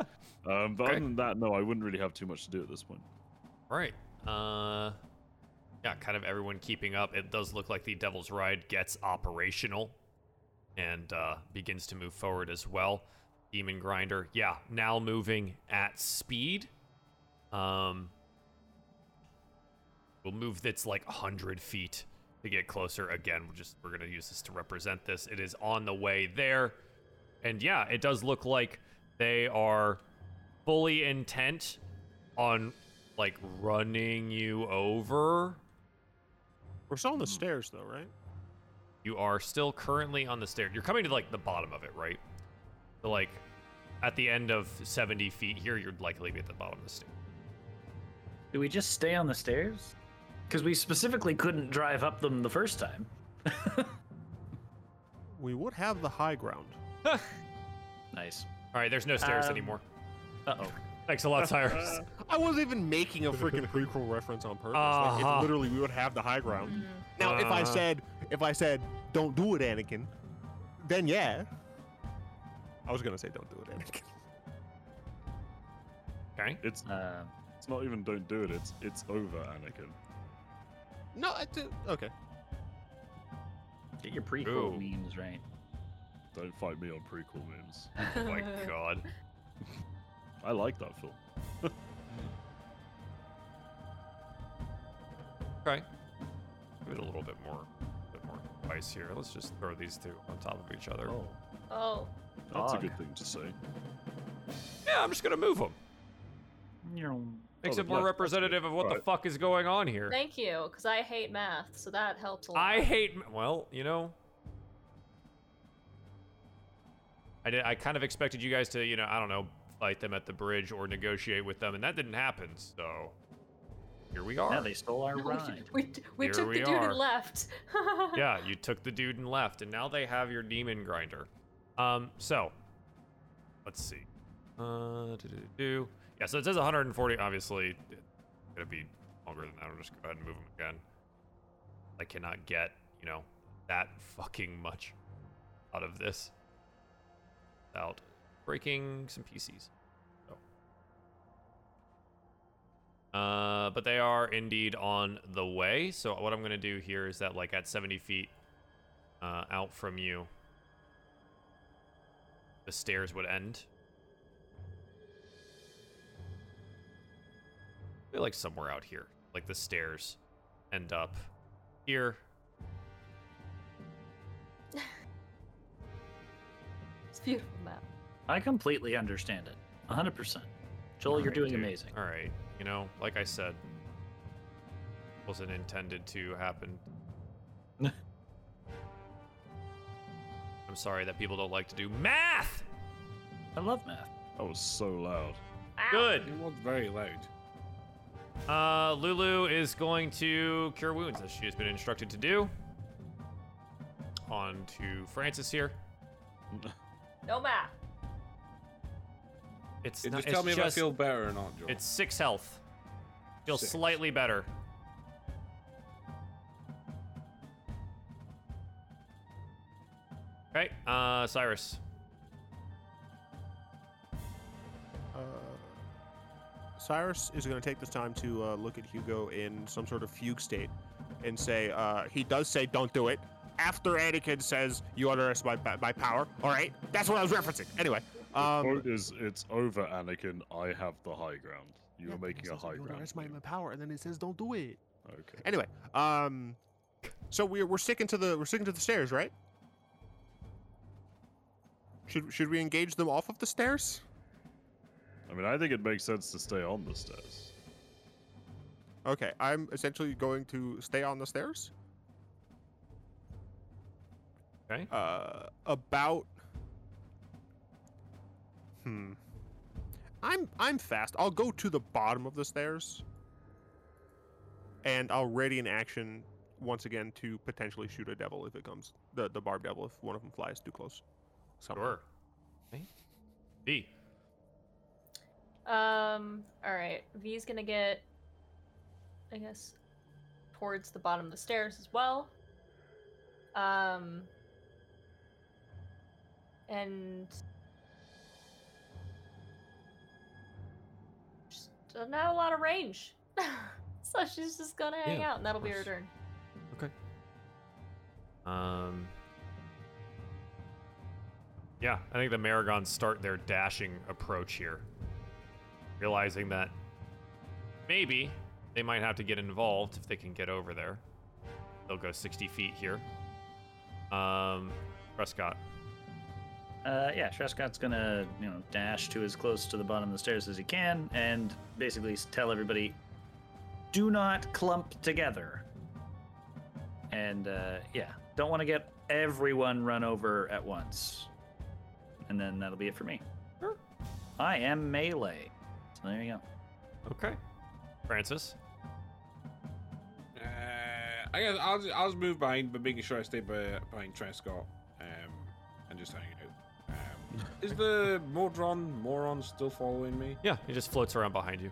um, but Okay. other than that, no, I wouldn't really have too much to do at this point. Right. Uh, yeah, kind of everyone keeping up. It does look like the Devil's Ride gets operational and uh, begins to move forward as well. Demon Grinder, yeah, now moving at speed. Um, we'll move that's like 100 feet to get closer. Again, we're just we're gonna use this to represent this. It is on the way there, and yeah, it does look like they are fully intent on like running you over. We're still on the Hmm. stairs, though, right? You are still currently on the stairs. You're coming to like the bottom of it, right? So like at the end of 70 feet here, you'd likely be at the bottom of the stairs. Do we just stay on the stairs? Because we specifically couldn't drive up them the first time. We would have the high ground. nice. All right, there's no stairs Um, anymore. Uh oh. Thanks a lot, Cyrus. I wasn't even making a freaking prequel reference on purpose. Like, Uh-huh. it's literally, we would have the high ground. Mhm. Now, if I Uh-huh. said, if I said, don't do it, Anakin, then yeah. I was gonna say, don't do it, Anakin. Okay. It's Uh, it's not even don't do it. It's it's over, Anakin. No, I do. Okay. get your prequel Ooh. memes right. Don't fight me on prequel memes. Oh my god. I like that film. Okay. Give it a little bit more, bit more spice here. Let's just throw these two on top of each other. Oh, oh, that's a good thing to say. Yeah, I'm just gonna move them. Makes Oh, it more representative of what the fuck is going on here. thank you, because I hate math, so that helps a lot. I hate. m- Well, you know. I did. I kind of expected you guys to, you know, I don't know, fight them at the bridge or negotiate with them, and that didn't happen. So here we are. Yeah, they stole our No, we- ride. We, we Here took we the dude are. and left. yeah, you took the dude and left, and now they have your demon grinder. Um, so let's see. Uh, do do do yeah. So it says 140. Obviously, it's gonna be longer than that. I'll just go ahead and move them again. I cannot get you know that fucking much out of this without breaking some PCs. So. Uh, but they are indeed on the way. So what I'm gonna do here is that like at 70 feet uh, out from you, the stairs would end. Like somewhere out here, like the stairs end up here. it's a beautiful map. I completely understand it. 100%. Joel, you're Alright, doing dude. amazing. All right, you know, like I said, wasn't intended to happen. I'm sorry that people don't like to do math. I love math. That was so loud. Ow. Good. It was very loud. Uh, Lulu is going to cure wounds as she has been instructed to do. On to Francis here. No math. It's Yeah, not, just tell it's me if I feel better or not, Joe. It's six health. Feels Six. slightly better. Okay, uh, Cyrus. Cyrus is going to take this time to uh, look at Hugo in some sort of fugue state and say, uh, he does say, don't do it. After Anakin says, you underestimate my, my power. All right? That's what I was referencing. Anyway. The Um, quote is, "It's over, Anakin. I have the high ground. You are making a high ground." You underestimate my power, and then it says, don't do it. Okay. Anyway, um, so we're, we're sticking to the we're sticking to the stairs, right? Should should we engage them off of the stairs? I mean, I think it makes sense to stay on the stairs. Okay, I'm essentially going to stay on the stairs. Okay. Uh, about. Hmm. I'm I'm fast. I'll go to the bottom of the stairs. And I'll ready an action once again to potentially shoot a devil if it comes the the barb devil if one of them flies too close. Somehow. Sure. Okay. Um. All right. V's gonna get, I guess, towards the bottom of the stairs as well. Um. And just doesn't have a lot of range, so she's just gonna hang Yeah, out, and that'll be her turn. Okay. Um. Yeah, I think the Merregons start their dashing approach here, realizing that maybe they might have to get involved if they can get over there. They'll go 60 feet here. Um, Trescott. Uh, yeah, Trescott's gonna, you know, dash to as close to the bottom of the stairs as he can, and basically s- tell everybody, "Do not clump together." And uh, yeah, don't want to get everyone run over at once. And then that'll be it for me. I am melee, so there you go. Okay. Francis. Uh, I guess I'll just, I'll just move behind, but making sure I stay be, behind Trescott, um, and just hanging out. Um, is the Modron moron still following me? Yeah, he just floats around behind you.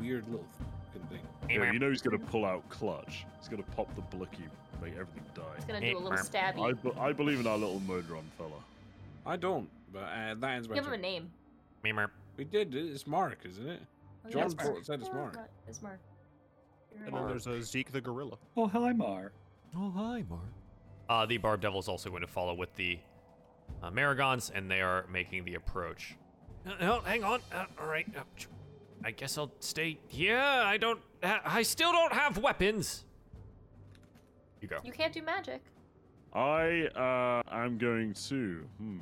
Weird little fucking thing. Yeah, you know he's gonna pull out clutch. He's gonna pop the blicky, make everything It's die. gonna do a little I, stabby. be- I believe in our little Modron fella. I don't, but uh, that ends my Give him a name. Memer. We did. It's Mark, isn't it? Oh, John it's Mark. Said it's Mark. Mar- It's Mark. You're And right. then there's a Zeke the gorilla. Oh, hi, Mar. Oh, hi, Mark. Uh, the Barb Devil is also going to follow with the uh, Merregons, and they are making the approach. Uh, no, hang on. Uh, all right. Uh, I guess I'll stay. Yeah, I don't. Ha- I still don't have weapons. You go. You can't do magic. I uh, am going to. Hmm.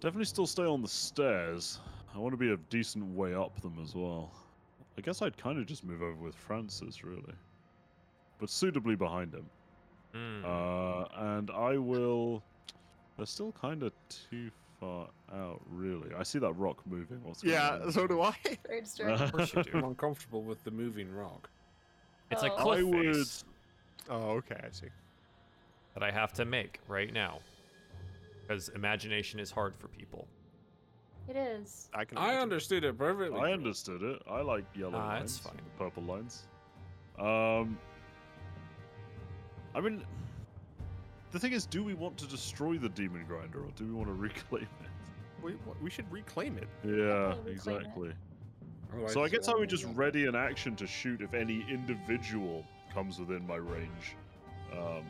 Definitely still stay on the stairs. I want to be a decent way up them as well. I guess I'd kind of just move over with Francis, really. But suitably behind him. Hmm. Uh, and I will. They're still kind of too far out, really. I see that rock moving. What's going Yeah, on? so do I. Of course you I'm uncomfortable with the moving rock. It's a Oh. cliff I would- face Oh, okay, I see. that I have to make right now, because imagination is hard for people. it is. I can. I imagine. understood it perfectly. I understood it. I like yellow Ah, lines, it's fine. and purple lines. Um, I mean, the thing is, do we want to destroy the demon grinder, or do we want to reclaim it? We, we should reclaim it. Yeah, Definitely reclaim it. exactly. So I guess I would just ready an action to shoot if any individual comes within my range. Um,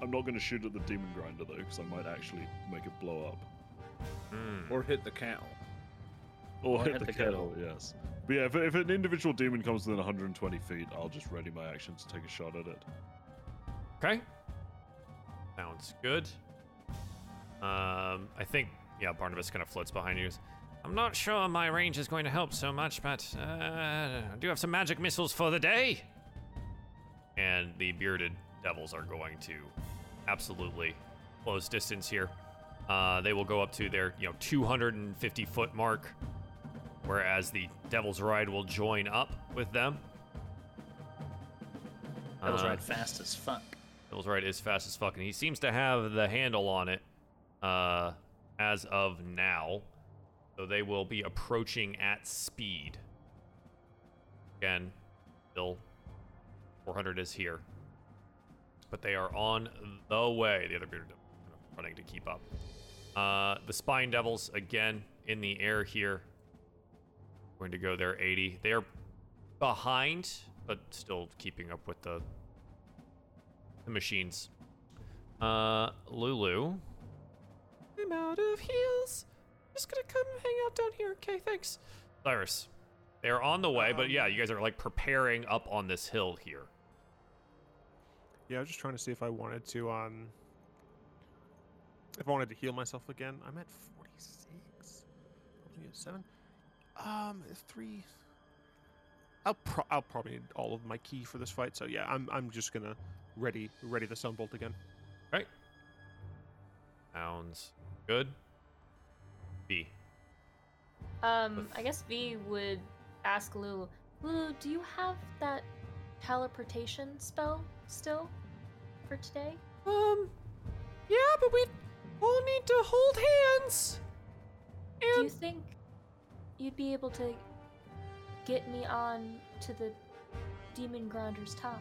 I'm not going to shoot at the demon grinder though, because I might actually make it blow up. Hmm. Or hit the kettle. Or, Or hit, hit the, the kettle, yes. But yeah, if, if an individual demon comes within 120 feet, I'll just ready my action to take a shot at it. Okay. Sounds good. Um, I think, yeah, Barnabas kind of floats behind you. I'm not sure my range is going to help so much, but uh, I do have some magic missiles for the day. And the bearded devils are going to absolutely close distance here. Uh, they will go up to their, you know, 250 foot mark, whereas the Devil's Ride will join up with them. Devil's Uh, Ride fast as fuck. Devil's Ride is fast as fuck, and he seems to have the handle on it uh, as of now. So they will be approaching at speed. Again, still 400 is here. But they are on the way. The other bearded devils are kind of running to keep up. Uh, the Spine Devils, again, in the air here. Going to go there 80. They are behind, but still keeping up with the the machines. Uh, Lulu. I'm out of heals. Just gonna come hang out down here. Okay, thanks. Cyrus. They're on the way, but yeah, you guys are like preparing up on this hill here. Yeah, I was just trying to see if I wanted to um if I wanted to heal myself again. I'm at 46. Probably at 7. Um 3 I'll pro- I'll probably need all of my ki for this fight. So yeah, I'm I'm just going to ready ready the sunbolt again. Right? Sounds good. B. Um, I guess V would ask Lulu, Lulu, do you have that teleportation spell still for today? Um, yeah, but we all need to hold hands. Do you think you'd be able to get me on to the demon grinder's top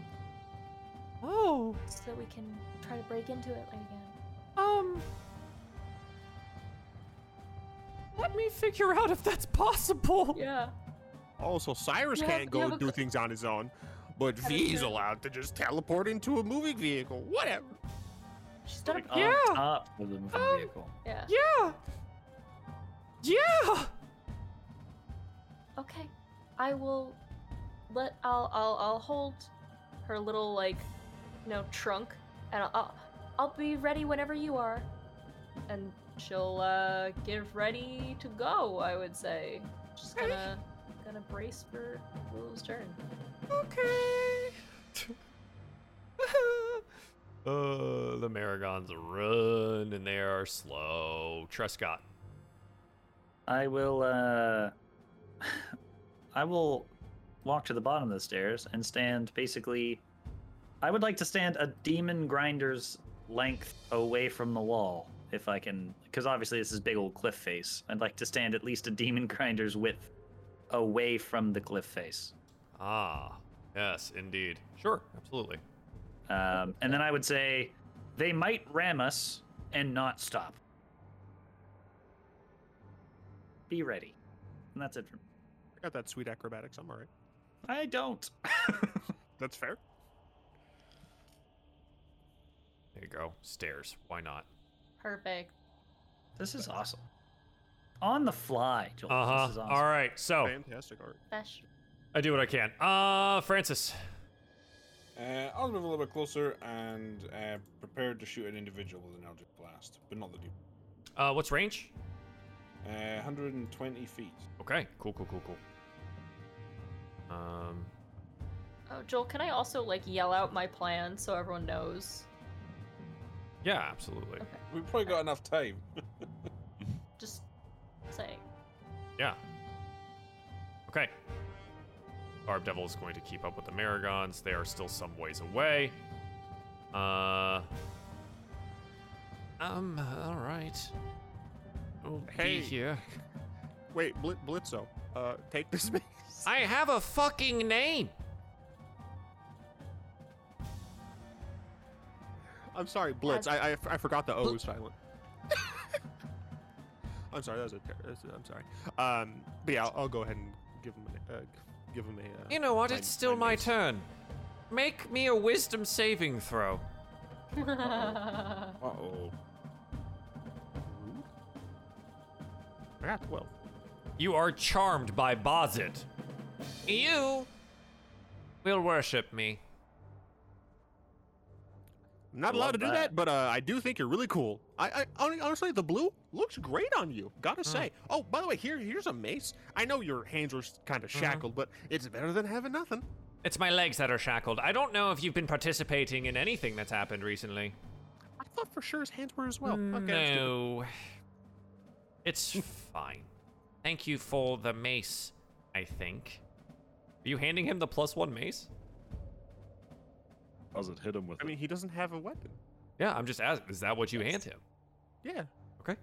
Oh, so that we can try to break into it again? um, let me figure out if that's possible. Yeah. Also, Cyrus You can't you go have do co- things on his own, but That is V's allowed to just teleport into a moving vehicle. Whatever. She's done Like a on Yeah. top of the moving Um, vehicle. Yeah. Yeah. Yeah. Okay. I will let I'll I'll I'll hold her little like you know trunk and I'll I'll, I'll be ready whenever you are. And she'll uh get ready to go, I would say. She's Okay. gonna gonna brace for Lulu's turn. Okay. uh, the Merregons run and they are slow. Trescott. I will uh I will walk to the bottom of the stairs and stand basically I would like to stand a demon grinder's length away from the wall if I can because obviously this is big old cliff face. I'd like to stand at least a demon grinder's width away from the cliff face. Ah, yes, indeed. Sure, absolutely. Um, and then I would say they might ram us and not stop. be ready. And that's it for me. I got that sweet acrobatics. I'm all right. I don't. That's fair. There you go. Stairs. Why not? Perfect. this is awesome. On the fly, Joel. Uh huh. This is awesome. All right. So Fantastic art. Besh. I do what I can. Uh, Francis. Uh, I'll move a little bit closer and uh, prepared to shoot an individual with an Eldritch Blast, but not the dude. Uh, what's range? Uh, 120 feet. Okay. Cool. Cool. Cool. Cool. Um. Oh, Joel, can I also like yell out my plan so everyone knows? Yeah. Absolutely. Okay. We've probably got enough time. Just saying. Yeah. Okay. Barb Devil is going to keep up with the Merregons. They are still some ways away. Uh. Um. All right. We'll Hey. be here. Wait, Blit- Blitzo. Uh, take this space. I have a fucking name. I'm sorry, Blitz. I, I, I forgot the O was silent. I'm sorry. That was a. Ter- I'm sorry. Um, but yeah, I'll, I'll go ahead and give him a. Uh, give him a. Uh, You know what? my- It's still my mace. turn. Make me a wisdom saving throw. Uh oh. I got twelve. You are charmed by Bozit. You will worship me. I'm not I allowed love to do that. that, but uh, I do think you're really cool. I, I honestly, the blue looks great on you. Gotta hmm. say. Oh, by the way, here here's a mace. I know your hands were kind of mm-hmm. shackled, but it's better than having nothing. It's my legs that are shackled. I don't know if you've been participating in anything that's happened recently. I thought for sure his hands were as well. Okay, no. It's fine. Thank you for the mace, I think. Are you handing him the plus one mace? Does it hit him with I it? mean, he doesn't have a weapon. Yeah, I'm just asking. Is that what you hand him? Yeah. Okay.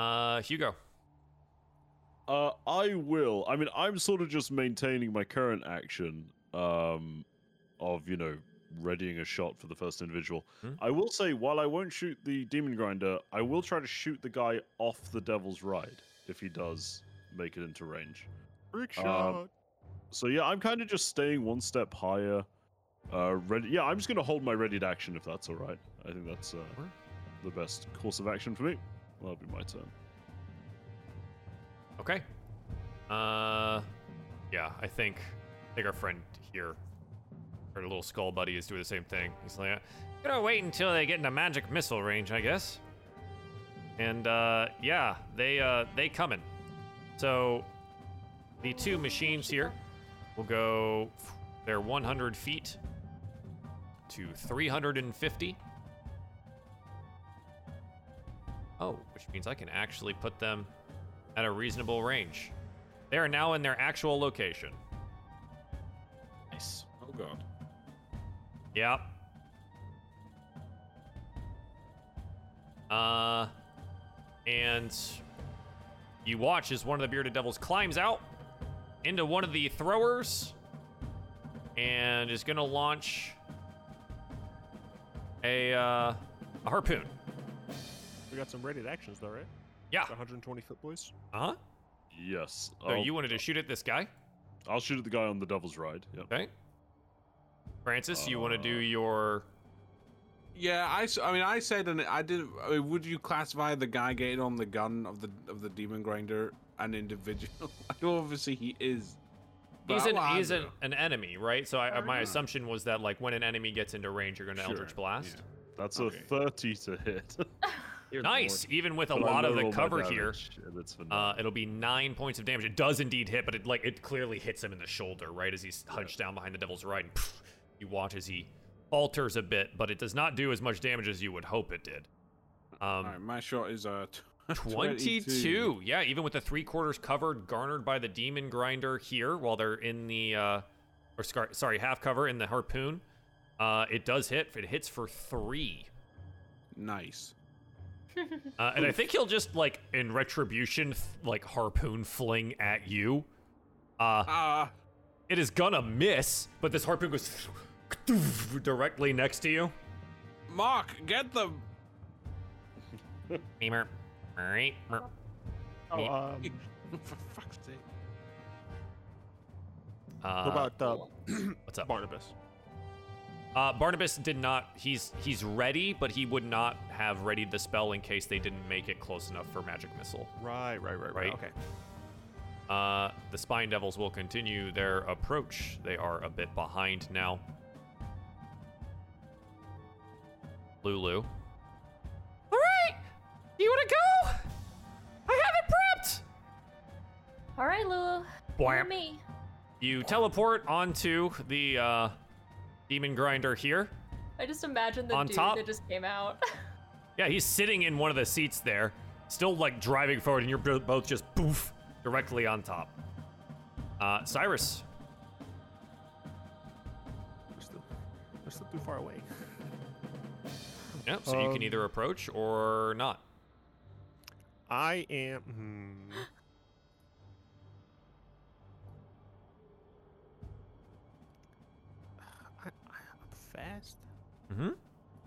Uh, Hugo. Uh, I will. I mean, I'm sort of just maintaining my current action um, of, you know, readying a shot for the first individual. Hmm. I will say, while I won't shoot the Demon Grinder, I will try to shoot the guy off the Devil's Ride if he does make it into range. Trick Um, shot. So yeah, I'm kind of just staying one step higher. Uh, ready. Yeah, I'm just gonna hold my readied action if that's all right. I think that's uh, the best course of action for me. That'll be my turn. Okay. Uh, yeah, I think I think our friend here, our little skull buddy, is doing the same thing. He's like, gonna wait until they get into magic missile range, I guess. And uh, yeah, they uh, they coming. So the two machines here will go. They're 100 feet to 350. Oh, which means I can actually put them at a reasonable range. They are now in their actual location. Nice. Oh god. Yep. Uh, and you watch as one of the bearded devils climbs out into one of the throwers and is gonna launch a uh, a harpoon. We got some rated actions though, right? Yeah. 120 foot boys. Uh huh. Yes. So I'll, you wanted to shoot at this guy, I'll shoot at the guy on the Devil's Ride. Yep. okay? Francis, you want to do Uh, your Yeah, I, I mean, I said, and I did. I mean, would you classify the guy getting on the gun of the of the demon grinder an individual? I know obviously he is. He's an he's an, an enemy, right? So I, Oh, my yeah. assumption was that like when an enemy gets into range, you're going to Sure, Eldritch Blast. yeah. That's Okay. a 30 to hit. Dear Nice, Lord. even with a But lot of the cover here. damage, and it's for Uh, it'll be nine points of damage. It does indeed hit, but it like it clearly hits him in the shoulder, right as he's hunched down behind the devil's ride. And pff, you watch as he falters a bit, but it does not do as much damage as you would hope it did. Um, All right, my shot is uh, t- 22. Yeah, even with the three quarters covered garnered by the demon grinder here while they're in the uh or scar- sorry, half cover in the harpoon. Uh it does hit. It hits for 3. Nice. Uh, and I think he'll just like in retribution th- like harpoon fling at you. Uh Ah, it is gonna miss, but this harpoon goes directly next to you. Mark, get the Beamer. Alright. Oh, um, For fuck's sake. Uh, what about uh, what's up? Barnabas? Uh, Barnabas did not. He's he's ready, but he would not have readied the spell in case they didn't make it close enough for magic missile. Right, right, right, right. Right. Okay. Uh, the Spine Devils will continue their approach. They are a bit behind now. Lulu. All right, you want to go? I have it prepped. All right, Lulu. Bwamp. For me. You teleport onto the uh, demon grinder here. I just imagine the On dude top? that just came out. Yeah, he's sitting in one of the seats there, still like driving forward, and you're both just poof directly on top. Uh, Cyrus. We're still, we're still too far away. Yeah, so you can Um, either approach or not. I am. Hmm. Fast. Mm-hmm.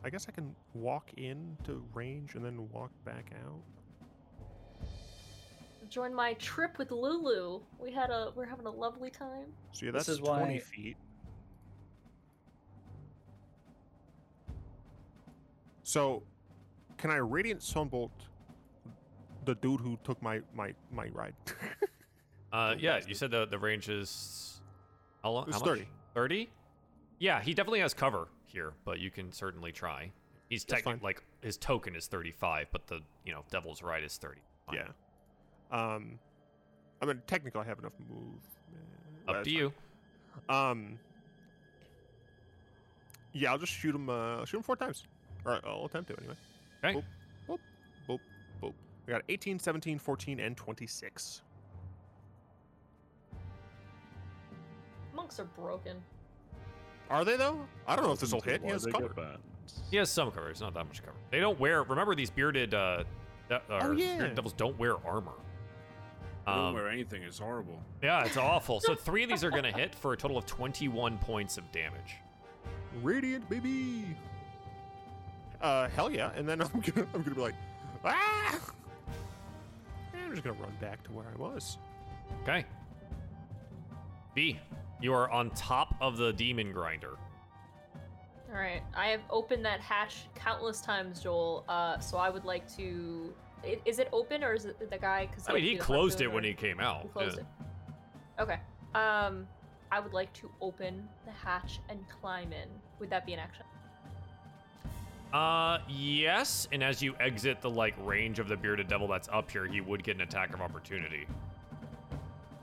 I guess I can walk into range and then walk back out. Join my trip with Lulu. We had a we're having a lovely time. So yeah, This that's is 20 why- feet. So, can I radiant sunbolt the dude who took my my my ride? Uh, yeah, you said the the range is how long? It's how much? 30. Thirty. Yeah, he definitely has cover here, but you can certainly try. He's technically like his token is thirty-five, but the you know Devil's Ride is thirty. Fine. yeah. Um, I mean, technically, I have enough move. Up to you. Um. Yeah, I'll just shoot him. Uh, I'll shoot him four times. Or I'll attempt to anyway. Okay. Boop, boop, boop, boop. I got 18, 17, 14, and 26. Monks are broken. Are they though? I don't know if this will hit. He has they cover. get. He has some cover. It's not that much cover. They don't wear. Remember these bearded uh, de- Oh, yeah. bearded devils don't wear armor. I don't Um, wear anything. It's horrible. yeah, it's awful. So three of these are gonna hit for a total of twenty-one points of damage. Radiant baby. Uh, hell yeah! And then I'm gonna, I'm gonna be like, ah! And I'm just gonna run back to where I was. Okay. B, you are on top of the demon grinder. All right, I have opened that hatch countless times, Joel. Uh, so I would like to. i- Is it open or is it the guy? Because I mean, he closed it when he came out. He closed yeah. it. Okay. Um, I would like to open the hatch and climb in. Would that be an action? Uh, yes. And as you exit the like range of the bearded devil that's up here, he would get an attack of opportunity.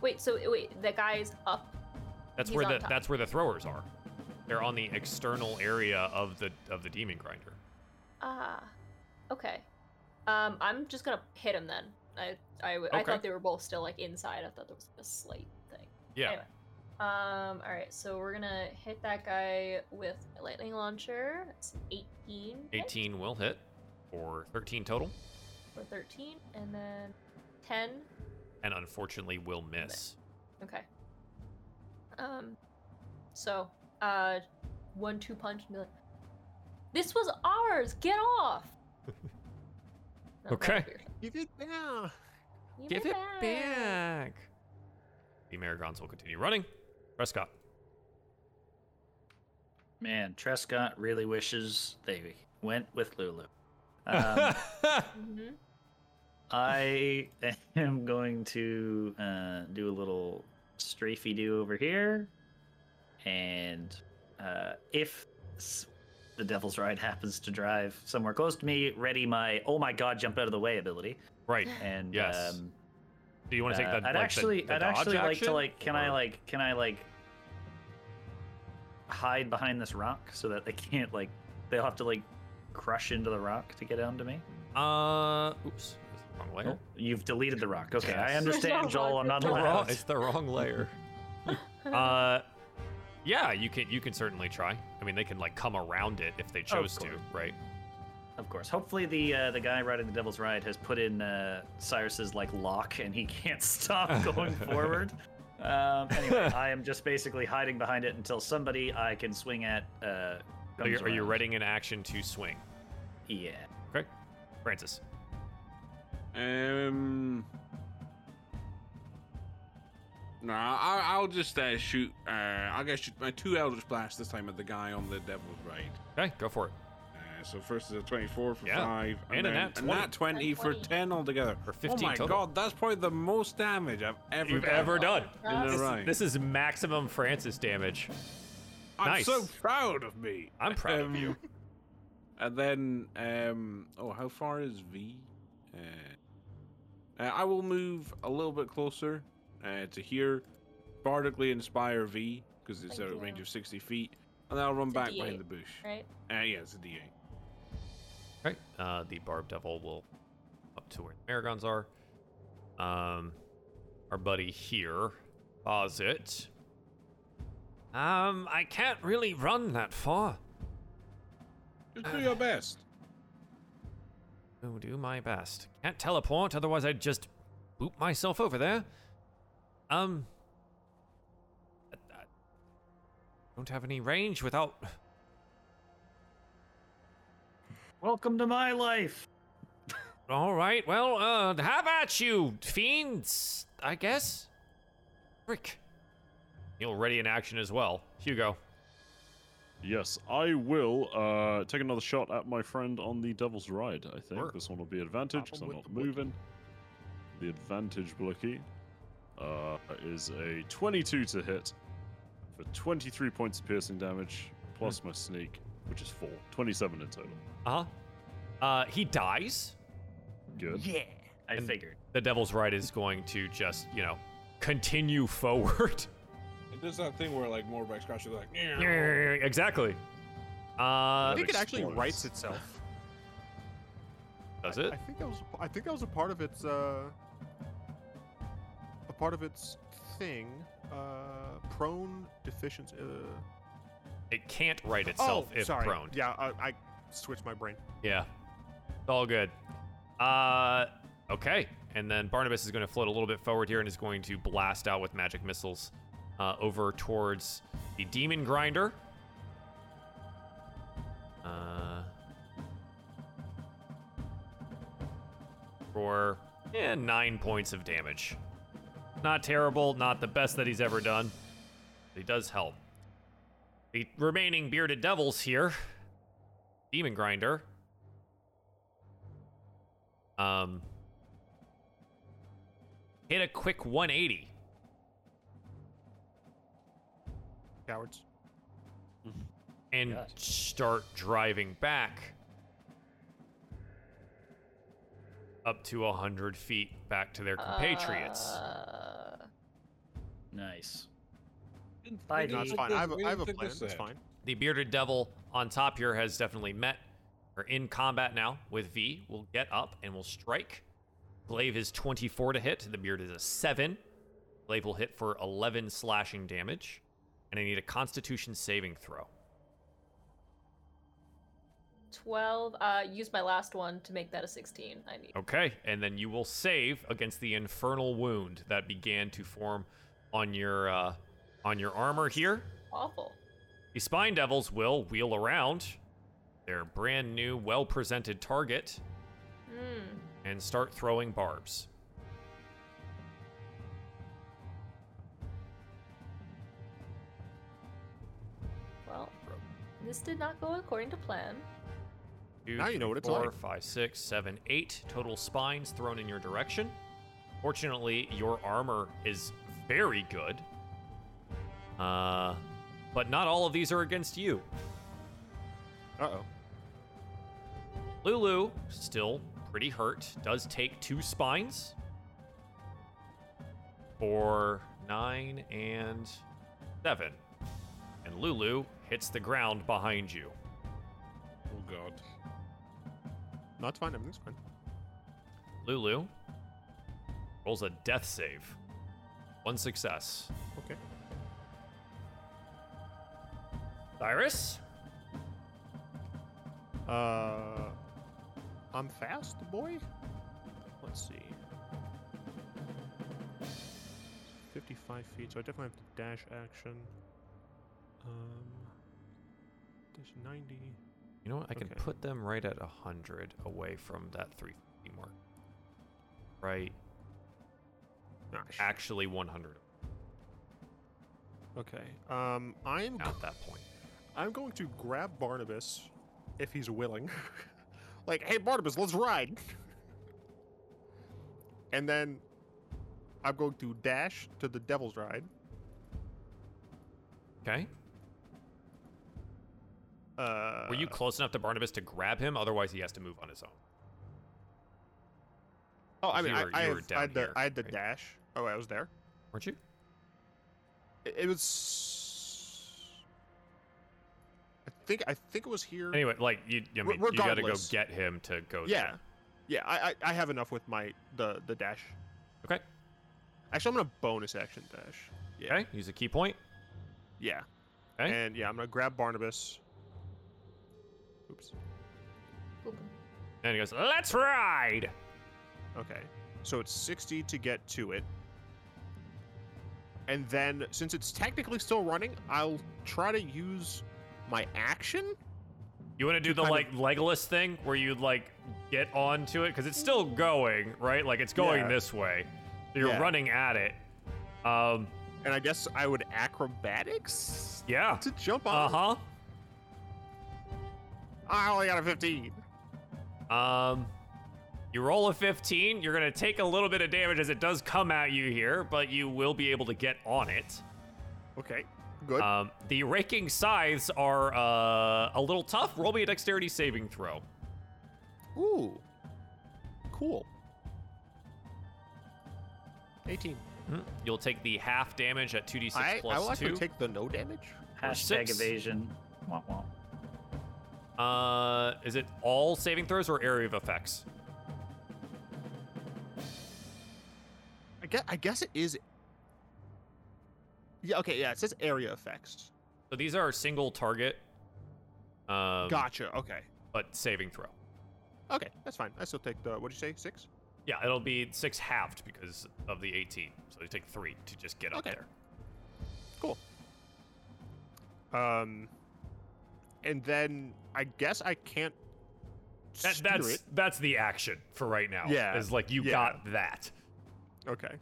Wait, so wait, the guy's up. That's He's where the top. that's where the throwers are. They're on the external area of the of the demon grinder. Ah, okay. Um, I'm just gonna hit him then. I I, Okay. thought they were both still like inside. I thought there was like a slight thing. Yeah. Anyway. Um. All right. So we're gonna hit that guy with a lightning launcher. That's 18. hit 18 will hit for 13 total, for 13, and then 10. and unfortunately will miss. Okay. Um. So, uh, one two punch and be like, "This was ours. Get off." No, Okay. Give it back. Give, it back. The Merregons will continue running. Trescott. Man, Trescott really wishes they went with Lulu. Um, Mhm. I am going to uh, do a little strafey do over here, and uh, if the Devil's Ride happens to drive somewhere close to me, ready my oh my god, jump out of the way ability, right. and Yes. um, Do you want to take uh, the I'd like, actually, the I'd dodge actually like to like, can I like, can I like hide behind this rock so that they can't like, they'll have to like crush into the rock to get down to me. Uh, oops. Is it the wrong layer? Oh, you've deleted the rock. Okay, I understand, no Joel. rock I'm not The wrong- it's the wrong layer. uh, yeah, you can you can certainly try. I mean, they can like come around it if they chose to, right? Of course. Hopefully, the uh, the guy riding the Devil's Ride has put in uh, Cyrus's like lock, and he can't stop going forward. Um, anyway, I am just basically hiding behind it until somebody I can swing at. Uh, Are you, comes are you readying an action to swing? Yeah. Okay, Francis. Um. Nah, I, I'll just uh, shoot. Uh, I'll get shoot my two Eldritch Blast this time at the guy on the Devil's Ride. Okay, go for it. Uh, so first is a 24 for Yeah, five, and a then nat a 20. nat 20 for 10 altogether. For Oh 15 my total. god, that's probably the most damage I've ever You've done ever done. in This, ride. this is maximum Francis damage. I'm nice. so proud of me. I'm proud of you. And then, um, oh, how far is V? Uh, uh, I will move a little bit closer uh, to here, bardically inspire V because it's Thank a you. range of 60 feet, and then I'll run It's back behind the bush. Right? Uh, yeah, it's a D8. Right. Uh, the Barb Devil will up to where the Merregons are. Um, our buddy here, pause it. Um, I can't really run that far. Just do your best. I'll do my best. Can't teleport, otherwise I'd just boop myself over there. Um, I- don't have any range without. Welcome to my life. All right, well, uh, have at you, fiends. I guess. Frick. He'll ready in action as well. Hugo. Yes, I will uh, take another shot at my friend on the Devil's Ride. I think Sure. this one will be advantage because I'm not the moving. The advantage blicky uh, is a 22 to hit for 23 points of piercing damage plus my sneak, which is four. 27 in total. Uh huh. Uh, he dies. Good. Yeah. I And- figured. The Devil's Ride is going to just, you know, continue forward. It does that thing where like Morback scratch you're like, yeah. exactly. Uh, I think it actually explodes. writes itself. does it? I, think that was. I think that was a part of its. Uh, a part of its thing. Uh, prone deficiency. Uh, It can't write itself oh, if sorry. prone. Yeah, I, I switched my brain. Yeah. It's all good. Uh okay. And then Barnabas is going to float a little bit forward here and is going to blast out with magic missiles uh, over towards the demon grinder. Uh for yeah, nine points of damage. Not terrible, not the best that he's ever done. He does help. The remaining bearded devils here. Demon grinder. Um, hit a quick 180. Cowards. and Gosh. start driving back up to 100 feet back to their compatriots. Uh, Nice. Bye, No, it's fine. I have, a- I have a plan. It's fine. the bearded devil on top here has definitely met or in combat now with V. We'll get up and we'll strike. Glaive is 24 to hit. The beard is a 7. Glaive will hit for 11 slashing damage. And I need a constitution saving throw. 12. Uh, use my last one to make that a 16. I need. Okay, and then you will save against the infernal wound that began to form on your uh, on your armor here. Awful. The spine devils will wheel around their brand new, well presented target Hmm. and start throwing barbs. This did not go according to plan. Two, Now you know what it's four, like. five, six, seven, eight total spines thrown in your direction. Fortunately, your armor is very good. Uh, but not all of these are against you. Uh oh. Lulu, still pretty hurt, does take two spines for nine and seven. And Lulu hits the ground behind you. Oh god. No, it's fine. Everything's fine. Lulu rolls a death save. One success. Okay. Cyrus? Uh, I'm fast, boy. Let's see. 55 feet, so I definitely have to dash action. Um, 90. You know what? I can Okay. put them right at 100 away from that 350 mark. right? Gosh. Actually, 100 Okay. Um, I'm at that point. I'm going to grab Barnabas, if he's willing. like, hey Barnabas, let's ride. and then I'm going to dash to the Devil's Ride. Okay. Uh, Were you close enough to Barnabas to grab him? Otherwise, he has to move on his own. Oh, I mean, were- I, I, you were have- I had the here, I had the right? dash. Oh, I was there. Weren't you? It, it was. I think I think it was here. Anyway, like you, I mean, you got to go get him to go. Yeah, there. yeah. I, I I have enough with my the the dash. Okay. Actually, I'm gonna bonus action dash. Yeah. Okay. Use a ki point. Yeah. Okay. And yeah, I'm gonna grab Barnabas. Oops. Boop. And he goes, "Let's ride." Okay. So it's 60 to get to it. And then, since it's technically still running, I'll try to use my action. You want to do the kind like Legolas thing where you like get onto it because it's still going, right? Like it's going Yeah. this way. So you're Yeah. running at it. Um. And I guess I would acrobatics Yeah. to jump on. Uh on. huh. I only got a 15. Um, you roll a 15. You're gonna take a little bit of damage as it does come at you here, but you will be able to get on it. Okay. Good. Um, the raking scythes are uh, a little tough. Roll me a dexterity saving throw. Ooh. Cool. 18. Mhm. You'll take the half damage at 2d6 I, I plus will actually 2. take the no damage. Hashtag evasion. Womp womp. Uh, is it all saving throws or area of effects? I guess, I guess it is. Yeah, okay, yeah, it says area effects. So these are single target. Um, Gotcha, okay. But saving throw. Okay, that's fine. I still take the, what'd you say, six? Yeah, it'll be six halved because of the 18. So you take three to just get up Okay. there. Cool. Um, and then I guess I can't That, that's it. that's the action for right now. Yeah, is like you yeah. got that. Okay,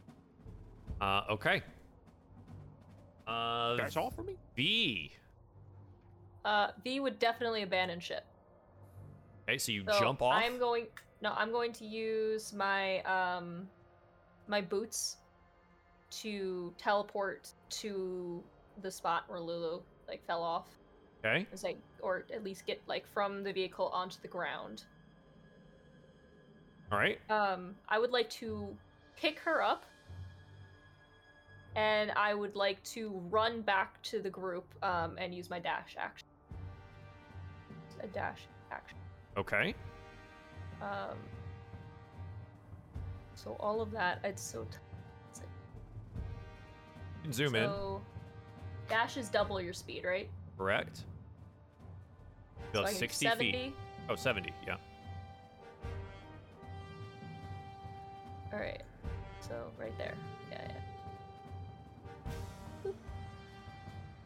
Uh, okay. Uh, that's all for me. V. Uh, V would definitely abandon ship. Okay, so you So jump off. I'm going. No, I'm going to use my um, my boots to teleport to the spot where Lulu like fell off. Okay. As I, or at least get like from the vehicle onto the ground. All right. Um, I would like to pick her up, and I would like to run back to the group um, and use my dash action. A dash action. Okay. Um, so all of that, it's so. T- it's like- You can zoom in. dash is double your speed, right? Correct. So Go can 60 70. feet. Oh, 70. Yeah. All right. So right there. Yeah, yeah. Boop.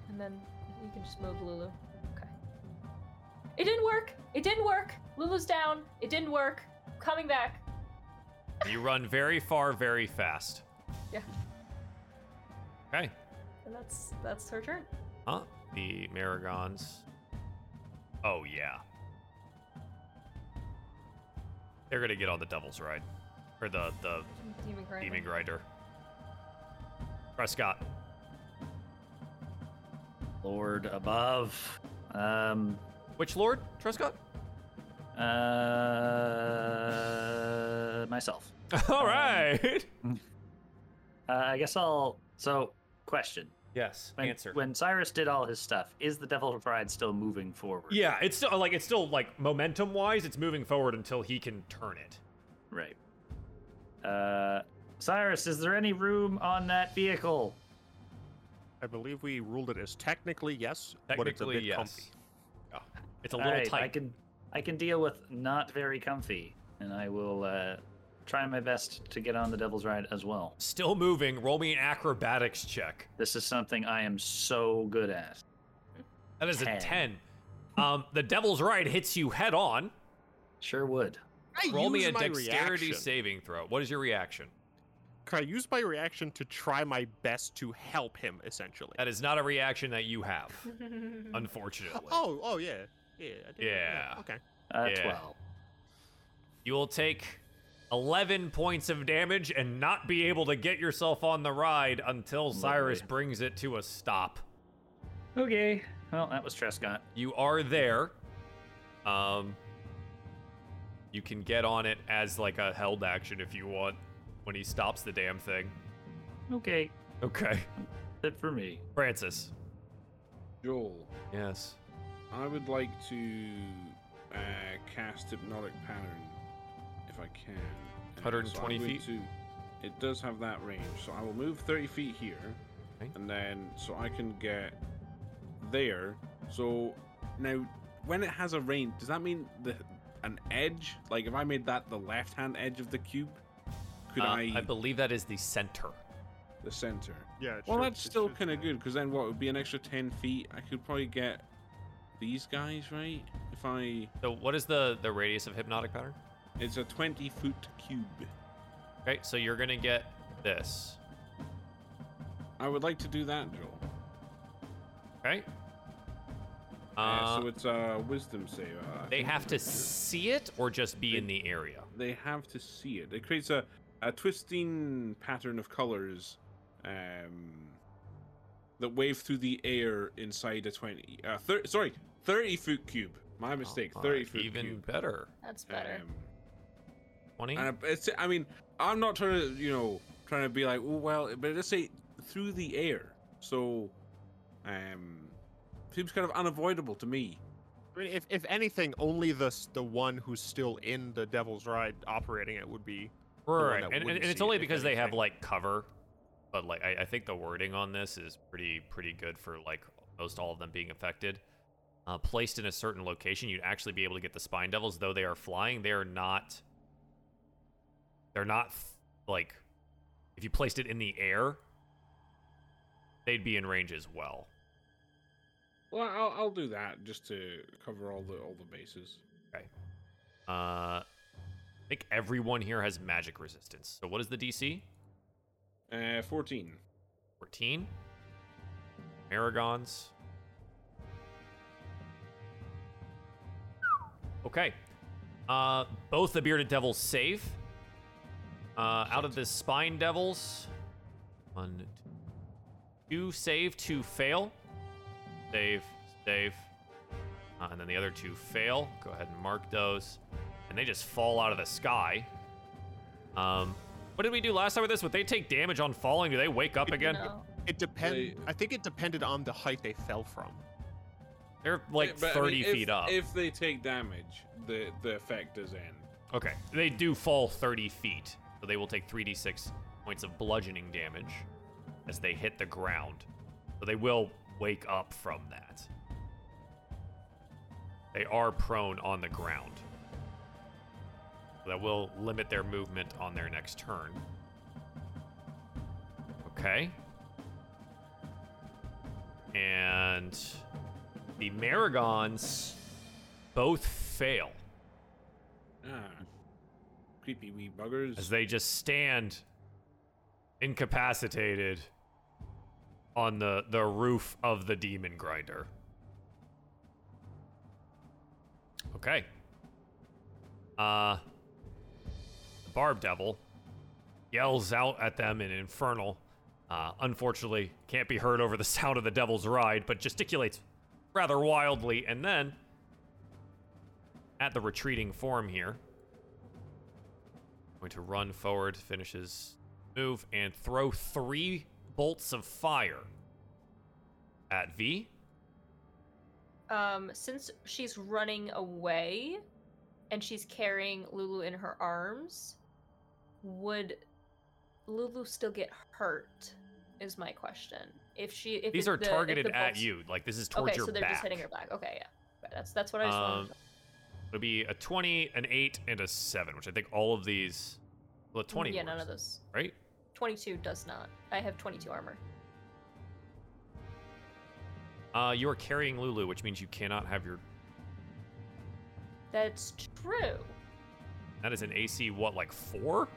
And then you can just move Lulu. Okay. It didn't work. It didn't work. Lulu's down. It didn't work. Coming back. You run very far, very fast. Yeah. Okay. And that's that's her turn. Huh? The Merregons. Oh, yeah. They're gonna get on the Devil's Ride. Or the, the Demon grinder. Demon Grinder. Trescott. Lord above. Um. Which Lord? Trescott? Uh. Myself. All right. Uh, I guess I'll. So, question. Yes. When, When Cyrus did all his stuff, is the Devil's Ride still moving forward? Yeah, it's still like it's still like momentum wise, it's moving forward until he can turn it. Right. Uh, Cyrus, is there any room on that vehicle? I believe we ruled it as technically yes, but it's a bit yes. comfy. Yeah. It's a little Alright, tight. I can, I can deal with not very comfy, and I will uh, try my best to get on the Devil's Ride as well. Still moving. Roll me an acrobatics check. This is something I am so good at. That is a Ten. Um, the Devil's Ride hits you head on. Sure would. I Roll me a my dexterity reaction? saving throw. What is your reaction? Can I use my reaction to try my best to help him, essentially? That is not a reaction that you have, unfortunately. Oh, oh yeah, yeah. I did- Yeah. Okay. Uh, Yeah. 12. You will take 11 points of damage and not be able to get yourself on the ride until Cyrus Lovely. brings it to a stop. Okay. Well, that was Trescott. You are there. Um, you can get on it as like a held action if you want when he stops the damn thing. Okay. Okay. That's it for me. Francis. Joel, Yes. I would like to uh, cast Hypnotic Pattern if I can. Uh, so 120 I'm feet? To, it does have that range, so I will move 30 feet here, Okay. and then so I can get there. So now, when it has a range, does that mean the an edge? Like if I made that the left-hand edge of the cube, could Uh, I, I believe that is the center. the center? Yeah. it Well, should- that's still kind of good because then what would be an extra 10 feet? I could probably get these guys right if I. So what is the the radius of hypnotic pattern? It's a 20 foot cube. Okay, so you're gonna get this. I would like to do that, Joel. Okay. Uh, Uh, so it's a wisdom save. uh, they have to it's see it or just be in the area. They have to see it. It creates a, a twisting pattern of colors um, that wave through the air inside a 20. Uh, thir- sorry, 30 foot cube. My mistake. All 30 right, foot even cube. better. That's better. Um, 20. And it's, I mean, I'm not trying to, you know, trying to be like, oh well, but let's say through the air. So, um, seems kind of unavoidable to me. I mean, if, if anything, only the the one who's still in the Devil's Ride operating it would be. Right, and, and, and it's see it, only because they have like cover, but like I, I think the wording on this is pretty pretty good for like most all of them being affected. Uh, placed in a certain location, you'd actually be able to get the spine devils, though they are flying. They are not. They're not like, if you placed it in the air, they'd be in range as well. Well, I'll, I'll do that just to cover all the all the bases. Okay. Uh, I think everyone here has magic resistance. So what is the DC? Uh, 14. 14. Merregons. Okay. Uh, both the bearded devils save. Uh, out of the spine devils, one, two save, two fail. Save, save. Uh, and then the other two fail. Go ahead and mark those. And they just fall out of the sky. Um, what did we do last time with this? Would they take damage on falling? Do they wake up again? No. It depend. I think it depended on the height they fell from. They're like Yeah, but, I 30 mean, if- feet up. If they take damage, the the effect does end. Okay. They do fall 30 feet. So they will take 3d6 points of bludgeoning damage as they hit the ground. So they will wake up from that. They are prone on the ground. So that will limit their movement on their next turn. Okay. And the Merregons both fail. Hmm. Creepy wee buggers. as they just stand incapacitated on the the roof of the demon grinder. Okay. Uh the barb devil yells out at them in infernal. Uh, unfortunately, can't be heard over the sound of the devil's ride, but gesticulates rather wildly, and then at the retreating form here, Going to run forward, finish his move, and throw three bolts of fire at V. Um, since she's running away and she's carrying Lulu in her arms, would Lulu still get hurt? Is my question. If she, if These it- are the- targeted the at you. Like this is towards Okay, your so they're back. just hitting her back. Okay, yeah, that's that's what I just Um, wanted. to- It'll be a 20, an 8, and a 7, which I think all of these. Well, a 20. Yeah, none of those. Right? Twenty-two does not. I have twenty-two armor. Uh, you are carrying Lulu, which means you cannot have your. That's true. That is an AC, what, like four?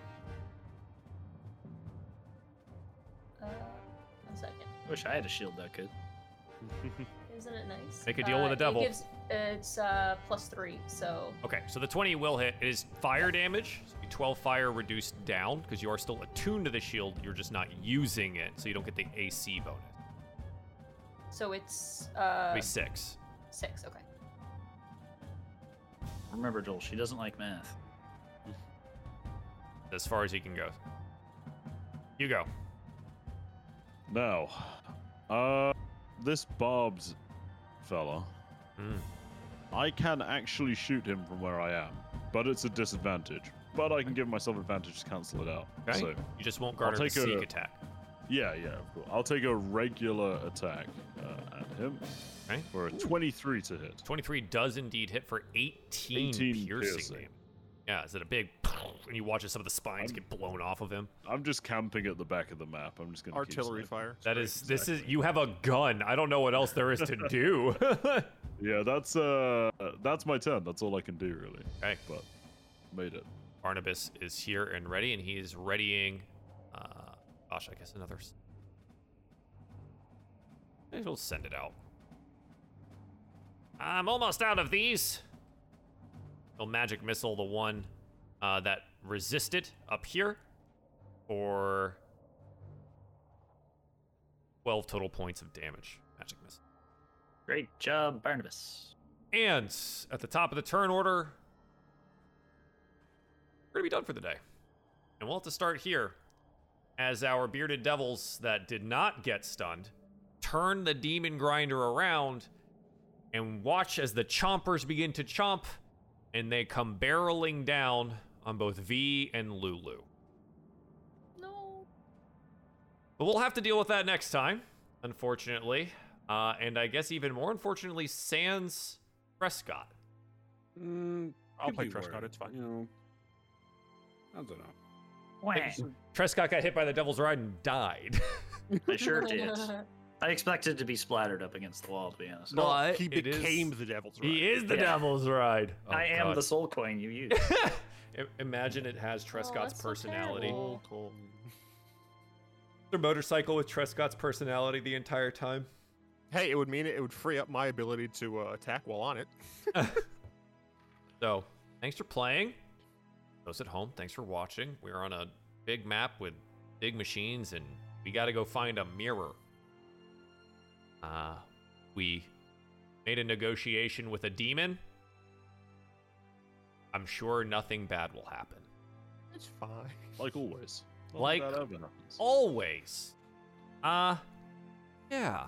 Uh, one second. Wish I had a shield that could. Isn't it nice? Make a deal with Uh, the devil. It gives, it's uh, plus three, so Okay, so the 20 will hit. It is fire damage. So 12 fire reduced down because you are still attuned to the shield. You're just not using it, so you don't get the AC bonus. so it's uh, It'll be six. six. Okay. Remember, Joel, she doesn't like math. As far as he can go. You go. Now, uh, this Bob's fella, Mm. I can actually shoot him from where I am, but it's a disadvantage. But I can give myself advantage to cancel it out. Okay. So, you just won't garner take a- sneak attack. yeah, yeah, of course. I'll take a regular attack uh, at him Okay. for a 23 to hit. 23 does indeed hit for 18, 18 piercing, piercing. Yeah, is it a big and you watch as some of the spines get blown off of him? I'm just camping at the back of the map. I'm just gonna Artillery sniping. fire. That is this is you have a gun. I don't know what else there is to do. Yeah, that's uh, that's my turn. That's all I can do really. okay. But made it. Barnabas is here and ready, and he is readying. Uh, gosh, I guess another. Maybe we'll send it out. I'm almost out of these. He'll magic missile the one uh, that resisted up here for 12 total points of damage. Magic miss. Great job, Barnabas. And at the top of the turn order, we're going to be done for the day. And we'll have to start here as our bearded devils that did not get stunned turn the demon grinder around and watch as the chompers begin to chomp and they come barreling down on both V and Lulu. No. But we'll have to deal with that next time, unfortunately. Uh, and I guess even more unfortunately, Sans Trescott. Mm, I'll play be Trescott, worse, it's fine. You know, I don't know. Wah. Trescott got hit by the Devil's Ride and died. I sure did. I expected to be splattered up against the wall, to be honest. Well, No, But he it is- became the devil's right. he is the Yeah. Devil's Ride. Oh, I am the soul coin you use. I- Imagine it has Trescott's that's so personality. terrible. Cool. Their motorcycle with Trescott's personality the entire time. Hey, it would mean it, it would free up my ability to uh, attack while on it. So, thanks for playing. Those at home, thanks for watching. We're on a big map with big machines, and we got to go find a mirror. Uh, we made a negotiation with a demon. I'm sure nothing bad will happen. It's fine. Like always. Not Like that ever happens. Always. Uh, yeah.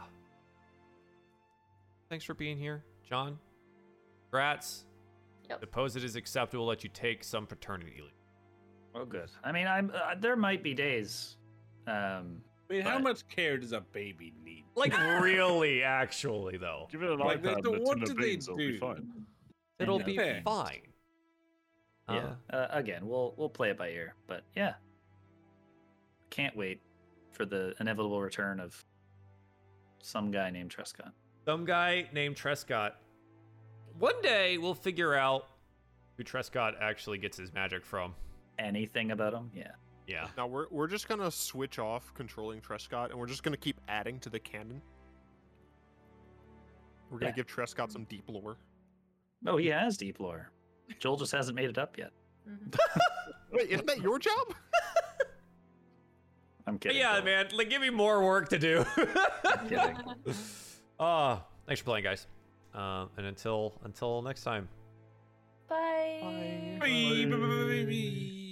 Thanks for being here, John. Congrats. Yep. Suppose it is acceptable that you take some paternity leave. oh, good. I mean, I'm. Uh, there might be days. Um, I mean, how much care does a baby need? Like really, actually, though. Give it an Like, they iPad don't- what do they beans, it'll be do? fine. It'll be fine. Yeah. Uh, Uh, again, we'll we'll play it by ear, but yeah. Can't wait for the inevitable return of some guy named Trescott. some guy named Trescott. One day we'll figure out who Trescott actually gets his magic from. Anything about him? Yeah. Yeah. Now we're we're just gonna switch off controlling Trescott, and we're just gonna keep adding to the canon. We're gonna Yeah. give Trescott some deep lore. Oh, he has deep lore. Joel just hasn't made it up yet. Mhm. Wait, isn't that your job? I'm kidding. yeah, Joel. man. Like, give me more work to do. kidding. Ah, thanks for playing, guys. Uh, and until until next time. Bye. Bye, bye, bye, bye, bye.